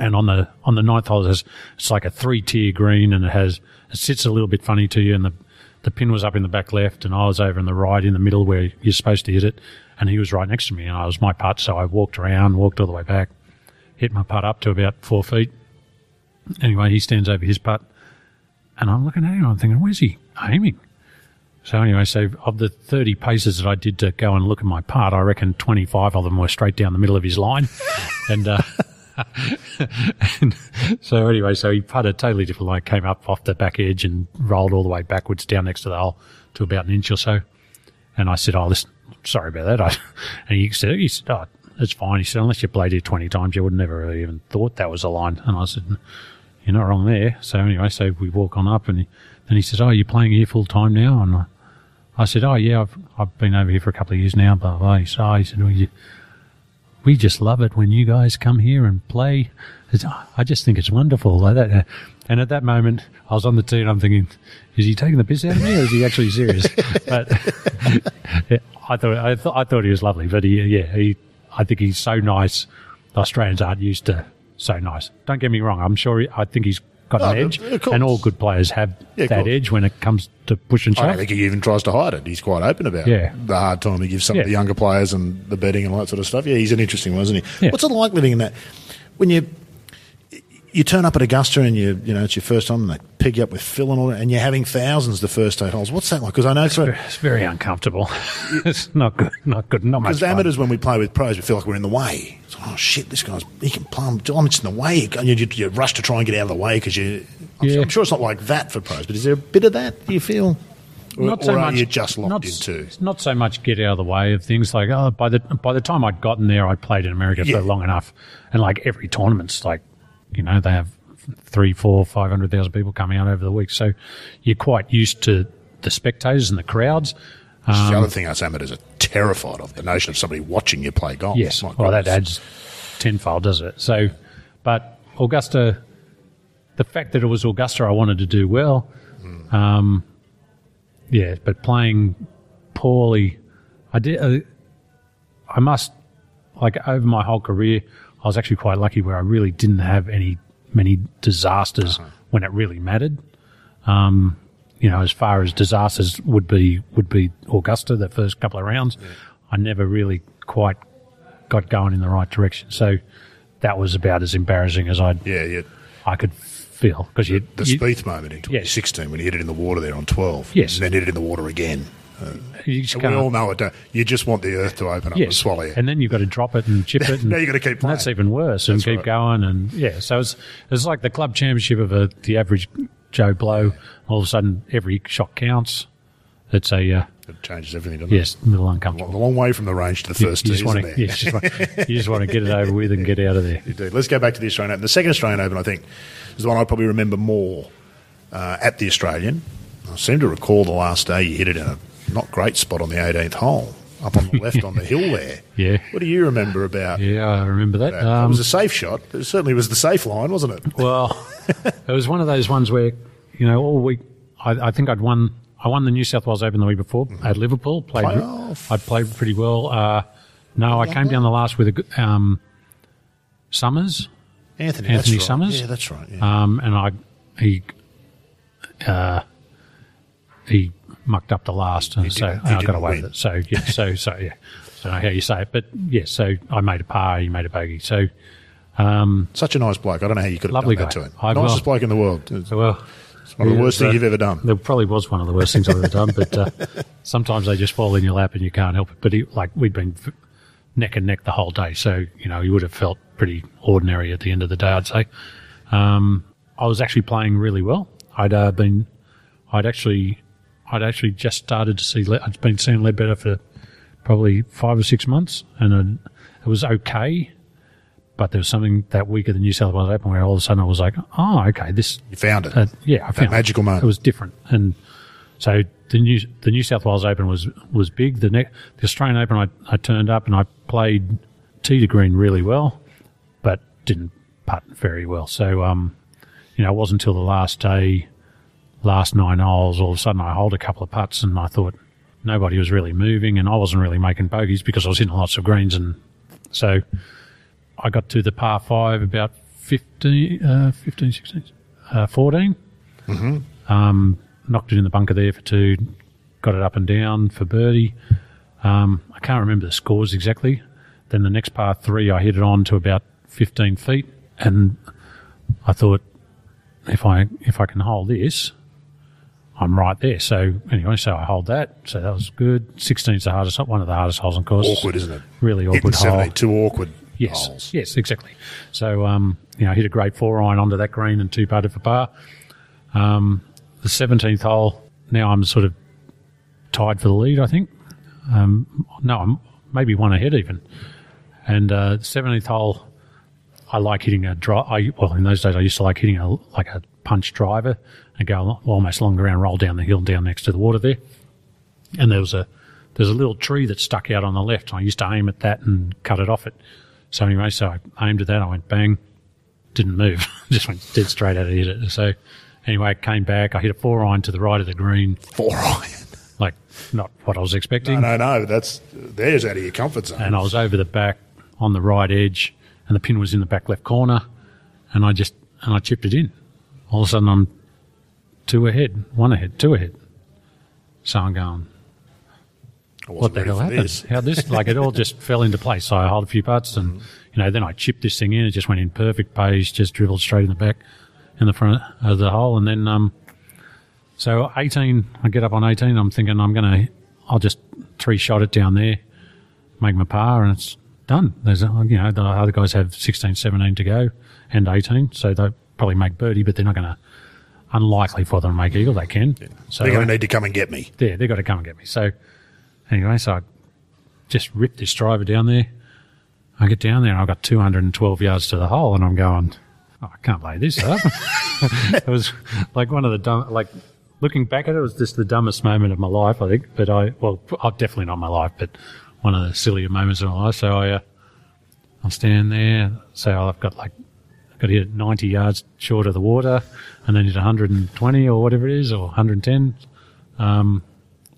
And on the on the ninth hole, it's, it's like a three tier green, and it has it sits a little bit funny to you. And the the pin was up in the back left, and I was over in the right in the middle where you're supposed to hit it. And he was right next to me, and I was my putt, so I walked around, walked all the way back, hit my putt up to about four feet. Anyway, he stands over his putt, and I'm looking at him. I'm thinking, where's he aiming? So anyway, so of the 30 paces that I did to go and look at my putt, I reckon 25 of them were straight down the middle of his line. and, uh, and so anyway, so he putted a totally different line, came up off the back edge and rolled all the way backwards down next to the hole to about an inch or so. And I said, oh, listen, sorry about that. I, and he said, he said, oh, it's fine. He said, unless you played here 20 times, you would never really even thought that was a line. And I said, you're not wrong there. So anyway, so we walk on up and he, then he says, oh, you're playing here full time now? And I, I said, oh, yeah, I've, I've been over here for a couple of years now, blah, blah. He said, oh, he said, well, you, we just love it when you guys come here and play. It's, I just think it's wonderful like that. And at that moment, I was on the tee and I'm thinking, is he taking the piss out of me or is he actually serious? but yeah, I thought I, th- I thought he was lovely. But he, yeah, he, I think he's so nice. The Australians aren't used to so nice. Don't get me wrong. I'm sure. He, I think he's got Oh, an edge, and all good players have Yeah, that edge when it comes to push and I don't think he even tries to hide it. He's quite open about Yeah. the hard time he gives some Yeah. of the younger players and the betting and all that sort of stuff. Yeah, he's an interesting one, isn't he? What's it like living in that? When you you turn up at Augusta and you you know it's your first time and they pick you up with Phil and all that, and you're having thousands the first eight holes. What's that like? Because I know for It's very uncomfortable. it's not good. Not good. Not much because amateurs when we play with pros, we feel like we're in the way. It's like, oh shit, this guy's he can plumb. I'm just in the way. And you, you, you rush to try and get out of the way because you. I'm, Yeah. sure, I'm sure it's not like that for pros, but is there a bit of that? Do you feel? Or, not so or are much. you just locked not, into? Not so much get out of the way of things like oh by the by the time I'd gotten there I'd played in America Yeah. for long enough and like every tournament's like you know they have three four five hundred thousand people coming out over the week so you're quite used to the spectators and the crowds. Um, the other thing us amateurs are terrified of the notion of somebody watching you play golf. Yes, My well that adds tenfold, does it? So, but Augusta, the fact that it was Augusta, I wanted to do well. Um, yeah, but playing poorly, I did. Uh, I must like over my whole career, I was actually quite lucky where I really didn't have any many disasters when it really mattered. Um, you know, as far as disasters would be would be Augusta the first couple of rounds, I never really quite got going in the right direction. So that was about as embarrassing as I Yeah, yeah. I could feel because you, The you, Spieth moment in 2016 when he hit it in the water there on 12. Yes. And then hit it in the water again. You just we all know it. You just want the earth to open up and swallow you. And then you've got to drop it and chip it. And, Now you've gotta keep and That's even worse. And keep right. going. And yeah, so it's it's like the club championship of a, the average Joe Blow. All of a sudden, every shot counts. It's a uh, it changes everything, doesn't yes, a little it? uncomfortable. A long way from the range to the You, first you tee, just want isn't to, yeah, just want, you just want to get it over with and get out of there. Indeed. Let's go back to the Australian Open. The second Australian Open, I think, is the one I probably remember more uh, at the Australian. I seem to recall the last day you hit it in a not great spot on the 18th hole, up on the left on the hill there. Yeah. What do you remember about Yeah, I remember that. that? it Um, was a safe shot. It certainly was the safe line, wasn't it? Well, it was one of those ones where, you know, all week I, I think I'd won. I won the New South Wales Open the week before at Liverpool. Played. Playoff. I played pretty well. Uh, no, I came down the last with a good- um, Summers, Anthony, Anthony that's right. Summers? Yeah, that's right. Yeah. um, and I he uh, he mucked up the last, and so I got away win. with it. So yeah, so so yeah, so I don't know how you say it, but yes, so I made a par, he made a bogey. So um, Such a nice bloke. I don't know how you could have done that to him. I- Nicest well- bloke in the world. It's well. one of the yeah, worst things uh, you've ever done. There probably was one of the worst things I've ever done, but uh, sometimes they just fall in your lap and you can't help it. But he, like we'd been f- neck and neck the whole day, so you know you would have felt pretty ordinary at the end of the day. I'd say. Um, I was actually playing really well. I'd uh, been, I'd actually, I'd actually just started to see. Le- I'd been seeing Leadbetter for probably five or six months, and it, it was okay. But there was something that week at the New South Wales Open where all of a sudden I was like, oh, okay, this You found it. uh, yeah, I found it. magical moment. It was different, and so the new the New South Wales Open was was big. The ne- the Australian Open, I, I turned up and I played tee to green really well, but didn't putt very well. So um, you know, it wasn't until the last day, last nine holes, all of a sudden I hold a couple of putts, and I thought nobody was really moving, and I wasn't really making bogeys because I was hitting lots of greens, and so I got to the par five about 15, uh, 15 16, uh, 14 um, knocked it in the bunker there for two, got it up and down for birdie. Um, I can't remember the scores exactly. Then the next par three, I hit it on to about 15 feet, and I thought, if I if I can hold this, I'm right there. So anyway, so I hold that. So that was good. 16's the hardest, one of the hardest holes on course. awkward, isn't it? Really Hitting awkward hole. 70, two awkward Yes, holes. yes, exactly. So, um, you know, I hit a great four iron onto that green and two putted for par. Um, the 17th hole, now I'm sort of tied for the lead, I think. Um, no, I'm maybe one ahead even. And uh, 17th hole, I like hitting a drive. I, well, in those days, I used to like hitting a like a punch driver and go almost long around, roll down the hill, down next to the water there. And there was a there's a little tree that stuck out on the left. I used to aim at that and cut it off it. So anyway, so I aimed at that. I went bang, didn't move, just went dead straight out of it. So anyway, I came back. I hit a four iron to the right of the green, Four iron. like not what I was expecting. No, no, no. That's there's out of your comfort zone. and I was over the back on the right edge, and the pin was in the back left corner, and I just and I chipped it in. All of a sudden, I'm two ahead, one ahead, two ahead. So I'm going, what the hell happened? this. How this like it all just fell into place. So I hold a few putts, and you know, then I chipped this thing in. It just went in perfect pace, just dribbled straight in the back, in the front of the hole, and then um, so 18. I get up on 18. I'm thinking I'm gonna, I'll just three shot it down there, make my par, and it's done. There's you know the other guys have 16, 17 to go, and 18, so they probably make birdie, but they're not gonna. Unlikely for them to make eagle. They can. So They're going to need to come and get me. yeah, they've got to come and get me. So anyway, so I just ripped this driver down there. I get down there and I've got 212 yards to the hole and I'm going, oh, I can't lay this up. it was like one of the dumb, like looking back at it, it was just the dumbest moment of my life, I think. But I, well, oh, definitely not my life, but one of the sillier moments of my life. So I, uh, I'm standing there. So I've got like, got to hit it 90 yards short of the water and then hit 120 or whatever it is or 110 um,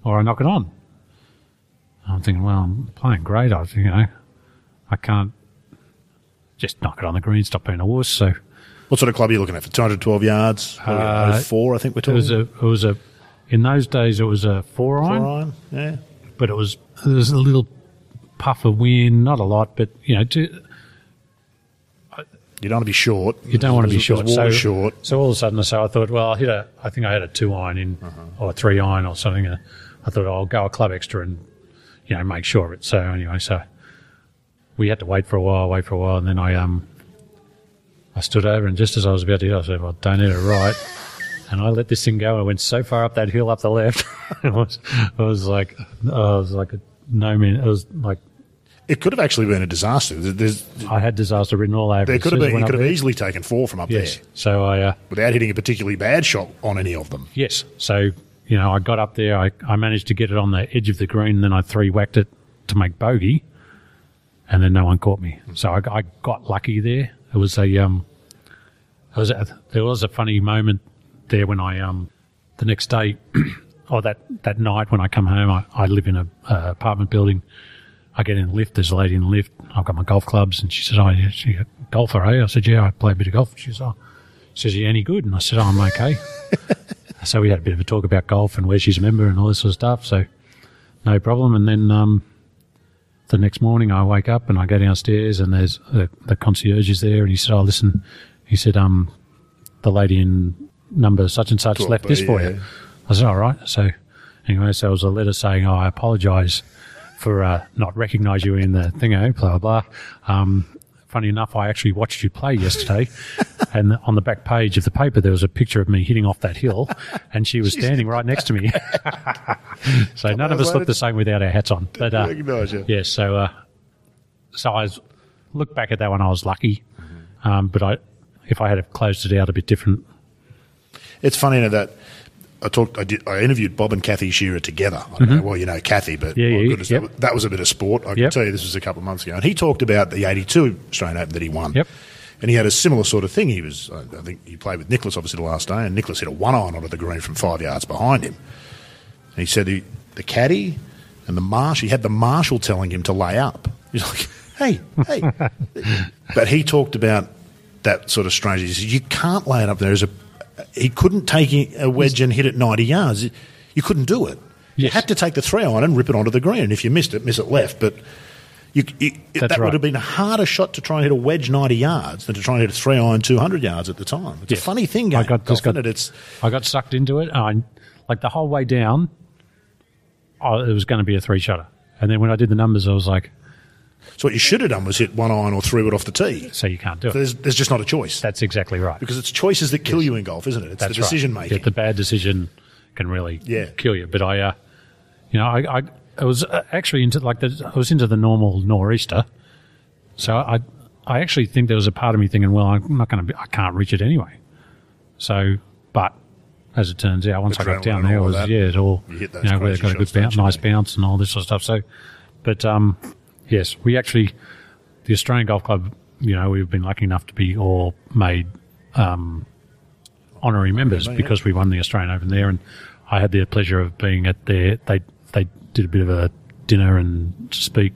or I knock it on. I'm thinking, well, I'm playing great. I, you know, I can't just knock it on the green, stop being a wuss. So What sort of club are you looking at for 212 yards? Uh, 04, I think we're talking. it was a, it was a, in those days it was a four iron, Four iron, yeah. but it was there was a little puff of wind, not a lot, but you know, to, You don't want to be short. you don't want to be short. So, short. so all of a sudden, so I thought, well, I hit a, I think I had a two iron in, or a three iron or something. And I thought I'll go a club extra and, you know, make sure of it. So anyway, so we had to wait for a while, wait for a while, and then I um, I stood over and just as I was about to hit, I said, well, don't hit it right. And I let this thing go. I went so far up that hill up the left. it was, it was like, oh, it was like a no man. It was like It could have actually been a disaster. There's, I had disaster written all over. there could have As soon as been. You could have there- easily taken four from up Yes. there So I. Uh, without hitting a particularly bad shot on any of them. Yes. So, you know, I got up there, I, I managed to get it on the edge of the green, and then I three whacked it to make bogey, and then no one caught me. So I, I got lucky there. It was a, um, it was a, there was a funny moment there when I, um, the next day, or that, that night when I come home, I, I live in a, uh apartment building. I get in the lift, there's a lady in the lift, I've got my golf clubs, and she said, Oh, yeah, she a golfer, eh? I said, Yeah, I play a bit of golf. She says, Oh, she says, Are you any good? And I said, Oh, I'm okay. So we had a bit of a talk about golf and where she's a member and all this sort of stuff. So no problem. And then um, the next morning I wake up and I go downstairs and there's the, the concierge is there and he said, "Oh, listen," he said, "Um, the lady in number such and such left this B, for yeah. you." I said, "All right." So anyway, so it was a letter saying, "Oh, I apologise for uh, not recognise you in the thingo." Blah blah. blah. Um, funny enough, I actually watched you play yesterday, and on the back page of the paper there was a picture of me hitting off that hill, and she was standing right next to me. so none of us later, look the same without our hats on. But uh, yeah, so uh, so I was, look back at that one, I was lucky. Um, but I, if I had closed it out a bit different, It's funny you know, that I talked. I, did, I interviewed Bob and Kathy Shearer together. I don't know, well, you know Kathy, but Mm-hmm. Yeah, goodness, yep. that, was- a bit of sport. I can Yep. tell you this was a couple of months ago, and he talked about the '82 Australian Open that he won. Yep. And he had a similar sort of thing. He was, I think, he played with Nicklaus obviously the last day, and Nicklaus hit a one iron onto the green from five yards behind him. And he said he, the caddy and the marshal, he had the marshal telling him to lay up. He's like, hey, hey. but he talked about that sort of strange. He said, you can't lay it up there as a. He couldn't take a wedge and hit it 90 yards. You couldn't do it. You had to take the three iron and rip it onto the green. And if you missed it, miss it left. But you, you, that right. would have been a harder shot to try and hit a wedge 90 yards than to try and hit a three iron 200 yards at the time. It's Yes. a funny thing, I eh, got- golf, just got- it? It's, I got sucked into it. I, like the whole way down, I, it was going to be a three shutter. And then when I did the numbers, I was like, so what you should have done was hit one iron or three wood off the tee. so you can't do it. There's, there's just not a choice. That's exactly right. because it's choices that kill you in golf, isn't it? It's That's the decision right. making. Yeah, the bad decision can really Yeah. kill you. But I, uh, you know, I, I, I was uh, actually into like the, I was into the normal nor'easter. So I, I actually think there was a part of me thinking, well, I'm not going to I can't reach it anyway. So, but as it turns out, once I got down there, it was that. yeah, it all You you, know, where it got a good bounce, nice bounce, and all this sort of stuff. So, but um, yes, we actually the Australian Golf Club, you know, we've been lucky enough to be all made um, honorary members yeah. because we won the Australian Open there, and I had the pleasure of being at their. They they did a bit of a dinner and speak,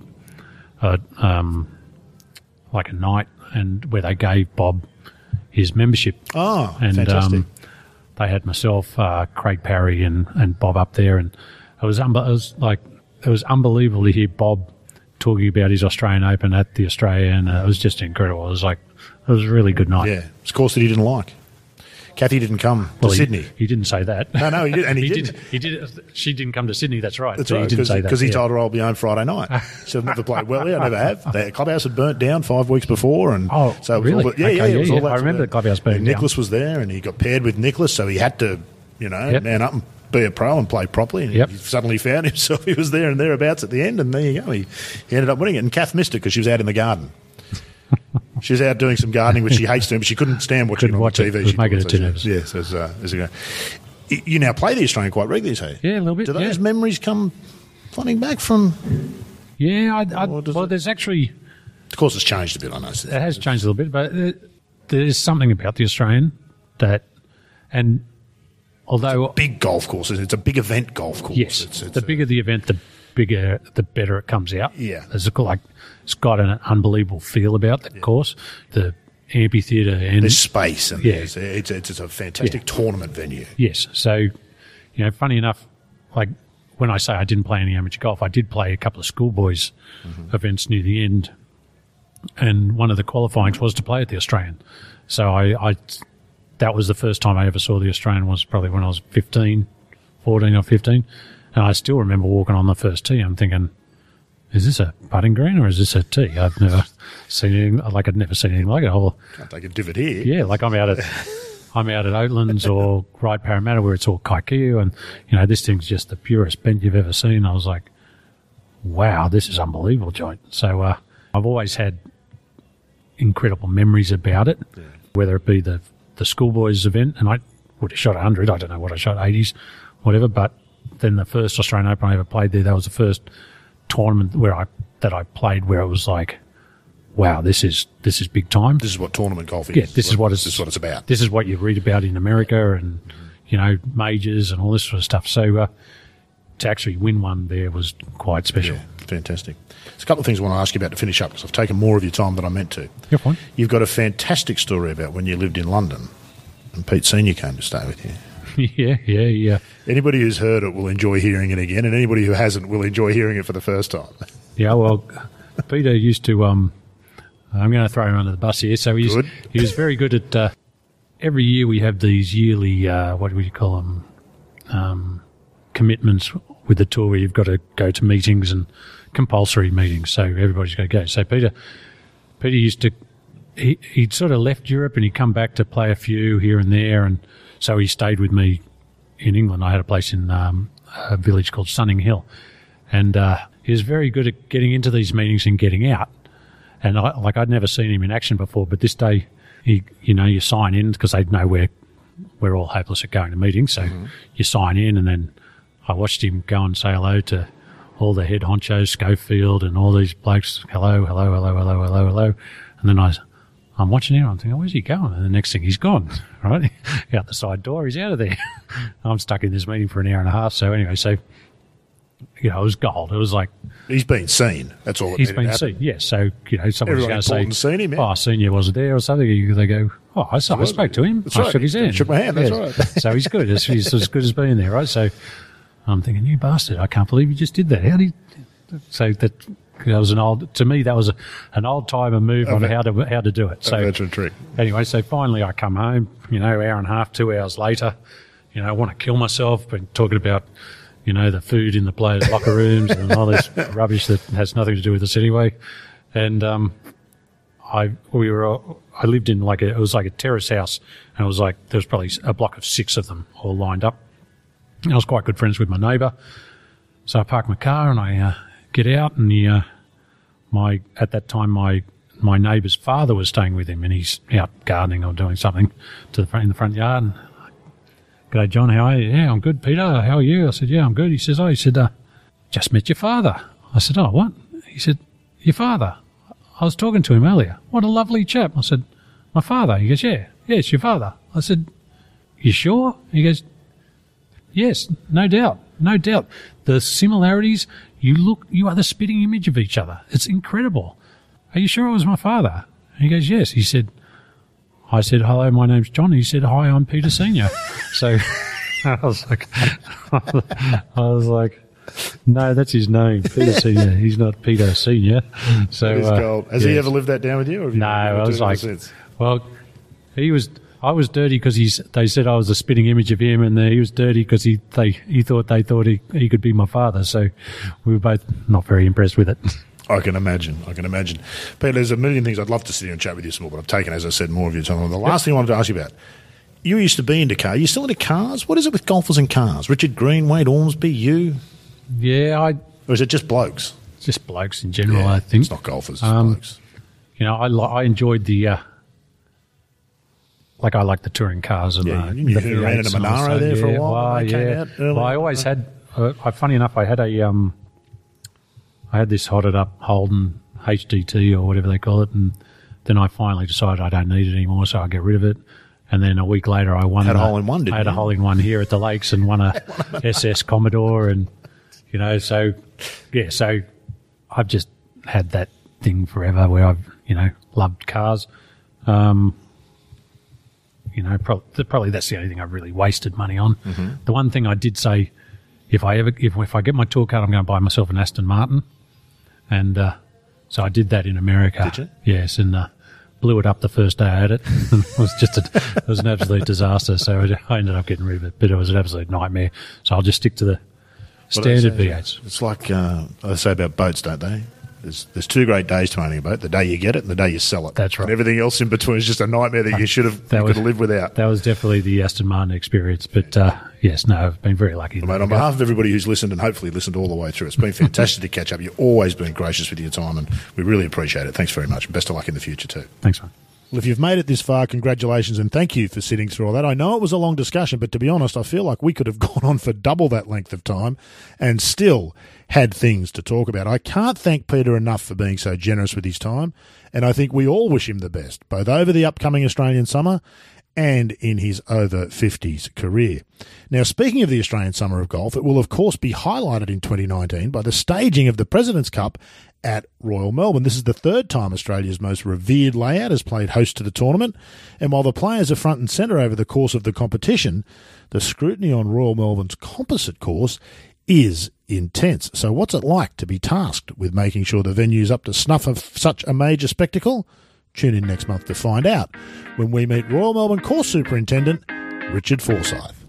uh, um, like a night, and where they gave Bob his membership. Oh, and fantastic. um, they had myself, uh, Craig Parry, and, and Bob up there, and it was, unbe- it was like it was unbelievable to hear Bob talking about his Australian Open at the Australian. Uh, it was just incredible. It was like it was a really good night. yeah, it's a course that he didn't like. Kathy didn't come to Well, he- Sydney. He, didn't say that. No, no, he did- and he did. didn't. He did. She didn't come to Sydney. That's right. That's So right, He didn't say that because he yeah. told her I'll be home Friday night. So I've never played well. Yeah, I never have. The clubhouse had burnt down five weeks before, and Oh, so really? all yeah, Okay, yeah, it was yeah, all yeah. I remember the clubhouse burning. Nicklaus was there, and he got paired with Nicklaus, so he had to, you know, Yep. man up and be a pro and play properly. And Yep. he suddenly found himself. He was there and thereabouts at the end, and there you go. He, he ended up winning it. And Kath missed it because she was out in the garden. She was out doing some gardening, which she hates doing, but she couldn't stand watching Couldn't it on watch. TV. It was She making couldn't, her too so she- nervous. Yeah, so uh, it's a. You now play the Australian quite regularly, say? Yeah, a little bit. Do those yeah. memories come flooding back from? Yeah, I, I, well, it- there's actually Of course, it's changed a bit. I know. it has changed a little bit, but uh, there's something about the Australian that, and although big golf courses. It's a big event golf course. yes, it's, it's the bigger the event, the bigger, the better it comes out. Yeah. there's a, like it's got an unbelievable feel about the course, the amphitheatre, and there's space and Yeah. it's, it's, it's a fantastic tournament venue. Yes. So, you know, funny enough, like when I say I didn't play any amateur golf, I did play a couple of schoolboys mm-hmm. events near the end, and one of the qualifyings was to play at the Australian. So I, I that was the first time I ever saw the Australian was probably when I was 15, 14 or 15. And I still remember walking on the first tee. I'm thinking, is this a putting green or is this a tee? I've never seen anything, like I'd never seen anything like it. Oh, Can't take a divot here. yeah, like I'm out at I'm out at Oatlands or Ryde Parramatta where it's all kikuyu and you know this thing's just the purest bent you've ever seen. I was like, wow, this is unbelievable joint. So uh, I've always had incredible memories about it, whether it be the the schoolboys event and I would have shot 100. I don't know what I shot 80s, whatever. But then the first Australian Open I ever played there, that was the first tournament where I that I played where it was like, wow, this is this is big time. This is what tournament golf is. Yeah, this is what it's- this is what it's about. this is what you read about in America and you know majors and all this sort of stuff. So uh, to actually win one there was quite special. Yeah, fantastic. There's a couple of things I want to ask you about to finish up because I've taken more of your time than I meant to. You're fine. You've got a fantastic story about when you lived in London and Pete Senior came to stay with you. yeah, yeah, yeah, Anybody who's heard it will enjoy hearing it again, and anybody who hasn't will enjoy hearing it for the first time. yeah. Well, Peter used to. Um, I'm going to throw him under the bus here. So he's Good. he was very good at. Uh, every year we have these yearly uh, what do you call them um, commitments with the tour where you've got to go to meetings and compulsory meetings. So everybody's got to go. So Peter Peter used to he he'd sort of left Europe and he'd come back to play a few here and there, and so he stayed with me in England. I had a place in um, a village called Sunninghill, and uh, he was very good at getting into these meetings and getting out. And I, like I'd never seen him in action before, but this day, he you know you sign in because they know we're we're all hopeless at going to meetings, so you sign in, and then I watched him go and say hello to all the head honchos, Schofield, and all these blokes. Hello, hello, hello, hello, hello, hello, and then I. I'm watching him. I'm thinking, where's he going? And the next thing, he's gone. Right out the side door, he's out of there. I'm stuck in this meeting for an hour and a half. So anyway, so you know, it was gold. It was like He's been seen. That's all. That he's been seen. Yeah, so you know, someone's going to say, seen him, yeah. "Oh, I seen you wasn't there" or something. You- They go, "Oh, I, saw, I spoke to him. That's I right. shook his hand. Shook my hand, that's right. so he's good. He's, he's as good as being there, right? So I'm thinking, you bastard! I can't believe you just did that. How did? You? So that that was an old. To me, that was a, an old timer move on how to how to do it. So A veteran trick. anyway, so finally I come home, you know, hour and a half, two hours later, you know, I want to kill myself, been talking about, you know, the food in the players' locker rooms and all this rubbish that has nothing to do with us anyway. And, um, I, we were, I lived in like a, it was like a terrace house and it was like, there was probably a block of six of them all lined up. I was quite good friends with my neighbour. So I park my car and I, uh, get out and the, uh, my, at that time, my, my neighbour's father was staying with him and he's out gardening or doing something to the front, in the front yard. And, G'day, John. How are you? Yeah, I'm good. Peter, how are you? I said, yeah, I'm good. He says, oh, he said, uh, just met your father. I said, oh, what? He said, your father. I was talking to him earlier. What a lovely chap. I said, my father. He goes, yeah, yeah, it's your father. I said, you sure? He goes, yes, no doubt, no doubt. The similarities, you look, you are the spitting image of each other. It's incredible. Are you sure it was my father? He goes, yes. He said, I said, hello, my name's John. He said, hi, I'm Peter Senior. so I was like, I was like, no, that's his name, Peter Senior. He's not Peter Senior. So uh. Has he ever lived that down with you? You No, I was like, well, he was. I was dirty because he's. They said I was a spitting image of him, and uh, he was dirty because he they he thought they thought he he could be my father. So we were both not very impressed with it. I can imagine. I can imagine. Peter, there's a million things I'd love to sit here and chat with you some more, but I've taken, as I said, more of your time. The last thing I wanted to ask you about, you used to be into cars. You still into cars? What is it with golfers and cars? Richard Green, Wade Ormsby, you? yeah, I Or is it just blokes? just blokes in general. I think It's not golfers, it's Um, blokes. you know I I enjoyed the. Uh, like I like the touring cars and Yeah, uh, you the ran in a V8s and all Monaro there for a while Well, yeah. out. Well, I always had. Uh, I, funny enough, I had a um, I had this hotted up Holden HDT or whatever they call it, and then I finally decided I don't need it anymore, so I get rid of it. And then a week later, I won Had a the- hole in one, I had a you? hole in one here at the lakes and won a SS Commodore, and you know, so yeah, so I've just had that thing forever where I've you know loved cars. Um, you know, probably, probably that's the only thing I've really wasted money on. Mm-hmm. The one thing I did say, if I ever, if, if I get my tour card, I'm going to buy myself an Aston Martin, and uh, so I did that in America. Did you? Yes, and uh, blew it up the first day I had it. it was just a, it was an absolute disaster. So I ended up getting rid of it, but it was an absolute nightmare. So I'll just stick to the What do they standard say? V8s. It's like uh, they say about boats, don't they? There's, there's two great days to owning a boat: the day you get it and the day you sell it. That's right. And everything else in between is just a nightmare that you should have That you was- could live without. That was definitely the Aston Martin experience. But uh, yes, no, I've been very lucky. in Mate, on behalf of everybody who's listened and hopefully listened all the way through, it's been fantastic to catch up. You've always been gracious with your time, and we really appreciate it. Thanks very much. Best of luck in the future too. Thanks, man. Well, if you've made it this far, congratulations and thank you for sitting through all that. I know it was a long discussion, but to be honest, I feel like we could have gone on for double that length of time and still had things to talk about. I can't thank Peter enough for being so generous with his time, and I think we all wish him the best, both over the upcoming Australian summer and in his over 50s career. Now, speaking of the Australian Summer of Golf, it will of course be highlighted in 2019 by the staging of the President's Cup at Royal Melbourne. This is the third time Australia's most revered layout has played host to the tournament, and while the players are front and centre over the course of the competition, the scrutiny on Royal Melbourne's composite course is intense. So, what's it like to be tasked with making sure the venue's up to snuff of such a major spectacle? Tune in next month to find out when we meet Royal Melbourne Course Superintendent Richard Forsyth.